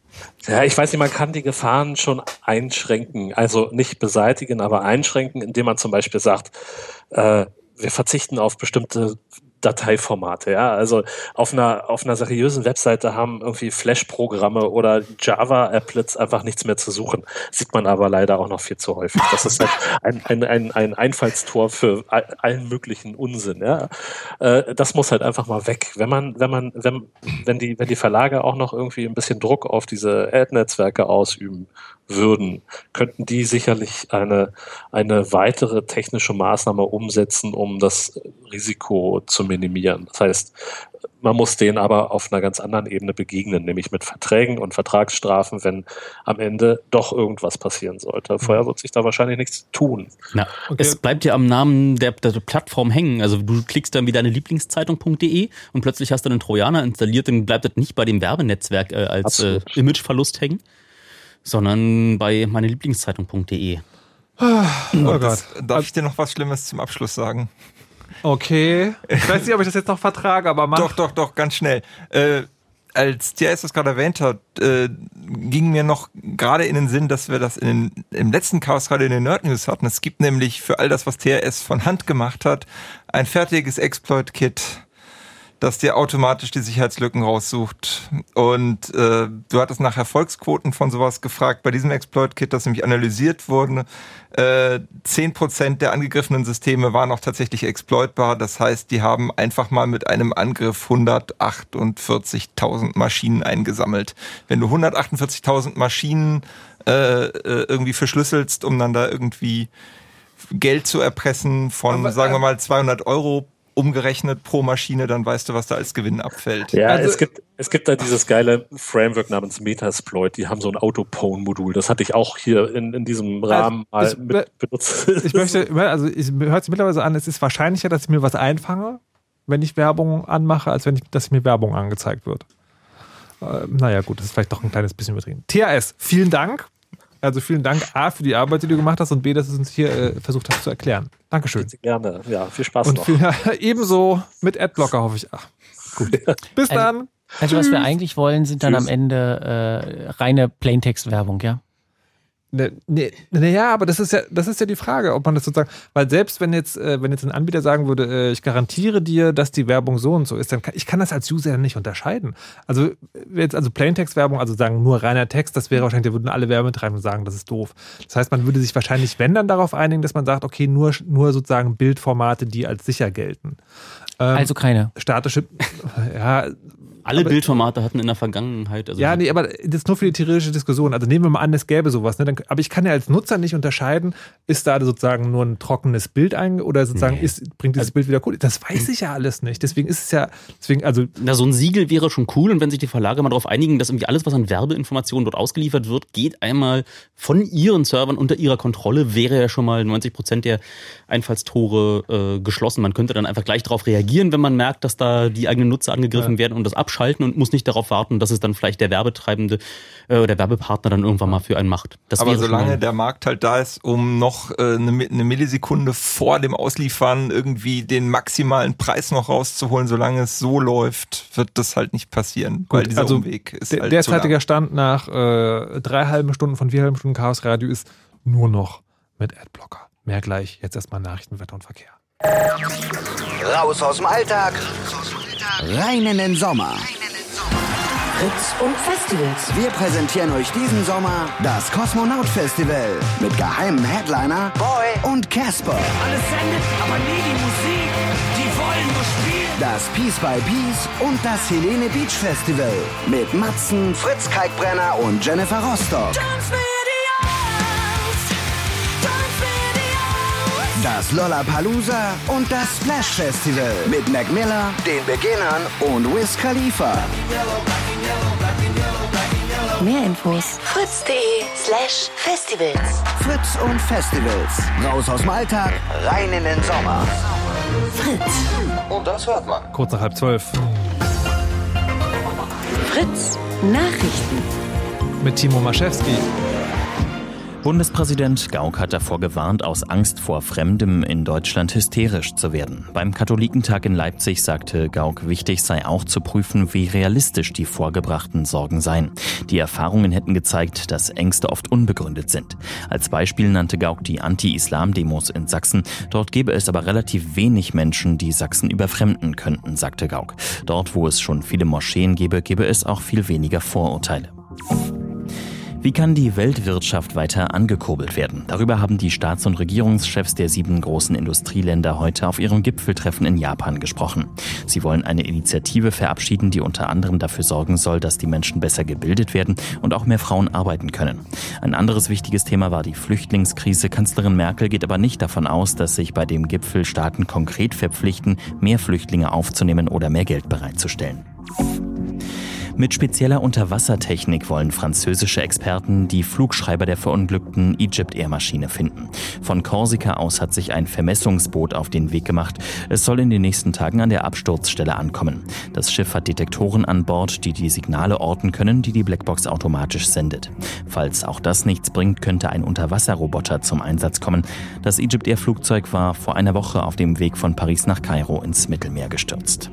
Ja, ich weiß nicht, man kann die Gefahren schon einschränken. Also nicht beseitigen, aber einschränken, indem man zum Beispiel sagt, äh, wir verzichten auf bestimmte Dateiformate, ja. Also auf einer, auf einer seriösen Webseite haben irgendwie Flash-Programme oder Java-Applets einfach nichts mehr zu suchen. Sieht man aber leider auch noch viel zu häufig. Das ist halt [laughs] ein, ein, ein, ein Einfallstor für all- allen möglichen Unsinn, ja. Äh, das muss halt einfach mal weg. Wenn man, wenn man, wenn, wenn die, wenn die Verlage auch noch irgendwie ein bisschen Druck auf diese Ad-Netzwerke ausüben würden, könnten die sicherlich eine, eine weitere technische Maßnahme umsetzen, um das Risiko zu minimieren. Das heißt, man muss denen aber auf einer ganz anderen Ebene begegnen, nämlich mit Verträgen und Vertragsstrafen, wenn am Ende doch irgendwas passieren sollte. Vorher wird sich da wahrscheinlich nichts tun. Na, Es bleibt ja am Namen der, der Plattform hängen. Also du klickst dann wie deine Lieblingszeitung.de und plötzlich hast du einen Trojaner installiert, dann bleibt das nicht bei dem Werbenetzwerk äh, als äh. Imageverlust hängen, sondern bei meine Lieblingszeitung.de. Oh Das, darf ich dir noch was Schlimmes zum Abschluss sagen? Okay. Ich weiß nicht, ob ich das jetzt noch vertrage, aber mach. Doch, doch, doch, ganz schnell. Äh, als TS das gerade erwähnt hat, äh, ging mir noch gerade in den Sinn, dass wir das in den, im letzten Chaos gerade in den Nerd News hatten. Es gibt nämlich für all das, was TRS von Hand gemacht hat, ein fertiges Exploit-Kit, das dir automatisch die Sicherheitslücken raussucht. Und äh, du hattest nach Erfolgsquoten von sowas gefragt. Bei diesem Exploit-Kit, das nämlich analysiert wurde, äh, 10% der angegriffenen Systeme waren auch tatsächlich exploitbar. Das heißt, die haben einfach mal mit einem Angriff 148.000 Maschinen eingesammelt. Wenn du 148.000 Maschinen äh, äh, irgendwie verschlüsselst, um dann da irgendwie Geld zu erpressen von, Aber, sagen wir äh, mal, 200 Euro umgerechnet pro Maschine, dann weißt du, was da als Gewinn abfällt. Ja, Also- es gibt es gibt da dieses geile Framework namens Metasploit. Die haben so ein Autopone-Modul. Das hatte ich auch hier in, in diesem Rahmen Also, mal ich- mit benutzt. [laughs] Ich möchte, also es hört sich mittlerweile an, es ist wahrscheinlicher, dass ich mir was einfange, wenn ich Werbung anmache, als wenn ich, dass mir Werbung angezeigt wird. Äh, naja, gut, das ist vielleicht doch ein kleines bisschen übertrieben. THS, vielen Dank. Also vielen Dank A für die Arbeit, die du gemacht hast und B, dass du es uns hier äh, versucht hast zu erklären. Dankeschön. Gerne. Ja, viel Spaß Und noch. viel, [laughs] ebenso mit Adblocker hoffe ich. Ach, gut. [laughs] Bis Also- dann. Also was wir eigentlich wollen, sind dann Tschüss. am Ende äh, reine Plaintext-Werbung, ja? Ne, ne, naja, aber das ist ja, das ist ja die Frage, ob man das sozusagen, weil selbst wenn jetzt, äh, wenn jetzt ein Anbieter sagen würde, äh, ich garantiere dir, dass die Werbung so und so ist, dann kann, ich kann das als User ja nicht unterscheiden. Also äh, jetzt also Plaintext-Werbung, also sagen nur reiner Text, das wäre wahrscheinlich, da würden alle Werbetreibenden sagen, das ist doof. Das heißt, man würde sich wahrscheinlich, wenn dann darauf einigen, dass man sagt, okay, nur, nur sozusagen Bildformate, die als sicher gelten. Ähm, Also keine. Statische, [laughs] ja. Alle aber- Bildformate hatten in der Vergangenheit. Also Ja, nee, aber das ist nur für die theoretische Diskussion. Also nehmen wir mal an, es gäbe sowas. Ne? Dann, aber ich kann ja als Nutzer nicht unterscheiden, ist da sozusagen nur ein trockenes Bild ein oder sozusagen Nee. ist, bringt dieses Bild wieder cool. Das weiß ich ja alles nicht. Deswegen ist es ja, deswegen, also Na, so ein Siegel wäre schon cool und wenn sich die Verlage mal darauf einigen, dass irgendwie alles, was an Werbeinformationen dort ausgeliefert wird, geht einmal von ihren Servern unter ihrer Kontrolle, wäre ja schon mal 90 Prozent der Einfallstore äh, geschlossen. Man könnte dann einfach gleich darauf reagieren, wenn man merkt, dass da die eigenen Nutzer angegriffen Ja. werden und das abschalten und muss nicht darauf warten, dass es dann vielleicht der Werbetreibende äh, oder der Werbepartner dann irgendwann mal für einen macht. Das Aber solange der Markt halt da ist, um noch äh, eine, eine Millisekunde vor dem Ausliefern irgendwie den maximalen Preis noch rauszuholen, solange es so läuft, wird das halt nicht passieren, weil Gut, dieser also Umweg ist der, halt derzeitiger Stand nach äh, drei halben Stunden von vier halben Stunden Chaos Radio ist nur noch mit Adblocker. Mehr gleich. Jetzt erstmal Nachrichten, Wetter und Verkehr. Raus aus dem Alltag rein in den Sommer. Fritz und Festivals. Wir präsentieren euch diesen Sommer das Kosmonaut Festival mit geheimen Headliner Boy und Casper. Alles sendet, aber nie die Musik. Die wollen nur spielen. Das Peace by Peace und das Helene Beach Festival mit Matzen, Fritz Kalkbrenner und Jennifer Rostock. Das Lollapalooza und das Splash Festival mit Mac Miller, den Beginnern und Wiz Khalifa. Mehr Infos fritz.de slash festivals. Fritz und Festivals. Raus aus dem Alltag, rein in den Sommer. Fritz. Und das hört man. Kurz nach halb zwölf. Fritz Nachrichten. Mit Timo Maschewski. Bundespräsident Gauck hat davor gewarnt, aus Angst vor Fremdem in Deutschland hysterisch zu werden. Beim Katholikentag in Leipzig sagte Gauck, wichtig sei auch zu prüfen, wie realistisch die vorgebrachten Sorgen seien. Die Erfahrungen hätten gezeigt, dass Ängste oft unbegründet sind. Als Beispiel nannte Gauck die Anti-Islam-Demos in Sachsen. Dort gäbe es aber relativ wenig Menschen, die Sachsen überfremden könnten, sagte Gauck. Dort, wo es schon viele Moscheen gäbe, gäbe es auch viel weniger Vorurteile. Wie kann die Weltwirtschaft weiter angekurbelt werden? Darüber haben die Staats- und Regierungschefs der sieben großen Industrieländer heute auf ihrem Gipfeltreffen in Japan gesprochen. Sie wollen eine Initiative verabschieden, die unter anderem dafür sorgen soll, dass die Menschen besser gebildet werden und auch mehr Frauen arbeiten können. Ein anderes wichtiges Thema war die Flüchtlingskrise. Kanzlerin Merkel geht aber nicht davon aus, dass sich bei dem Gipfel Staaten konkret verpflichten, mehr Flüchtlinge aufzunehmen oder mehr Geld bereitzustellen. Mit spezieller Unterwassertechnik wollen französische Experten die Flugschreiber der verunglückten Egypt Air Maschine finden. Von Korsika aus hat sich ein Vermessungsboot auf den Weg gemacht. Es soll in den nächsten Tagen an der Absturzstelle ankommen. Das Schiff hat Detektoren an Bord, die die Signale orten können, die die Blackbox automatisch sendet. Falls auch das nichts bringt, könnte ein Unterwasserroboter zum Einsatz kommen. Das Egypt Air Flugzeug war vor einer Woche auf dem Weg von Paris nach Kairo ins Mittelmeer gestürzt.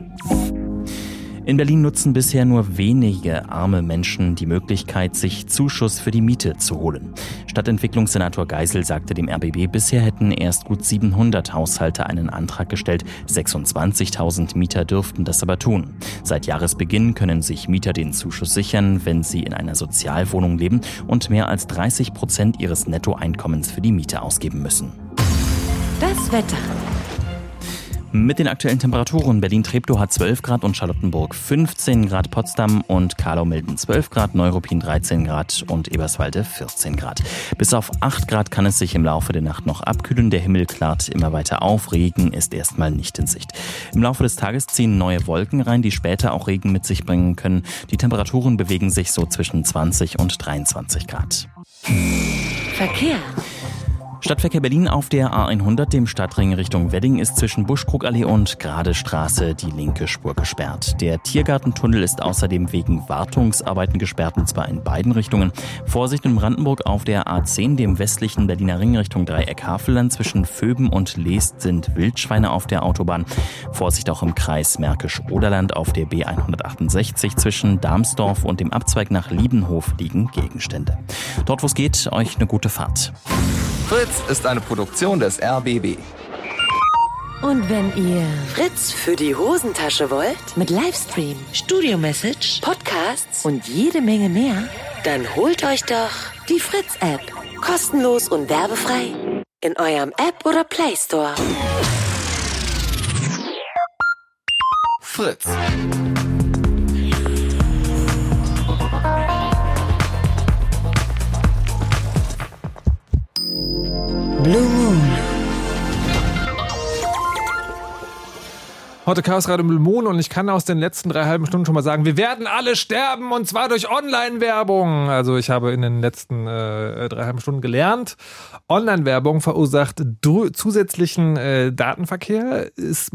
In Berlin nutzen bisher nur wenige arme Menschen die Möglichkeit, sich Zuschuss für die Miete zu holen. Stadtentwicklungssenator Geisel sagte dem RBB, bisher hätten erst gut 700 Haushalte einen Antrag gestellt. 26.000 Mieter dürften das aber tun. Seit Jahresbeginn können sich Mieter den Zuschuss sichern, wenn sie in einer Sozialwohnung leben und mehr als 30 Prozent ihres Nettoeinkommens für die Miete ausgeben müssen. Das Wetter. Mit den aktuellen Temperaturen Berlin-Treptow hat 12 Grad und Charlottenburg 15 Grad, Potsdam und Karlau-Milden 12 Grad, Neuruppin 13 Grad und Eberswalde 14 Grad. Bis auf 8 Grad kann es sich im Laufe der Nacht noch abkühlen. Der Himmel klart immer weiter auf. Regen ist erstmal nicht in Sicht. Im Laufe des Tages ziehen neue Wolken rein, die später auch Regen mit sich bringen können. Die Temperaturen bewegen sich so zwischen 20 und 23 Grad. Verkehr. Stadtverkehr Berlin auf der A100, dem Stadtring Richtung Wedding, ist zwischen Buschkrugallee und Grade Straße die linke Spur gesperrt. Der Tiergartentunnel ist außerdem wegen Wartungsarbeiten gesperrt, und zwar in beiden Richtungen. Vorsicht in Brandenburg auf der A10, dem westlichen Berliner Ring Richtung Dreieck Havelland. Zwischen Föben und Leest sind Wildschweine auf der Autobahn. Vorsicht auch im Kreis Märkisch-Oderland auf der B168. Zwischen Darmsdorf und dem Abzweig nach Liebenhof liegen Gegenstände. Dort, wo es geht, euch eine gute Fahrt. Fritz ist eine Produktion des RBB. Und wenn ihr Fritz für die Hosentasche wollt, mit Livestream, Studio-Message, Podcasts und jede Menge mehr, dann holt euch doch die Fritz-App. Kostenlos und werbefrei. In eurem App oder Play Store. Fritz. Blue Moon. Heute Chaos Radio Moon und ich kann aus den letzten drei halben Stunden schon mal sagen, wir werden alle sterben und zwar durch Online-Werbung. Also ich habe in den letzten äh, drei halben Stunden gelernt, Online-Werbung verursacht zusätzlichen äh, Datenverkehr, es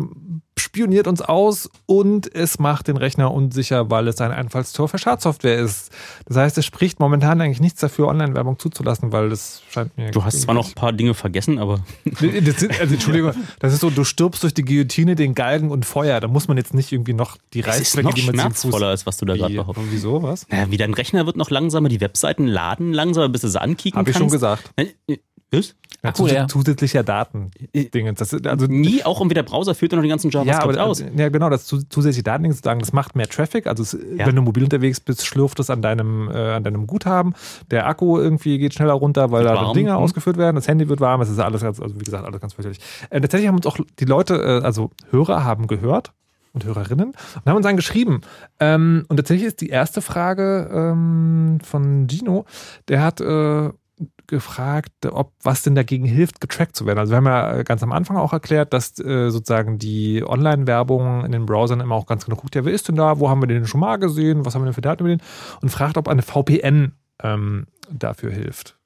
spioniert uns aus und es macht den Rechner unsicher, weil es ein Einfallstor für Schadsoftware ist. Das heißt, es spricht momentan eigentlich nichts dafür, Online-Werbung zuzulassen, weil das scheint mir... Du hast zwar noch ein paar Dinge vergessen, aber... [laughs] Das sind, also Entschuldigung, [laughs] das ist so, du stirbst durch die Guillotine, den Galgen und Feuer. Da muss man jetzt nicht irgendwie noch die Reißzwecke, die man schmerzvoller als was du da gerade behauptest. Wieso, was? Naja, wie dein Rechner wird noch langsamer, die Webseiten laden langsamer, bis du sie ankicken Hab kannst. ich schon gesagt. Das? Ja, Akku zus leer. zusätzlicher Datendingens. Das, ist- also, Nie, auch irgendwie der Browser führt dann noch den ganzen ja, JavaScript aber, aus. ja, genau, das zu, zusätzliche Datending sozusagen, das macht mehr Traffic. Also, es, Ja. wenn du mobil unterwegs bist, schlürft es an deinem, äh, an deinem Guthaben. Der Akku irgendwie geht schneller runter, weil Wird da. Dinge Mhm. ausgeführt werden. Das Handy wird warm. Es ist alles ganz, also wie gesagt, alles ganz fürchterlich. Äh, tatsächlich haben uns auch die Leute, äh, also Hörer haben gehört und Hörerinnen und haben uns dann geschrieben. Ähm, und tatsächlich ist die erste Frage ähm, von Gino, der hat äh, gefragt, ob was denn dagegen hilft, getrackt zu werden. Also wir haben ja ganz am Anfang auch erklärt, dass äh, sozusagen die Online-Werbung in den Browsern immer auch ganz genau guckt, ja, wer ist denn da, wo haben wir den schon mal gesehen, was haben wir denn für Daten über den und fragt, ob eine VPN ähm, dafür hilft.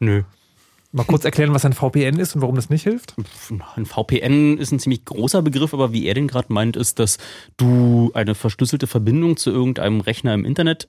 Nö. Mal kurz erklären, was ein VPN ist und warum das nicht hilft. Ein VPN ist ein ziemlich großer Begriff, aber wie er den gerade meint, ist, dass du eine verschlüsselte Verbindung zu irgendeinem Rechner im Internet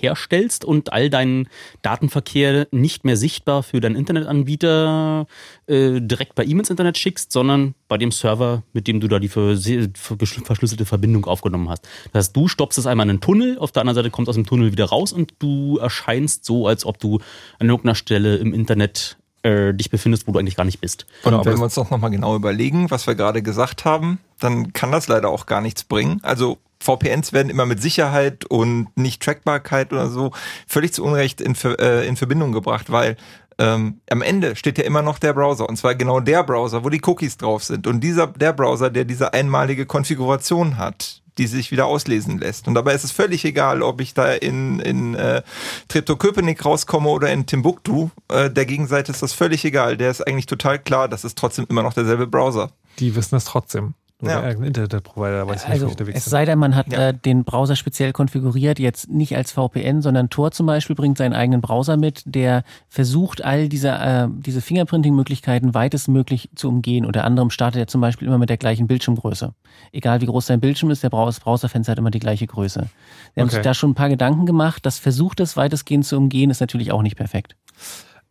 herstellst und all deinen Datenverkehr nicht mehr sichtbar für deinen Internetanbieter äh, direkt bei ihm ins Internet schickst, sondern bei dem Server, mit dem du da die verschlüsselte Verbindung aufgenommen hast. Das heißt, du stoppst es einmal in einen Tunnel, auf der anderen Seite kommt aus dem Tunnel wieder raus und du erscheinst so, als ob du an irgendeiner Stelle im Internet äh, dich befindest, wo du eigentlich gar nicht bist. Und wenn wir uns doch nochmal genau überlegen, was wir gerade gesagt haben, dann kann das leider auch gar nichts bringen. Also VPNs werden immer mit Sicherheit und nicht Trackbarkeit oder so völlig zu Unrecht in, äh, in Verbindung gebracht, weil ähm, am Ende steht ja immer noch der Browser und zwar genau der Browser, wo die Cookies drauf sind und dieser der Browser, der diese einmalige Konfiguration hat die sich wieder auslesen lässt. Und dabei ist es völlig egal, ob ich da in, in äh, Treptow-Köpenick rauskomme oder in Timbuktu. Äh, der Gegenseite ist das völlig egal. Der ist eigentlich total klar, das ist trotzdem immer noch derselbe Browser. Die wissen es trotzdem. Nur Ja. eigene Internetprovider weiß nicht, Also wo ich unterwegs es sei denn, man hat Ja. äh, den Browser speziell konfiguriert, jetzt nicht als VPN, sondern Tor zum Beispiel bringt seinen eigenen Browser mit, der versucht, all diese, äh, diese Fingerprinting-Möglichkeiten weitestmöglich zu umgehen. Unter anderem startet er zum Beispiel immer mit der gleichen Bildschirmgröße. Egal wie groß sein Bildschirm ist, der Browserfenster hat immer die gleiche Größe. Wir haben Okay. sich da schon ein paar Gedanken gemacht. Das versucht es weitestgehend zu umgehen, ist natürlich auch nicht perfekt.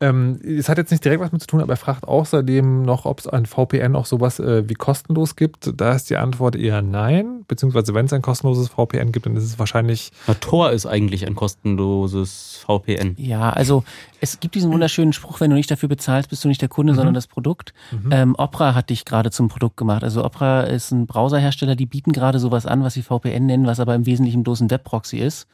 Ähm, es hat jetzt nicht direkt was mit zu tun, aber er fragt außerdem noch, ob es ein VPN auch sowas äh, wie kostenlos gibt. Da ist die Antwort eher nein. Beziehungsweise wenn es ein kostenloses VPN gibt, dann ist es wahrscheinlich. Na, Tor ist eigentlich ein kostenloses VPN. Ja, also es gibt diesen wunderschönen Spruch, wenn du nicht dafür bezahlst, bist du nicht der Kunde, sondern das Produkt. Ähm, Opera hat dich gerade zum Produkt gemacht. Also Opera ist ein Browserhersteller, die bieten gerade sowas an, was sie VPN nennen, was aber im Wesentlichen bloß ein Webproxy ist.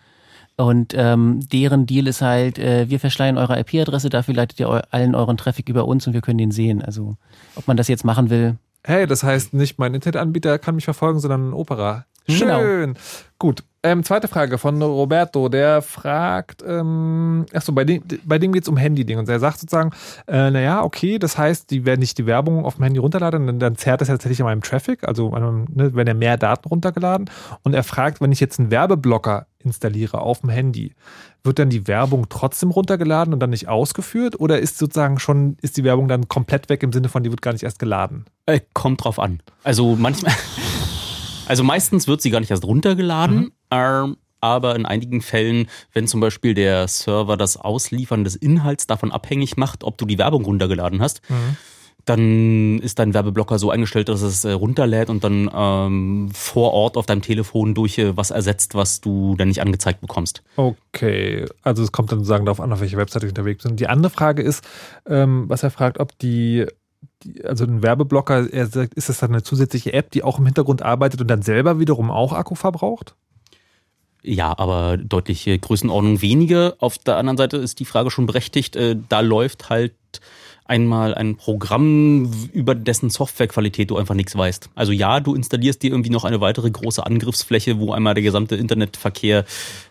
Und ähm, deren Deal ist halt, äh, wir verschleiern eure IP-Adresse, dafür leitet ihr eu allen euren Traffic über uns und wir können den sehen. Also ob man das jetzt machen will, Hey, das heißt nicht mein Internetanbieter kann mich verfolgen, sondern Opera. Genau. Schön. Gut. Ähm, zweite Frage von Roberto, der fragt, ähm, achso, bei dem, bei dem geht es um Handy-Ding und er sagt sozusagen, äh, naja, okay, das heißt, die werden nicht die Werbung auf dem Handy runterladen, dann, dann zerrt das ja tatsächlich an meinem Traffic, also an meinem, ne, werden ja mehr Daten runtergeladen und er fragt, wenn ich jetzt einen Werbeblocker installiere auf dem Handy, wird dann die Werbung trotzdem runtergeladen und dann nicht ausgeführt oder ist sozusagen schon, ist die Werbung dann komplett weg im Sinne von, die wird gar nicht erst geladen? Äh, kommt drauf an. Also manchmal, also meistens wird sie gar nicht erst runtergeladen, ähm, aber in einigen Fällen, wenn zum Beispiel der Server das Ausliefern des Inhalts davon abhängig macht, ob du die Werbung runtergeladen hast, dann ist dein Werbeblocker so eingestellt, dass es äh, runterlädt und dann ähm, vor Ort auf deinem Telefon durch äh, was ersetzt, was du dann nicht angezeigt bekommst. Okay, also es kommt dann sozusagen darauf an, auf welche Webseite ich unterwegs bin. Die andere Frage ist, ähm, was er fragt, ob die, die, also ein Werbeblocker, er sagt, ist das dann eine zusätzliche App, die auch im Hintergrund arbeitet und dann selber wiederum auch Akku verbraucht? Ja, aber deutliche Größenordnung weniger. Auf der anderen Seite ist die Frage schon berechtigt. Äh, da läuft halt einmal ein Programm, über dessen Softwarequalität du einfach nichts weißt. Also ja, du installierst dir irgendwie noch eine weitere große Angriffsfläche, wo einmal der gesamte Internetverkehr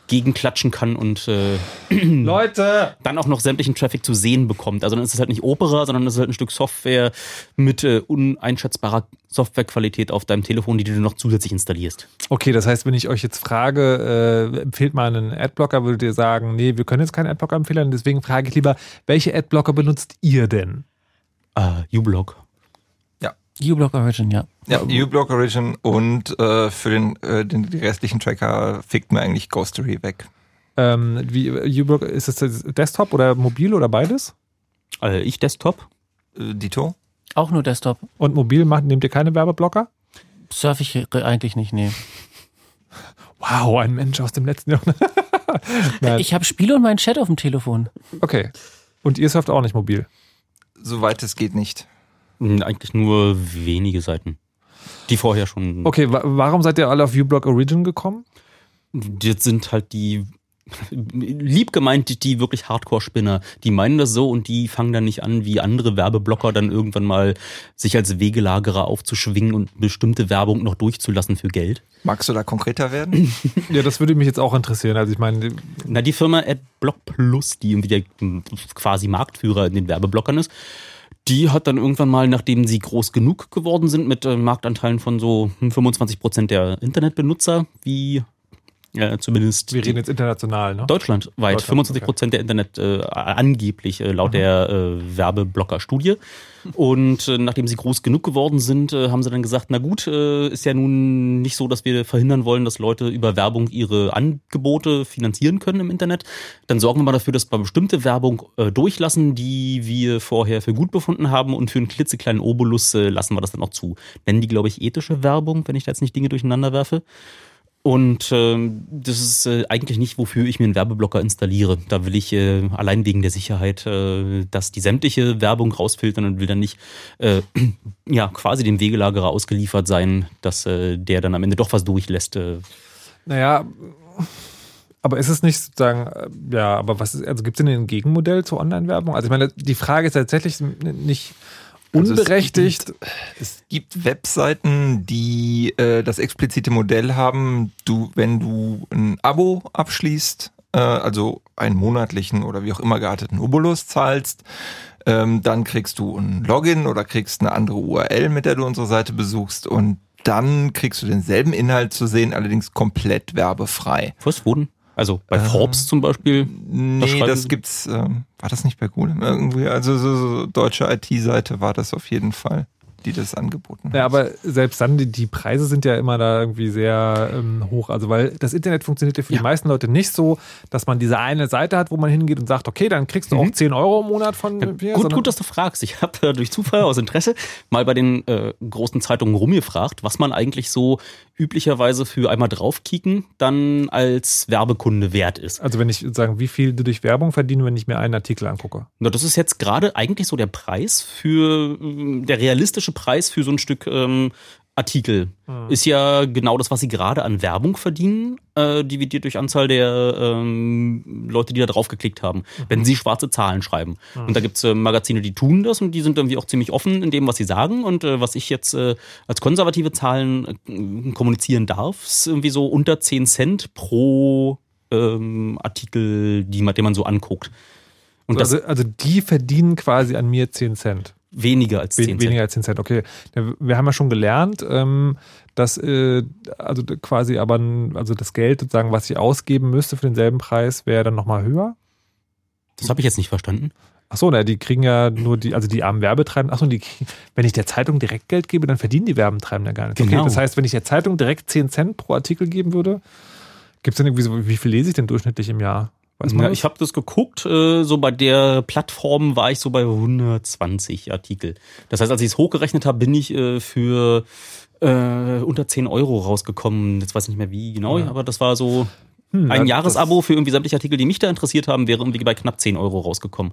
gegenklatschen kann und äh, [clears throat] Leute! dann auch noch sämtlichen Traffic zu sehen bekommt. Also dann ist es halt nicht Opera, sondern es ist halt ein Stück Software mit äh, uneinschätzbarer Softwarequalität auf deinem Telefon, die du noch zusätzlich installierst. Okay, das heißt, wenn ich euch jetzt frage, äh, empfehlt mal einen Adblocker, würdet ihr sagen, nee, wir können jetzt keinen Adblocker empfehlen, deswegen frage ich lieber, welche Adblocker benutzt ihr denn? Äh, uBlock. uBlock Origin, ja. Ja, uBlock Origin und äh, für den, äh, den die restlichen Tracker fickt mir eigentlich Ghostery weg. Ähm, wie uBlock, ist es Desktop oder mobil oder beides? Äh, ich Desktop. Äh, Dito? Auch nur Desktop. Und mobil macht, nehmt ihr keine Werbeblocker? Surf ich eigentlich nicht, nee. [laughs] Wow, ein Mensch aus dem letzten Jahrhundert. [laughs] Nein. Ich habe Spiele und meinen Chat auf dem Telefon. Okay. Und ihr surft auch nicht mobil? soweit es geht nicht. Hm, Eigentlich nur wenige Seiten. Die vorher schon. Okay, wa warum seid ihr alle auf uBlock Origin gekommen? Jetzt sind halt die lieb gemeint die, die wirklich Hardcore-Spinner, die meinen das so und die fangen dann nicht an, wie andere Werbeblocker dann irgendwann mal sich als Wegelagerer aufzuschwingen und bestimmte Werbung noch durchzulassen für Geld. Magst du da konkreter werden? [laughs] ja, das würde mich jetzt auch interessieren. Also ich meine, Na, die Firma AdBlock Plus, die irgendwie der hm, quasi Marktführer in den Werbeblockern ist, die hat dann irgendwann mal, nachdem sie groß genug geworden sind, mit äh, Marktanteilen von so hm, 25 Prozent der Internetbenutzer, wie äh, zumindest wir reden jetzt international, ne? Deutschlandweit. Deutschland, 25 Prozent der Internet äh, angeblich äh, laut Mhm. der äh, Werbeblocker-Studie. Und äh, nachdem sie groß genug geworden sind, äh, haben sie dann gesagt, na gut, äh, ist ja nun nicht so, dass wir verhindern wollen, dass Leute über Werbung ihre Angebote finanzieren können im Internet. Dann sorgen wir mal dafür, dass wir bestimmte Werbung äh, durchlassen, die wir vorher für gut befunden haben und für einen klitzekleinen Obolus äh, lassen wir das dann auch zu. Nennen die, glaube ich, ethische Werbung, wenn ich da jetzt nicht Dinge durcheinander werfe. Und ähm, das ist äh, eigentlich nicht, wofür ich mir einen Werbeblocker installiere. Da will ich äh, allein wegen der Sicherheit, äh, dass die sämtliche Werbung rausfiltern und will dann nicht äh, [clears throat] ja quasi dem Wegelagerer ausgeliefert sein, dass äh, der dann am Ende doch was durchlässt. Äh. Naja, aber ist es nicht sozusagen, äh, ja, aber was ist, also gibt es denn ein Gegenmodell zur Online-Werbung? Also ich meine, die Frage ist tatsächlich nicht Also es unberechtigt. gibt- Es gibt Webseiten, die äh, das explizite Modell haben, du, wenn du ein Abo abschließt, äh, also einen monatlichen oder wie auch immer gearteten Obolus zahlst, ähm, dann kriegst du ein Login oder kriegst eine andere URL, mit der du unsere Seite besuchst und dann kriegst du denselben Inhalt zu sehen, allerdings komplett werbefrei. Was wurden? Also bei Forbes zum Beispiel? Nee, das sie- gibt's, ähm, war das nicht bei Golem irgendwie? Also so, so deutsche IT-Seite war das auf jeden Fall, die das angeboten hat. Ja, aber selbst dann, die, die Preise sind ja immer da irgendwie sehr ähm, hoch. Also, weil das Internet funktioniert ja für die meisten Leute nicht so, dass man diese eine Seite hat, wo man hingeht und sagt, okay, dann kriegst du auch 10 Euro im Monat von mir. Mhm. Gut, gut, dass du fragst. Ich habe äh, durch Zufall aus Interesse mal bei den äh, großen Zeitungen rumgefragt, was man eigentlich so üblicherweise für einmal draufkicken dann als Werbekunde wert ist. Also wenn ich sagen, wie viel du durch Werbung verdienen, wenn ich mir einen Artikel angucke. Na, das ist jetzt gerade eigentlich so der Preis für ähm, der realistische Preis für so ein Stück ähm, Artikel. Mhm. Ist ja genau das, was sie gerade an Werbung verdienen, äh, dividiert durch Anzahl der ähm, Leute, die da drauf geklickt haben, wenn sie schwarze Zahlen schreiben. Mhm. Und da gibt's äh, Magazine, die tun das und die sind irgendwie auch ziemlich offen in dem, was sie sagen. Und äh, was ich jetzt äh, als konservative Zahlen äh, kommunizieren darf, ist irgendwie so unter 10 Cent pro ähm, Artikel, die man, den man so anguckt. Und das also, also die verdienen quasi an mir 10 Cent. Weniger als 10 We Cent. Weniger als 10 Cent, okay. Wir haben ja schon gelernt, ähm, dass äh, also quasi aber also das Geld sozusagen, was ich ausgeben müsste für denselben Preis, wäre dann nochmal höher. Das habe ich jetzt nicht verstanden. Ach so, na, die kriegen ja nur die, also die armen Werbetreibenden, ach so, die, wenn ich der Zeitung direkt Geld gebe, dann verdienen die Werbetreibenden ja gar nichts. Okay, Genau. das heißt, wenn ich der Zeitung direkt 10 Cent pro Artikel geben würde, gibt es dann irgendwie so, wie viel lese ich denn durchschnittlich im Jahr? Das? ich habe das geguckt, äh, so bei der Plattform war ich so bei 120 Artikel. Das heißt, als ich es hochgerechnet habe, bin ich äh, für äh, unter 10 Euro rausgekommen. Jetzt weiß ich nicht mehr wie genau, Ja. aber das war so Hm, ein ja, Jahresabo für irgendwie sämtliche Artikel, die mich da interessiert haben, wäre irgendwie bei knapp 10 Euro rausgekommen.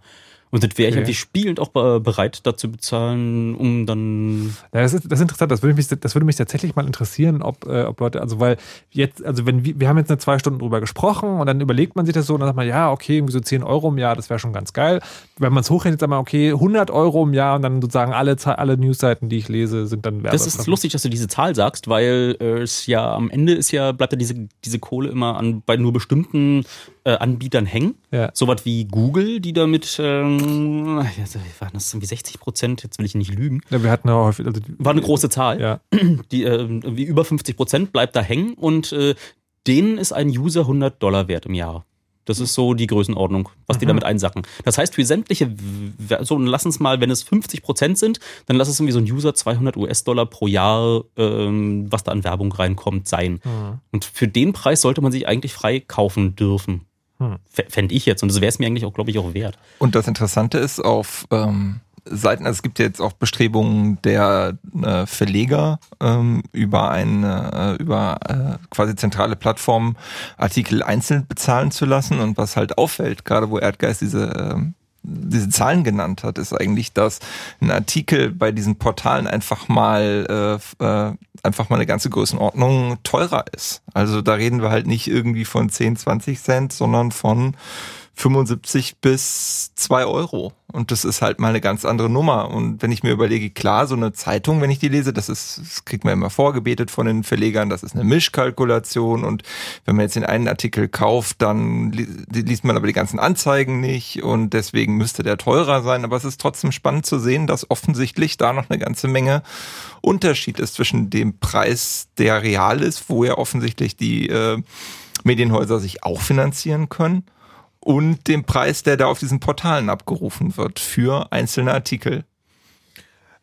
Und das wäre ich Okay. irgendwie spielend auch be- bereit dazu bezahlen, um dann Ja, das ist, das ist interessant. Das würde mich, das würde mich tatsächlich mal interessieren, ob, äh, ob Leute, also weil jetzt, also wenn wir, wir haben jetzt eine zwei Stunden drüber gesprochen und dann überlegt man sich das so und dann sagt man, ja, okay, irgendwie so 10 Euro im Jahr, das wäre schon ganz geil. Wenn man es hochrechnet, sagt man, okay, 100 Euro im Jahr und dann sozusagen alle, alle Newsseiten, die ich lese, sind dann Das ist lustig, dass du diese Zahl sagst, weil äh, es ja am Ende ist ja, bleibt ja diese, diese Kohle immer an, bei nur bestimmten äh, Anbietern hängen. Ja. Sowas wie Google, die damit, ähm, waren das irgendwie 60 Prozent, jetzt will ich nicht lügen. Ja, wir hatten ja häufig, also War eine große Zahl. Ja. [clears throat] Die, äh, irgendwie über 50 Prozent bleibt da hängen und äh, denen ist ein User 100 Dollar wert im Jahr. Das ist so die Größenordnung, was die Mhm. damit einsacken. Das heißt, für sämtliche, so lass uns mal, wenn es 50 Prozent sind, dann lass es irgendwie so ein User 200 US-Dollar pro Jahr, ähm, was da an Werbung reinkommt, sein. Mhm. Und für den Preis sollte man sich eigentlich frei kaufen dürfen. Hm. Fände ich jetzt. Und das wäre es mir eigentlich auch, glaube ich, auch wert. Und das Interessante ist, auf ähm, Seiten, also es gibt ja jetzt auch Bestrebungen der äh, Verleger ähm, über eine, äh, über äh, quasi zentrale Plattformen Artikel einzeln bezahlen zu lassen. Und was halt auffällt, gerade wo Erdgeist diese ähm, diese Zahlen genannt hat, ist eigentlich, dass ein Artikel bei diesen Portalen einfach mal äh, äh, einfach mal eine ganze Größenordnung teurer ist. Also da reden wir halt nicht irgendwie von 10, 20 Cent, sondern von 75 bis 2 Euro. Und das ist halt mal eine ganz andere Nummer. Und wenn ich mir überlege, klar, so eine Zeitung, wenn ich die lese, das ist, das kriegt man immer vorgebetet von den Verlegern, das ist eine Mischkalkulation. Und wenn man jetzt den einen Artikel kauft, dann liest man aber die ganzen Anzeigen nicht und deswegen müsste der teurer sein. Aber es ist trotzdem spannend zu sehen, dass offensichtlich da noch eine ganze Menge Unterschied ist zwischen dem Preis, der real ist, wo ja offensichtlich die äh, Medienhäuser sich auch finanzieren können und dem Preis, der da auf diesen Portalen abgerufen wird für einzelne Artikel.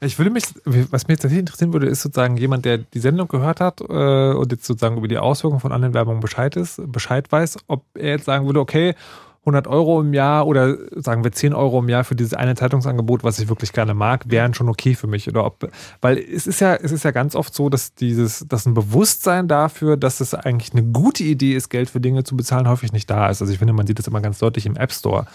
Ich würde mich, was mich tatsächlich interessieren würde, ist sozusagen jemand, der die Sendung gehört hat äh, und jetzt sozusagen über die Auswirkungen von anderen Werbungen Bescheid ist, Bescheid weiß, ob er jetzt sagen würde, okay, 100 Euro im Jahr oder sagen wir 10 Euro im Jahr für dieses eine Zeitungsangebot, was ich wirklich gerne mag, wären schon okay für mich. Oder ob, weil es ist ja, es ist ja ganz oft so, dass dieses, dass ein Bewusstsein dafür, dass es eigentlich eine gute Idee ist, Geld für Dinge zu bezahlen, häufig nicht da ist. Also ich finde, man sieht das immer ganz deutlich im App Store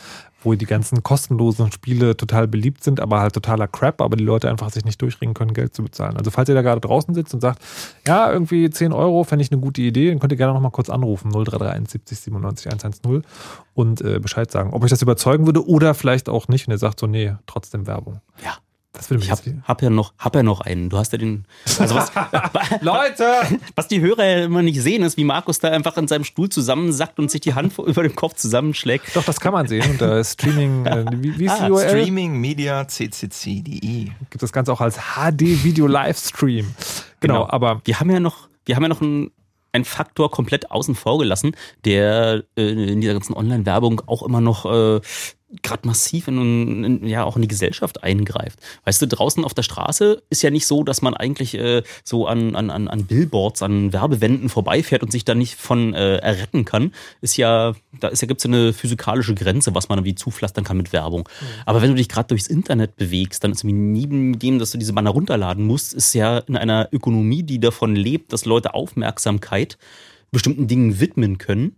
wo die ganzen kostenlosen Spiele total beliebt sind, aber halt totaler Crap, aber die Leute einfach sich nicht durchringen können, Geld zu bezahlen. Also falls ihr da gerade draußen sitzt und sagt, ja, irgendwie 10 Euro fände ich eine gute Idee, dann könnt ihr gerne nochmal kurz anrufen, 0331 70 97 110 und äh, Bescheid sagen, ob euch das überzeugen würde oder vielleicht auch nicht und ihr sagt so, nee, trotzdem Werbung. Ja. Das will ich hab, hab ja noch, hab ja noch einen. Du hast ja den. Also was, [laughs] [laughs] Leute! Was die Hörer ja immer nicht sehen, ist, wie Markus da einfach in seinem Stuhl zusammensackt und sich die Hand über dem Kopf zusammenschlägt. Doch, das kann man sehen. unter Streaming, [laughs] äh, wie, wie ist ah, die URL? Streaming Media CCC.de. Gibt das Ganze auch als HD Video Livestream. Genau, genau, aber. Wir haben ja noch, wir haben ja noch einen ein Faktor komplett außen vor gelassen, der äh, in dieser ganzen Online-Werbung auch immer noch äh, gerade massiv in, in, ja auch in die Gesellschaft eingreift. Weißt du, draußen auf der Straße ist ja nicht so, dass man eigentlich äh, so an, an, an Billboards, an Werbewänden vorbeifährt und sich da nicht von äh, erretten kann. Ist ja, da ist ja gibt's ja eine physikalische Grenze, was man irgendwie zupflastern kann mit Werbung. Mhm. Aber wenn du dich gerade durchs Internet bewegst, dann ist neben dem, dass du diese Banner runterladen musst, ist ja in einer Ökonomie, die davon lebt, dass Leute Aufmerksamkeit bestimmten Dingen widmen können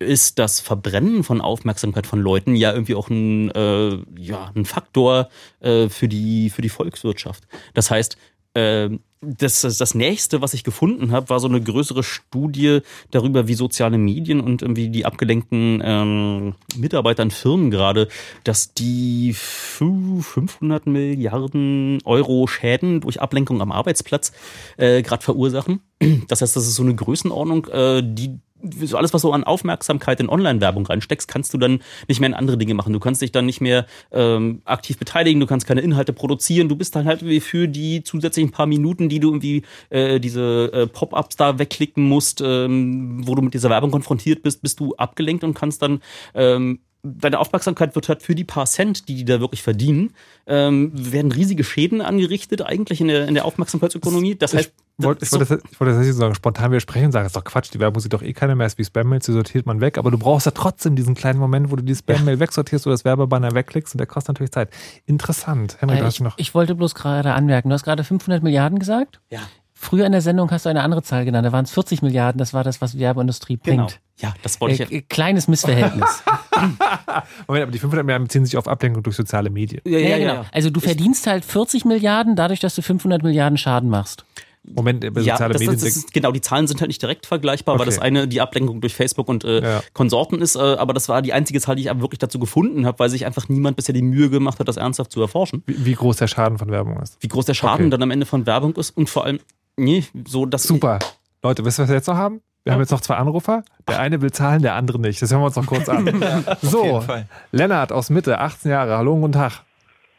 ist das Verbrennen von Aufmerksamkeit von Leuten ja irgendwie auch ein, äh, ja, ein Faktor äh, für, die, für die Volkswirtschaft. Das heißt, äh, das, das nächste, was ich gefunden habe, war so eine größere Studie darüber, wie soziale Medien und irgendwie die abgelenkten ähm, Mitarbeiter in Firmen gerade, dass die 500 Milliarden Euro Schäden durch Ablenkung am Arbeitsplatz äh, gerade verursachen. Das heißt, das ist so eine Größenordnung, äh, die so alles, was so an Aufmerksamkeit in Online-Werbung reinsteckst, kannst du dann nicht mehr in andere Dinge machen. Du kannst dich dann nicht mehr ähm, aktiv beteiligen, du kannst keine Inhalte produzieren, du bist dann halt für die zusätzlichen paar Minuten, die du irgendwie äh, diese äh, Pop-ups da wegklicken musst, ähm, wo du mit dieser Werbung konfrontiert bist, bist du abgelenkt und kannst dann ähm, deine Aufmerksamkeit wird halt für die paar Cent, die die da wirklich verdienen, ähm, werden riesige Schäden angerichtet eigentlich in der, in der Aufmerksamkeitsökonomie. Das heißt, ich wollte, ich wollte, das, ich wollte das nicht sagen, spontan widersprechen sagen, das ist doch Quatsch, die Werbung sieht doch eh keiner mehr, ist wie Spam-Mails, die sortiert man weg, aber du brauchst ja trotzdem diesen kleinen Moment, wo du die Spam-Mail ja. wegsortierst oder das Werbebanner wegklickst und der kostet natürlich Zeit. Interessant. Henry, äh, ich, noch. ich wollte bloß gerade anmerken, du hast gerade 500 Milliarden gesagt? Ja. Früher in der Sendung hast du eine andere Zahl genannt, da waren es 40 Milliarden, das war das, was Werbeindustrie genau. bringt. Ja, das wollte ich. Äh, kleines Missverhältnis. [laughs] Moment, aber die 500 Milliarden beziehen sich auf Ablenkung durch soziale Medien. Ja, ja, ja genau. Also du verdienst halt 40 Milliarden dadurch, dass du 500 Milliarden Schaden machst. Moment, bei ja, soziale das, Medien. Das ist, genau, die Zahlen sind halt nicht direkt vergleichbar, okay. weil das eine die Ablenkung durch Facebook und äh, ja. Konsorten ist, äh, aber das war die einzige Zahl, die ich aber wirklich dazu gefunden habe, weil sich einfach niemand bisher die Mühe gemacht hat, das ernsthaft zu erforschen. Wie, wie groß der Schaden von Werbung ist. Wie groß der Schaden okay. dann am Ende von Werbung ist und vor allem, nee, so dass. Super. Leute, wisst ihr, was wir jetzt noch haben? Wir haben jetzt noch zwei Anrufer. Der eine will zahlen, der andere nicht. Das hören wir uns noch kurz an. ja, [laughs] so, Lennart aus Mitte, 18 Jahre. Hallo und guten Tag.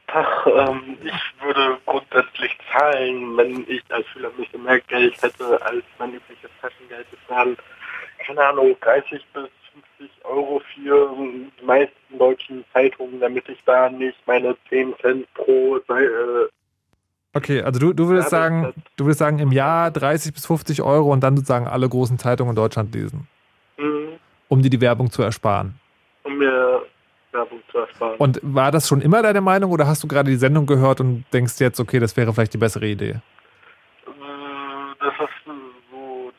Tag, ähm, ich würde grundsätzlich zahlen, wenn ich als Schüler nicht mehr Geld hätte als mein übliches Taschengeld. Das wären, keine Ahnung, 30 bis 50 Euro für die meisten deutschen Zeitungen, damit ich da nicht meine 10 Cent pro äh, Okay, also du, du würdest sagen, du würdest sagen, im Jahr 30 bis 50 Euro und dann sozusagen alle großen Zeitungen in Deutschland lesen. Mhm. Um dir die Werbung zu ersparen. Um mir Werbung zu ersparen. Und war das schon immer deine Meinung oder hast du gerade die Sendung gehört und denkst jetzt, okay, das wäre vielleicht die bessere Idee? Äh, das ist so,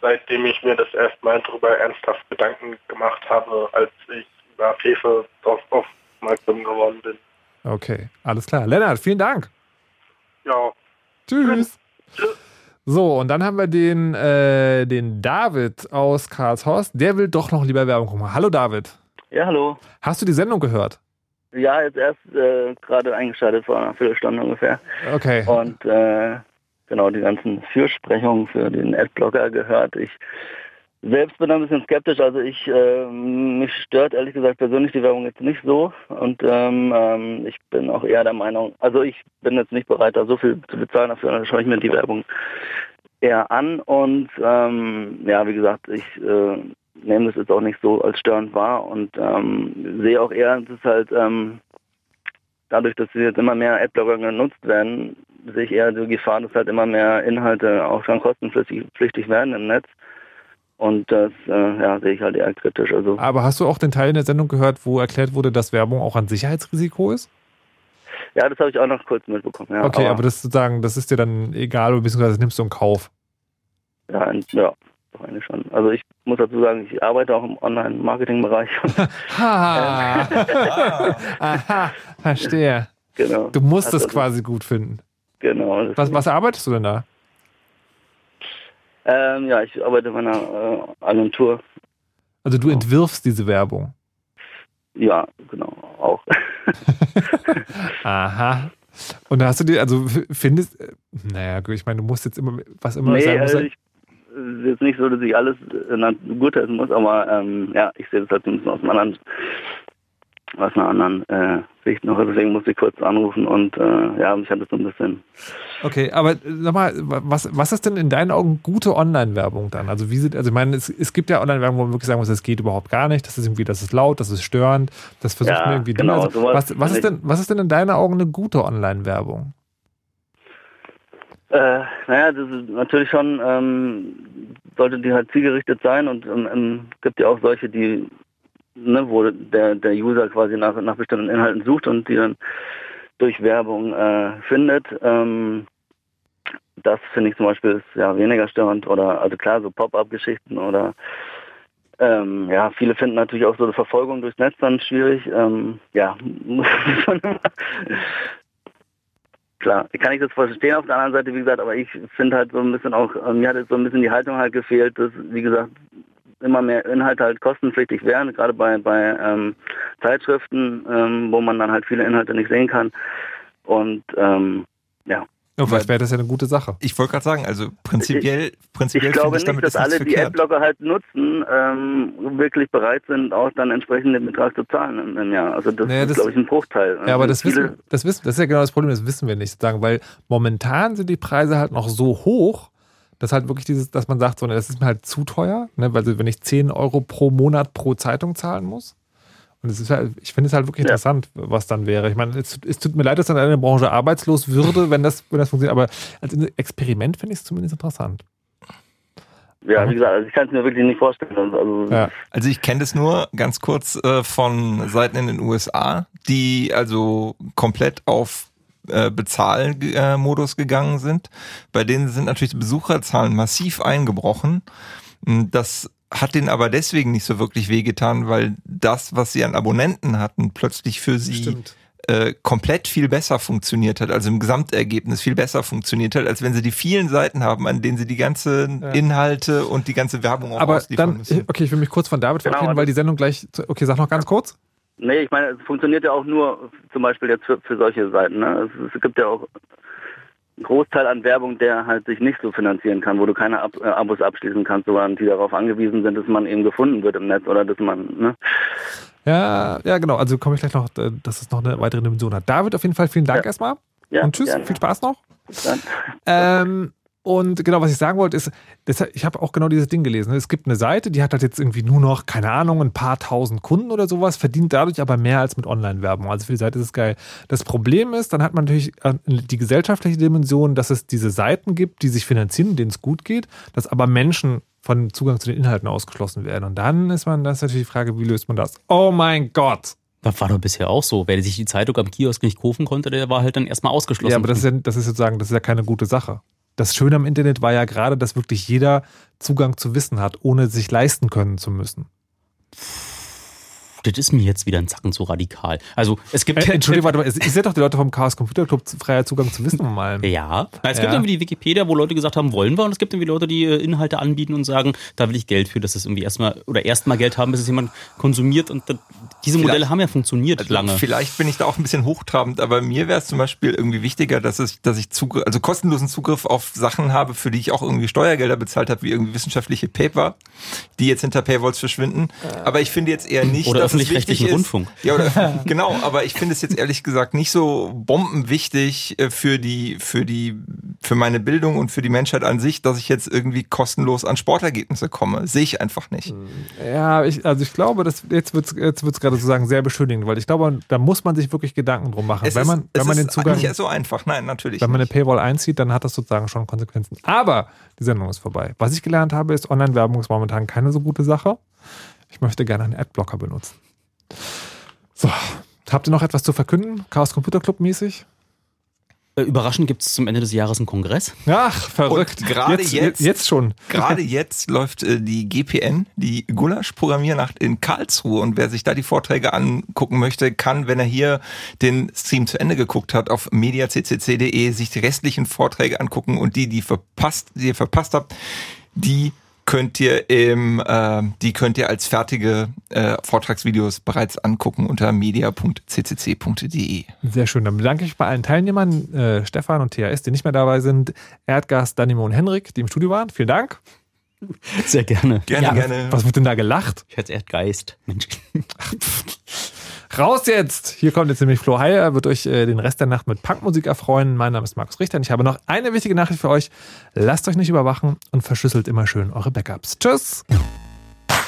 seitdem ich mir das erstmal darüber ernsthaft Gedanken gemacht habe, als ich über Fefe auf, auf aufmerksam geworden bin. Okay, alles klar. Lennart, vielen Dank. Ja. Tschüss. So, und dann haben wir den, äh, den David aus Karlshorst. Der will doch noch lieber Werbung gucken. Hallo David. Ja, hallo. Hast du die Sendung gehört? Ja, jetzt erst äh, gerade eingeschaltet vor einer Viertelstunde ungefähr. Okay. Und äh, genau die ganzen Fürsprechungen für den Adblocker gehört. Ich selbst bin ein bisschen skeptisch. Also ich äh, mich stört ehrlich gesagt persönlich die Werbung jetzt nicht so. Und ähm, ähm, ich bin auch eher der Meinung, also ich bin jetzt nicht bereit, da so viel zu bezahlen dafür. Dann schaue ich mir die Werbung eher an. Und ähm, ja, wie gesagt, ich äh, nehme das jetzt auch nicht so als störend wahr und ähm, sehe auch eher, es halt ähm, dadurch, dass jetzt immer mehr Adblocker genutzt werden, sehe ich eher die Gefahr, dass halt immer mehr Inhalte auch schon kostenpflichtig pflichtig werden im Netz. Und das äh, ja, sehe ich halt eher kritisch. Also Aber hast du auch den Teil in der Sendung gehört, wo erklärt wurde, dass Werbung auch ein Sicherheitsrisiko ist? ja, das habe ich auch noch kurz mitbekommen. Ja, okay, aber, das sozusagen, das ist dir dann egal, beziehungsweise das nimmst du in Kauf. ja, ja, doch eigentlich schon. Also ich muss dazu sagen, ich arbeite auch im Online-Marketing-Bereich. [laughs] [laughs] Ha! Aha, verstehe. Genau. Du musst Also es das- quasi gut finden. Genau. Was, was arbeitest du denn da? Ähm, ja, ich arbeite bei einer äh, Agentur. Also du entwirfst diese Werbung. Ja, genau, auch. [laughs] Aha. Und da hast du dir, also findest, äh, naja, ich meine, du musst jetzt immer, was immer nee, sein muss. also ich, es ist jetzt nicht so, dass ich alles äh, gut heißen muss, aber ähm, ja, ich sehe das halt ein bisschen aus einem anderen, aus einer anderen äh, Sicht noch. Deswegen musste ich kurz anrufen und äh, ja, mich hat das so ein bisschen Okay, aber äh, sag mal, was, was ist denn in deinen Augen gute Online-Werbung dann? Also wie sieht, also ich meine, es, es gibt ja Online-Werbung, wo man wirklich sagen muss, das geht überhaupt gar nicht, das ist irgendwie, das ist laut, das ist störend, das versucht Ja, mir irgendwie genau, also, sowas was, was, ist denn, was ist denn in deinen Augen eine gute Online-Werbung? Äh, naja, das ist natürlich schon, ähm, sollte die halt zielgerichtet sein und ähm, ähm, gibt ja auch solche, die, ne, wo der, der User quasi nach, nach bestimmten Inhalten sucht und die dann durch Werbung äh, findet. Ähm, das finde ich zum Beispiel ist ja weniger störend oder also klar so Pop-up-Geschichten oder ähm, ja, viele finden natürlich auch so eine Verfolgung durchs Netz dann schwierig. Ähm, ja, [laughs] Klar, kann ich das verstehen auf der anderen Seite, wie gesagt, aber ich finde halt so ein bisschen auch, äh, mir hat jetzt so ein bisschen die Haltung halt gefehlt, dass, wie gesagt, immer mehr Inhalte halt kostenpflichtig wären, gerade bei, bei ähm, Zeitschriften, ähm, wo man dann halt viele Inhalte nicht sehen kann. Und ähm, ja. Ja, vielleicht wäre das ja eine gute Sache. Ich wollte gerade sagen, also prinzipiell, prinzipiell ich glaube ich nicht, damit dass ist nichts alle, die. Adblocker halt nutzen, ähm, wirklich bereit sind, auch dann entsprechend den Betrag zu zahlen im, im Jahr. Also das Naja, ist, das- glaube ich, ein Bruchteil. Ja, aber Also das wissen, das wissen, das ist ja genau das Problem, das wissen wir nicht sozusagen, weil momentan sind die Preise halt noch so hoch, dass halt wirklich dieses, dass man sagt, so, ne, das ist mir halt zu teuer, ne, weil wenn ich 10 Euro pro Monat pro Zeitung zahlen muss. Und es ist halt, ich finde es halt wirklich interessant, was dann wäre. Ich meine, es, es tut mir leid, dass dann eine Branche arbeitslos würde, wenn das, wenn das funktioniert, aber als Experiment finde ich es zumindest interessant. Ja, wie gesagt, also ich kann es mir wirklich nicht vorstellen. Also, Also ich kenne das nur ganz kurz äh, von Seiten in den USA, die also komplett auf äh, Bezahlmodus gegangen sind. Bei denen sind natürlich die Besucherzahlen massiv eingebrochen. Das hat denen aber deswegen nicht so wirklich wehgetan, weil das, was sie an Abonnenten hatten, plötzlich für sie äh, komplett viel besser funktioniert hat, also im Gesamtergebnis viel besser funktioniert hat, als wenn sie die vielen Seiten haben, an denen sie die ganzen Ja. Inhalte und die ganze Werbung auch Aber ausliefern dann, müssen. okay, ich will mich kurz von David Genau, verabschieden, weil die Sendung gleich, zu- okay, sag noch ganz kurz. Nee, ich meine, es funktioniert ja auch nur zum Beispiel jetzt für, für solche Seiten. Ne? Es, es gibt ja auch einen Großteil an Werbung, der halt sich nicht so finanzieren kann, wo du keine Ab äh, Abos abschließen kannst, sondern die darauf angewiesen sind, dass man eben gefunden wird im Netz oder dass man, ne? Ja, ja, genau. Also komme ich gleich noch, äh, dass es noch eine weitere Dimension hat. David, auf jeden Fall vielen Dank erstmal. Ja, und tschüss, gerne. viel Spaß noch. Ähm, und genau, was ich sagen wollte, ist, ich habe auch genau dieses Ding gelesen. Es gibt eine Seite, die hat halt jetzt irgendwie nur noch, keine Ahnung, ein paar tausend Kunden oder sowas, verdient dadurch aber mehr als mit Online-Werbung. Also für die Seite ist es geil. Das Problem ist, dann hat man natürlich äh, die gesellschaftliche Dimension, dass es diese Seiten gibt, die sich finanzieren, denen es gut geht, dass aber Menschen von Zugang zu den Inhalten ausgeschlossen werden. Und dann ist man, das ist natürlich die Frage, wie löst man das? Oh mein Gott! Das war doch bisher auch so. Wer sich die Zeitung am Kiosk nicht kaufen konnte, der war halt dann erstmal ausgeschlossen. Ja, aber das ist ja, das ist sozusagen, das ist ja keine gute Sache. Das Schöne am Internet war ja gerade, dass wirklich jeder Zugang zu Wissen hat, ohne sich leisten können zu müssen. Das ist mir jetzt wieder ein Zacken zu radikal. Also es gibt. Äh, Entschuldigung, warte mal, ihr seid doch die Leute vom Chaos Computer Club freier Zugang zu Wissen um allem. Ja. Es gibt Ja. irgendwie die Wikipedia, wo Leute gesagt haben, wollen wir, und es gibt irgendwie Leute, die äh, Inhalte anbieten und sagen, da will ich Geld für, dass es irgendwie erstmal oder erstmal Geld haben, bis es jemand konsumiert. Und dann, diese Modelle Vielleicht- haben ja funktioniert Also lange. Vielleicht bin ich da auch ein bisschen hochtrabend, aber mir wäre es zum Beispiel irgendwie wichtiger, dass ich, dass ich Zugriff, also kostenlosen Zugriff auf Sachen habe, für die ich auch irgendwie Steuergelder bezahlt habe, wie irgendwie wissenschaftliche Paper, die jetzt hinter Paywalls verschwinden. Aber ich finde jetzt eher nicht, Oder dass es öffentlich-rechtlichen ist- Rundfunk. Ja, oder, [laughs] genau, aber ich finde es jetzt ehrlich gesagt nicht so bombenwichtig äh, für die, für die, für meine Bildung und für die Menschheit an sich, dass ich jetzt irgendwie kostenlos an Sportergebnisse komme. Sehe ich einfach nicht. Ja, ich, also ich glaube, das, jetzt wird es jetzt wird's gerade sozusagen sehr beschönigend, weil ich glaube, da muss man sich wirklich Gedanken drum machen. Es wenn ist- man, es wenn man ist den Zugang, nicht so einfach. Nein, natürlich. wenn man eine Paywall einzieht, dann hat das sozusagen schon Konsequenzen. Aber die Sendung ist vorbei. Was ich gelernt habe, ist, Online-Werbung ist momentan keine so gute Sache. Ich möchte gerne einen Adblocker benutzen. So, habt ihr noch etwas zu verkünden? Chaos Computer Club mäßig? Äh, Überraschend gibt es zum Ende des Jahres einen Kongress. Ach, verrückt. Und gerade jetzt, jetzt, jetzt schon. Gerade [laughs] jetzt läuft äh, die GPN, die Gulasch-Programmiernacht in Karlsruhe. Und wer sich da die Vorträge angucken möchte, kann, wenn er hier den Stream zu Ende geguckt hat, auf mediaccc.de sich die restlichen Vorträge angucken und die, die verpasst, die ihr verpasst habt, die könnt ihr im, äh, die könnt ihr als fertige äh, Vortragsvideos bereits angucken unter media.ccc.de. Sehr schön. Dann bedanke ich mich bei allen Teilnehmern, äh, Stefan und THS, die nicht mehr dabei sind, Erdgas, Danimo und Henrik, die im Studio waren. Vielen Dank. Sehr gerne. Gerne, Ja, gerne. Was wird denn da gelacht? Ich hätte Erdgeist. Mensch. Raus jetzt! Hier kommt jetzt nämlich Flo Heyer, wird euch äh, den Rest der Nacht mit Punkmusik erfreuen. Mein Name ist Markus Richter und ich habe noch eine wichtige Nachricht für euch. Lasst euch nicht überwachen und verschlüsselt immer schön eure Backups. Tschüss!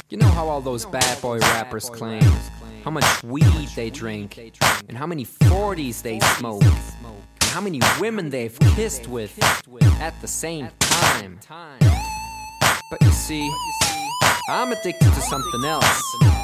You know how all those bad boy rappers claim how much weed they drink, and how many 40s they smoke, and how many women they've kissed with at the same time. But you see, I'm addicted to something else.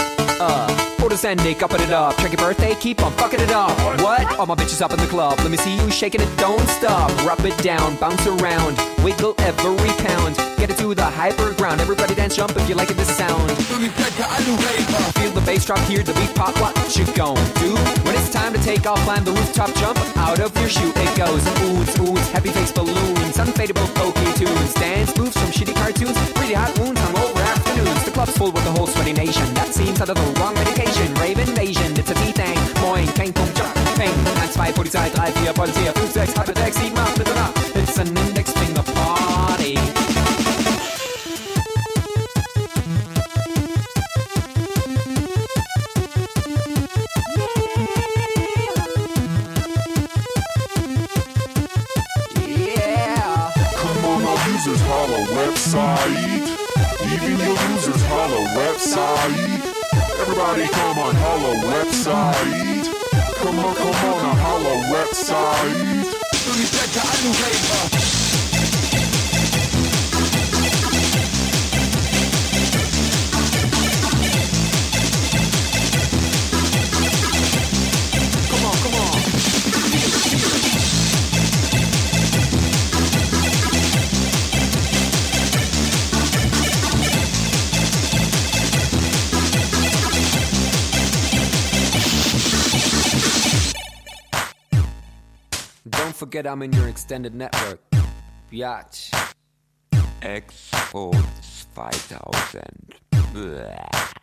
Uh, orders ending, upping it up. Check your birthday, keep on fucking it up. What? All my bitches up in the club. Let me see you shaking it, don't stop. Rub it down, bounce around, wiggle every pound. Get it to the hyper ground. Everybody dance, jump if you like it, this sound. Feel the bass drop, hear the beat pop. What you gon' do? When it's time to take off, climb the rooftop, jump out of your shoe. It goes oohs, oohs, happy face balloons, unfadable pokey tunes, dance moves from shitty cartoons, pretty hot wounds, hungover afternoons. The club's full with the whole sweaty nation. That seems out of the wrong medication. Rave invasion, it's a D-Thing. Moin, kein Punkt, jump, ping. 1, 2, Polizei, 3, 4, Polizei, 5, 6, halbe 6, 7, 8, bitte nach. It's an index finger party. Yeah. Come on, our users holla website. Even your users holla website. Everybody come on, holla website. Come on, come on, holla website. Forget I'm in your extended network. Biatch. Expo 2000. Bäh.